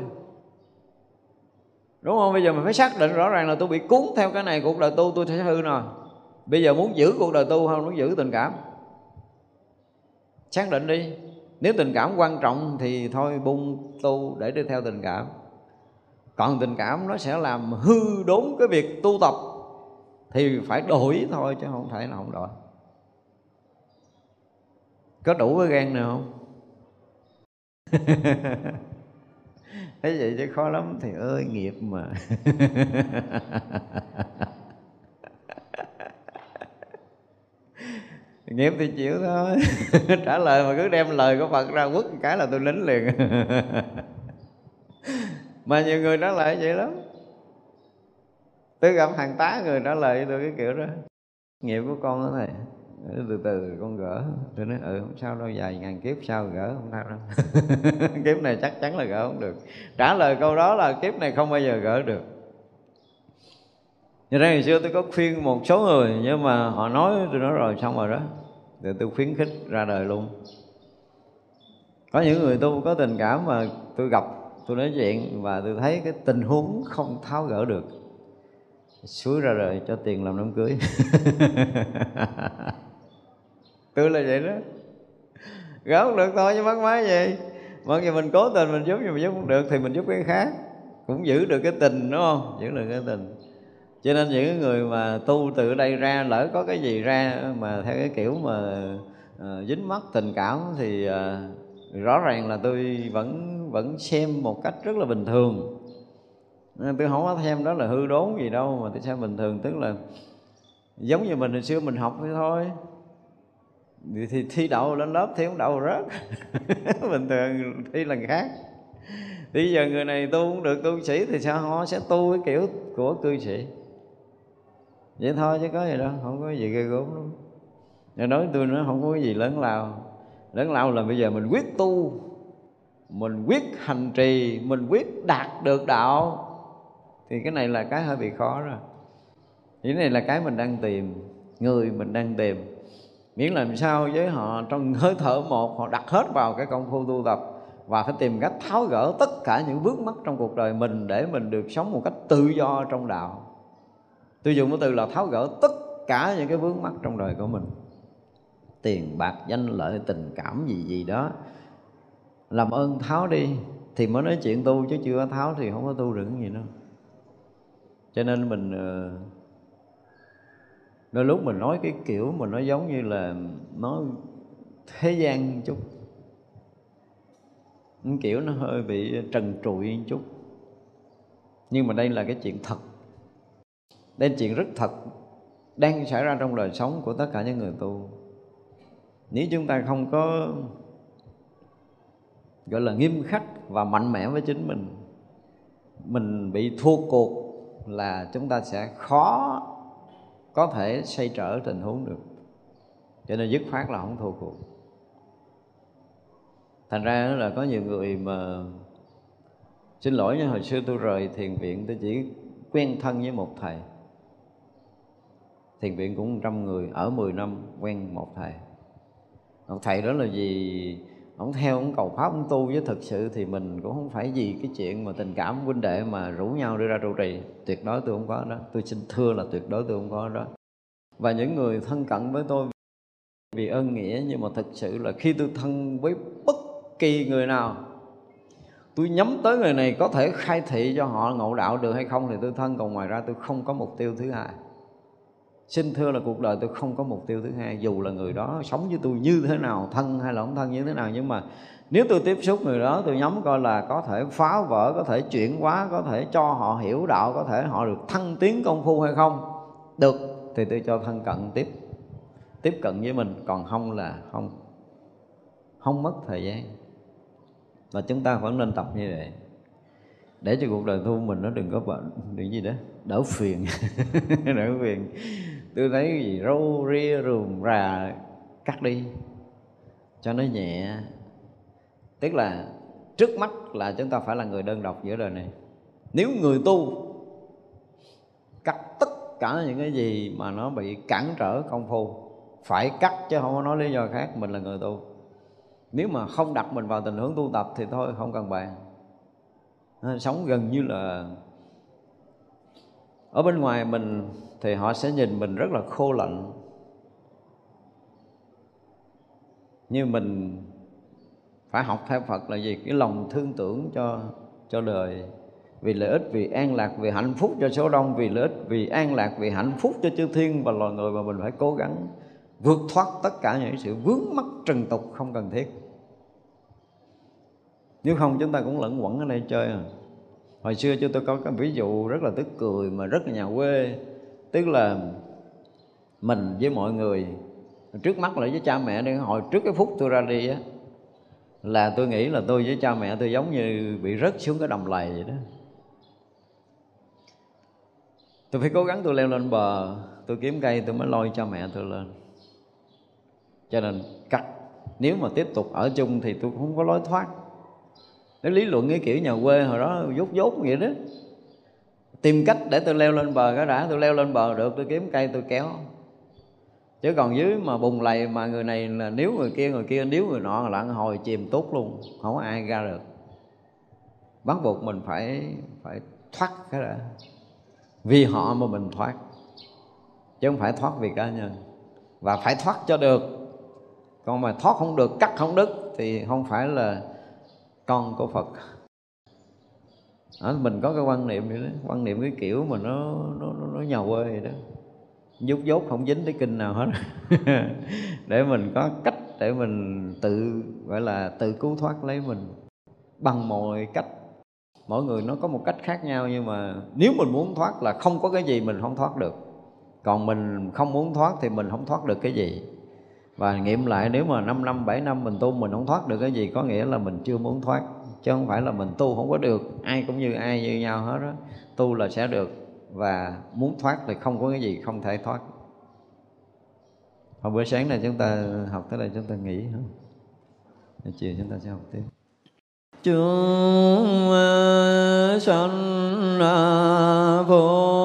đúng không? Bây giờ mình phải xác định rõ ràng là tôi bị cuốn theo cái này, cuộc đời tu tôi sẽ hư rồi. Bây giờ muốn giữ cuộc đời tu không? Muốn giữ tình cảm. Xác định đi. Nếu tình cảm quan trọng thì thôi bung tu để đi theo tình cảm. Còn tình cảm nó sẽ làm hư đốn cái việc tu tập thì phải đổi thôi chứ không thể là không đổi. Có đủ cái gan này không? thế vậy chứ khó lắm. Thì ơi, nghiệp mà. Nghiệp thì chịu thôi. Trả lời mà cứ đem lời của phật ra quất cái là tôi lính liền. Mà nhiều người trả lời vậy lắm. Tôi gặp hàng tá người trả lời tôi cái kiểu đó. Nghiệp của con đó thầy từ từ con gỡ. Tôi nói ừ không sao đâu dài ngàn kiếp sao gỡ, không sao đâu. Kiếp này chắc chắn là gỡ không được. Trả lời câu đó là kiếp này không bao giờ gỡ được. Như ra ngày xưa tôi có khuyên một số người, Nhưng mà họ nói, tôi nói rồi, xong rồi đó. Thì tôi khuyến khích ra đời luôn. Có những người tu có tình cảm mà tôi gặp, Tôi nói chuyện và tôi thấy cái tình huống không tháo gỡ được. Suối ra đời cho tiền làm đám cưới. tôi là vậy đó. Gỡ không được thôi chứ mắc máy gì mặc dù mình cố tình mình giúp nhưng mà giúp không được thì mình giúp cái khác. Cũng giữ được cái tình đúng không? Giữ được cái tình. Cho nên những người mà tu từ đây ra lỡ có cái gì ra mà theo cái kiểu mà uh, dính mắt tình cảm thì uh, rõ ràng là tôi vẫn vẫn xem một cách rất là bình thường. Tôi không có thêm đó là hư đốn gì đâu mà tôi xem bình thường. Tức là giống như mình hồi xưa mình học thế thôi thì thi đậu lên lớp thi không đậu rớt. Bình thường thi lần khác. Bây giờ người này tu cũng được tu sĩ thì sao? Họ sẽ tu cái kiểu của cư sĩ. Vậy thôi chứ có gì đâu, không có gì ghê gớm lắm. Nên nói tôi nó không có gì lớn lao. Lớn lao là bây giờ mình quyết tu, mình quyết hành trì, mình quyết đạt được đạo. Thì cái này là cái hơi bị khó rồi. Cái này là cái mình đang tìm, người mình đang tìm miễn làm sao với họ, trong hơi thở một, họ đặt hết vào cái công phu tu tập và phải tìm cách tháo gỡ tất cả những vướng mắc trong cuộc đời mình để mình được sống một cách tự do trong đạo. Tôi dùng cái từ là tháo gỡ tất cả những cái vướng mắc trong đời của mình. Tiền, bạc, danh, lợi, tình cảm, gì gì đó. Làm ơn tháo đi thì mới nói chuyện tu, chứ chưa tháo thì không có tu được gì đâu. Cho nên mình ờ, đôi lúc mình nói cái kiểu mình nó giống như là nó thế gian chút. Kiểu nó hơi bị trần trụi một chút. Nhưng mà đây là cái chuyện thật. Đây là chuyện rất thật, đang xảy ra trong đời sống của tất cả những người tu. Nếu chúng ta không có, gọi là, nghiêm khắc và mạnh mẽ với chính mình mình bị thua cuộc là chúng ta sẽ khó có thể xoay trở tình huống được. Cho nên dứt khoát là không thua cuộc. Thành ra là có nhiều người mà xin lỗi nha, hồi xưa tôi rời thiền viện, tôi chỉ quen thân với một thầy. Thiền viện cũng trăm người, ở 10 năm quen một thầy. Một thầy đó là gì ông theo ông cầu pháp, ông tu với thực sự thì mình cũng không phải gì cái chuyện mà tình cảm huynh đệ mà rủ nhau đưa ra trụ trì. Tuyệt đối tôi không có đó. Tôi xin thưa là tuyệt đối tôi không có đó. Và những người thân cận với tôi vì ơn nghĩa, nhưng mà thực sự là khi tôi thân với bất kỳ người nào, tôi nhắm tới người này có thể khai thị cho họ ngộ đạo được hay không thì tôi thân, còn ngoài ra tôi không có mục tiêu thứ hai xin thưa là cuộc đời tôi không có mục tiêu thứ hai. Dù là người đó sống với tôi như thế nào, thân hay là không thân như thế nào, nhưng mà nếu tôi tiếp xúc người đó, tôi nhắm coi là có thể phá vỡ, có thể chuyển hóa, có thể cho họ hiểu đạo, có thể họ được thăng tiến công phu hay không? Được, thì tôi cho thân cận tiếp. Tiếp cận với mình, còn không là không không mất thời gian. Và chúng ta vẫn nên tập như vậy. Để cho cuộc đời tu mình nó đừng có bệnh đừng gì đó, đỡ phiền. Đỡ phiền tôi thấy gì, râu ria rùm rà cắt đi, cho nó nhẹ. Tức là trước mắt là chúng ta phải là người đơn độc giữa đời này. Nếu người tu cắt tất cả những cái gì mà nó bị cản trở công phu, phải cắt chứ không có nói lý do khác, mình là người tu. Nếu mà không đặt mình vào tình huống tu tập thì thôi, không cần bàn. Sống gần như là, ở bên ngoài mình thì họ sẽ nhìn mình rất là khô lạnh. Như mình phải học theo Phật là gì? Cái lòng thương tưởng cho cho đời. Vì lợi ích, vì an lạc, vì hạnh phúc cho số đông. Vì lợi ích, vì an lạc, vì hạnh phúc cho chư thiên. Và loài người mà mình phải cố gắng vượt thoát tất cả những sự vướng mắc trần tục không cần thiết. Nếu không, chúng ta cũng lẫn quẩn ở đây chơi à. Hồi xưa chúng tôi có cái ví dụ rất là tức cười mà rất là nhà quê tức là mình với mọi người, trước mắt lại với cha mẹ đi, hồi trước cái phút tôi ra đi á, là tôi nghĩ là tôi với cha mẹ tôi giống như bị rớt xuống cái đầm lầy vậy đó. Tôi phải cố gắng tôi leo lên bờ, tôi kiếm cây tôi mới lôi cha mẹ tôi lên. Cho nên cắt, nếu mà tiếp tục ở chung thì tôi không có lối thoát. Cái lý luận cái kiểu nhà quê hồi đó dốt dốt vậy đó tìm cách để tôi leo lên bờ cái đã, tôi leo lên bờ được, tôi kiếm cây tôi kéo. Chứ còn dưới mà bùng lầy mà người này là nếu người kia người kia nếu người nọ là hồi chìm tốt luôn, không có ai ra được. Bắt buộc mình phải phải thoát cái đã. Vì họ mà mình thoát, chứ không phải thoát vì cá nhân. Và phải thoát cho được. Còn mà thoát không được, cắt không đứt thì không phải là con của Phật đó, mình có cái quan niệm vậy đó. Quan niệm cái kiểu mà nó nó nó, nó nhầu ơi vậy đó. Dốt dốt không dính tới kinh nào hết. Để mình có cách để mình tự gọi là tự cứu thoát lấy mình. Bằng mọi cách. Mỗi người nó có một cách khác nhau nhưng mà nếu mình muốn thoát là không có cái gì mình không thoát được. Còn mình không muốn thoát thì mình không thoát được cái gì. Và nghiệm lại nếu mà 5 năm 7 năm mình tu mình không thoát được cái gì có nghĩa là mình chưa muốn thoát chứ không phải là mình tu không có được. Ai cũng như ai như nhau hết đó tu là sẽ được. Và muốn thoát thì không có cái gì không thể thoát. Hôm bữa sáng này chúng ta học tới đây, chúng ta nghỉ, hả? Chiều chúng ta sẽ học tiếp. Chúng ờ, sanh vô